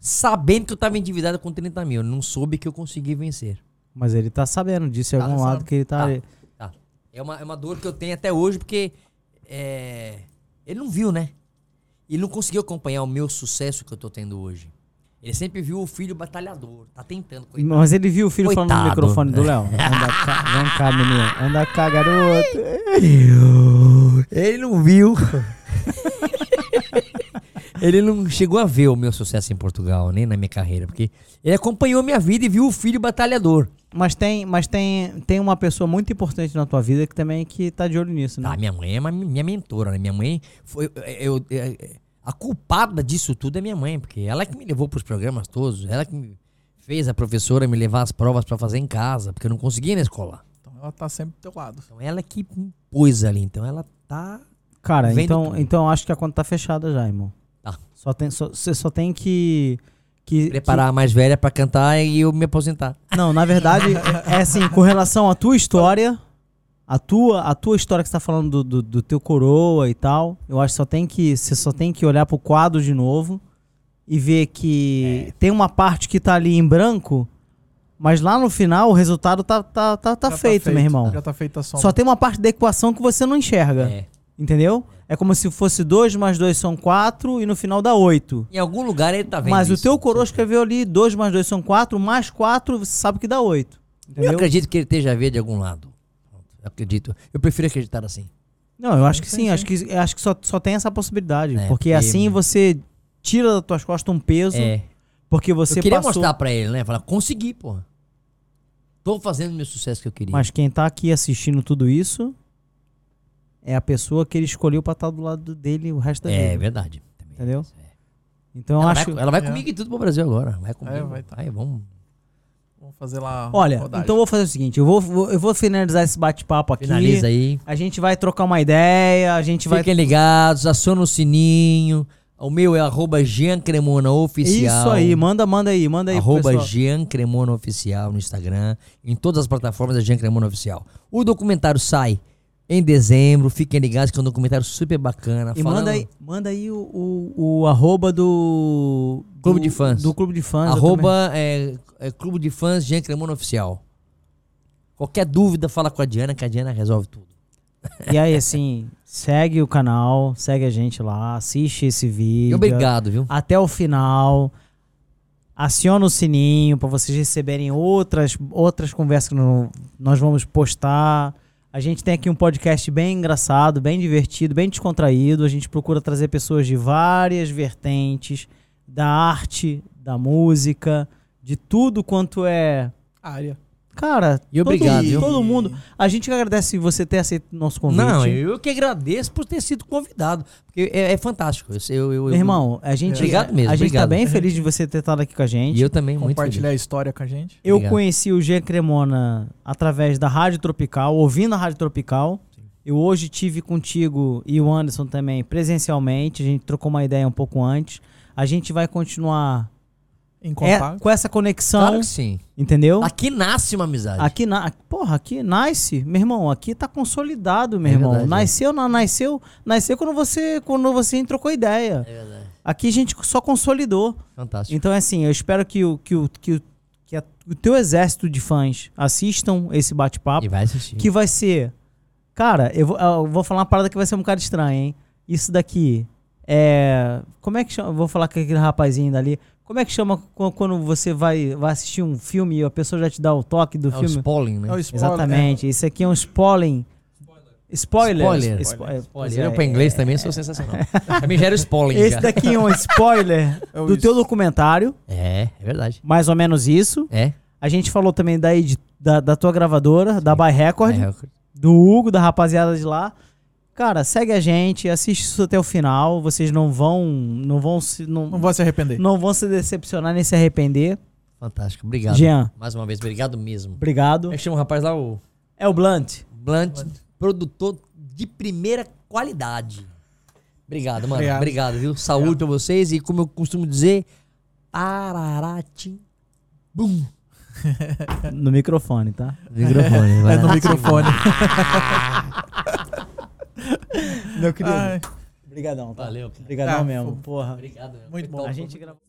Speaker 4: sabendo que eu tava endividado com 30 mil. Não soube que eu consegui vencer.
Speaker 3: Mas ele tá sabendo disso em
Speaker 4: Tá,
Speaker 3: algum
Speaker 4: sabe.
Speaker 3: lado que ele tá.
Speaker 4: Tá. Tá. É uma, é uma dor que eu tenho até hoje, porque é, ele não viu, né? Ele não conseguiu acompanhar o meu sucesso que eu tô tendo hoje. Ele sempre viu o filho batalhador. Tá tentando. coitado.
Speaker 3: Mas ele viu o filho falando no
Speaker 4: Coitado.
Speaker 3: microfone do Léo. Anda cá, vem cá, menino. Anda cá, garoto.
Speaker 4: Ele não viu. ele não chegou a ver o meu sucesso em Portugal, nem na minha carreira, porque ele acompanhou minha vida e viu o filho batalhador.
Speaker 3: Mas tem, mas tem, tem uma pessoa muito importante na tua vida que também que tá de olho nisso, né?
Speaker 4: Tá, minha mãe é uma- minha mentora, né? Minha mãe foi. Eu, eu- é- a culpada disso tudo é minha mãe, porque ela que me levou pros programas todos, ela que me fez a professora me levar as provas pra fazer em casa, porque eu não conseguia ir na escola.
Speaker 2: Então ela tá sempre do teu lado.
Speaker 4: Então ela que me pôs ali, então ela tá.
Speaker 3: Cara,
Speaker 4: Vendo
Speaker 3: então,
Speaker 4: tudo.
Speaker 3: então acho que a conta tá fechada já, irmão.
Speaker 4: Tá.
Speaker 3: Só tem, só, você só tem que. que
Speaker 4: Preparar a mais velha pra cantar e eu me aposentar.
Speaker 3: que- não, na verdade, é assim, com relação à tua história, a tua, a tua história que você tá falando do, do, do teu coroa e tal, eu acho que só tem que. Você só tem que olhar pro quadro de novo e ver que tem uma parte que tá ali em branco, mas lá no final o resultado tá, tá, tá, tá
Speaker 2: Já
Speaker 3: feito, meu irmão.
Speaker 2: Já tá feita a soma.
Speaker 3: Só tem uma parte da equação que você não enxerga.
Speaker 4: É.
Speaker 3: Entendeu? É como se fosse 2 mais 2 são 4 e no final dá 8.
Speaker 4: Em algum lugar ele tá vendo.
Speaker 3: Mas o
Speaker 4: isso.
Speaker 3: teu coroa escreveu ali 2 mais 2 são 4, mais 4 você sabe que dá 8.
Speaker 4: Eu acredito que ele esteja a ver de algum lado. Eu acredito. Eu prefiro acreditar assim.
Speaker 3: Não, eu acho que
Speaker 2: Sim,
Speaker 3: acho que, acho que só, só tem essa possibilidade.
Speaker 4: É,
Speaker 3: porque
Speaker 4: porque-
Speaker 3: assim você tira das tuas costas um peso,
Speaker 4: É.
Speaker 3: porque você
Speaker 4: eu queria
Speaker 3: passou.
Speaker 4: mostrar pra ele, né? Falar, consegui, porra. Tô fazendo o meu sucesso que eu queria.
Speaker 3: Mas quem tá aqui assistindo tudo isso é a pessoa que ele escolheu pra estar do lado dele o resto da
Speaker 4: é
Speaker 3: vida.
Speaker 4: verdade. Também.
Speaker 3: Entendeu? Então eu
Speaker 4: Ela,
Speaker 3: acho.
Speaker 4: vai, ela vai
Speaker 2: É.
Speaker 4: comigo e tudo pro Brasil agora. Vai comigo.
Speaker 2: É,
Speaker 4: vai,
Speaker 2: vai tá.
Speaker 4: vamos.
Speaker 2: Vamos fazer lá.
Speaker 3: Olha,
Speaker 2: rodagem.
Speaker 3: então eu vou fazer o seguinte: eu vou, eu vou finalizar esse bate-papo aqui.
Speaker 4: Finaliza aí.
Speaker 3: A gente vai trocar uma ideia, a gente vai.
Speaker 4: Fiquem ligados, aciona o sininho. O meu é arroba Jean Cremona Oficial.
Speaker 3: Isso aí, manda, manda aí, manda aí
Speaker 4: Arroba
Speaker 3: pessoal.
Speaker 4: Jean Cremona Oficial no Instagram. Em todas as plataformas é Jean Cremona Oficial. O documentário sai em dezembro. Fiquem ligados que é um documentário super bacana.
Speaker 3: E
Speaker 4: falando-
Speaker 3: manda aí, manda aí o, o, o arroba do, do.
Speaker 4: Clube de fãs.
Speaker 3: Do Clube de Fãs.
Speaker 4: Arroba é, é Clube de Fãs Jean Cremona Oficial. Qualquer dúvida, fala com a Diana, que a Diana resolve tudo.
Speaker 3: E aí, assim, segue o canal, segue a gente lá, assiste esse vídeo.
Speaker 4: Obrigado, viu?
Speaker 3: Até o final. Aciona o sininho para vocês receberem outras, outras conversas que nós vamos postar. A gente tem aqui um podcast bem engraçado, bem divertido, bem descontraído. A gente procura trazer pessoas de várias vertentes da arte, da música, de tudo quanto é.
Speaker 2: Área.
Speaker 3: Cara,
Speaker 4: E obrigado,
Speaker 3: todo, todo mundo. A gente agradece você ter aceito o nosso convite.
Speaker 4: Não, eu que agradeço por ter sido convidado. Porque é, é fantástico. Eu, eu, eu-
Speaker 3: Meu irmão, a gente,
Speaker 4: Obrigado mesmo,
Speaker 3: a gente tá
Speaker 4: obrigado.
Speaker 3: bem feliz de você ter estado aqui com a gente.
Speaker 4: E eu também, muito
Speaker 2: Compartilhar
Speaker 4: feliz.
Speaker 2: a história com a gente.
Speaker 3: Eu
Speaker 4: Obrigado.
Speaker 3: conheci o G Cremona através da Rádio Tropical, ouvindo a Rádio Tropical. Eu hoje tive contigo e o Anderson também presencialmente. A gente trocou uma ideia um pouco antes. A gente vai continuar
Speaker 2: Em
Speaker 3: é, com essa conexão,
Speaker 4: Claro que sim.
Speaker 3: entendeu?
Speaker 4: Aqui nasce uma amizade.
Speaker 3: Aqui na, porra, aqui nasce, meu irmão, aqui tá consolidado, meu
Speaker 4: É
Speaker 3: irmão.
Speaker 4: verdade, é.
Speaker 3: nasceu, na, nasceu, nasceu quando você, quando você trocou ideia.
Speaker 4: É verdade.
Speaker 3: Aqui a gente só consolidou.
Speaker 4: Fantástico.
Speaker 3: Então é assim, eu espero que o que o que o, que a- o teu exército de fãs assistam esse bate-papo,
Speaker 4: E vai assistir.
Speaker 3: que vai ser, cara, eu vou, eu vou falar uma parada que vai ser um bocado estranha, hein? Isso daqui é, como é que chama? eu Vou falar com aquele rapazinho dali. Como é que chama qu- quando você vai, vai assistir um filme e a pessoa já te dá o toque do
Speaker 4: É o
Speaker 3: filme?
Speaker 4: spoiling, né?
Speaker 2: É o spoiler,
Speaker 3: Exatamente. Isso aqui é um spoiling. Spoiler.
Speaker 4: Spoiler.
Speaker 3: Spo- é,
Speaker 4: Spoiler. Eu pra inglês também sou sensacional. pra mim já era o spoiling.
Speaker 3: Esse
Speaker 4: já.
Speaker 3: daqui é um spoiler
Speaker 2: É o
Speaker 3: do teu documentário.
Speaker 4: É, é verdade.
Speaker 3: Mais ou menos isso.
Speaker 4: É.
Speaker 3: A gente falou também da, da, da tua gravadora, da By Record,
Speaker 4: É,
Speaker 3: do Hugo, da rapaziada de lá. Cara, segue a gente, assiste isso até o final. Vocês não vão. Não vão se. Não,
Speaker 2: Não vou se arrepender.
Speaker 3: não vão se decepcionar nem se arrepender.
Speaker 4: Fantástico. Obrigado.
Speaker 3: Jean,
Speaker 4: Mais uma vez, obrigado mesmo.
Speaker 3: obrigado.
Speaker 4: É que chama o rapaz lá? O
Speaker 3: É o Blunt.
Speaker 4: Blunt, produtor de primeira qualidade. Obrigado, mano.
Speaker 2: Obrigado.
Speaker 4: Obrigado, viu? Saúde pra vocês e como eu costumo dizer, pararatim. Bum.
Speaker 3: No microfone, tá?
Speaker 4: Microfone, vai
Speaker 2: É no microfone.
Speaker 3: Meu querido.
Speaker 2: Ai,
Speaker 3: Obrigadão, tá?
Speaker 4: Valeu, cara.
Speaker 3: Obrigadão
Speaker 2: Ah,
Speaker 3: mesmo,
Speaker 2: pô.
Speaker 3: porra.
Speaker 4: Obrigado. mesmo.
Speaker 2: Muito
Speaker 4: Foi
Speaker 2: bom.
Speaker 3: A gente gravou.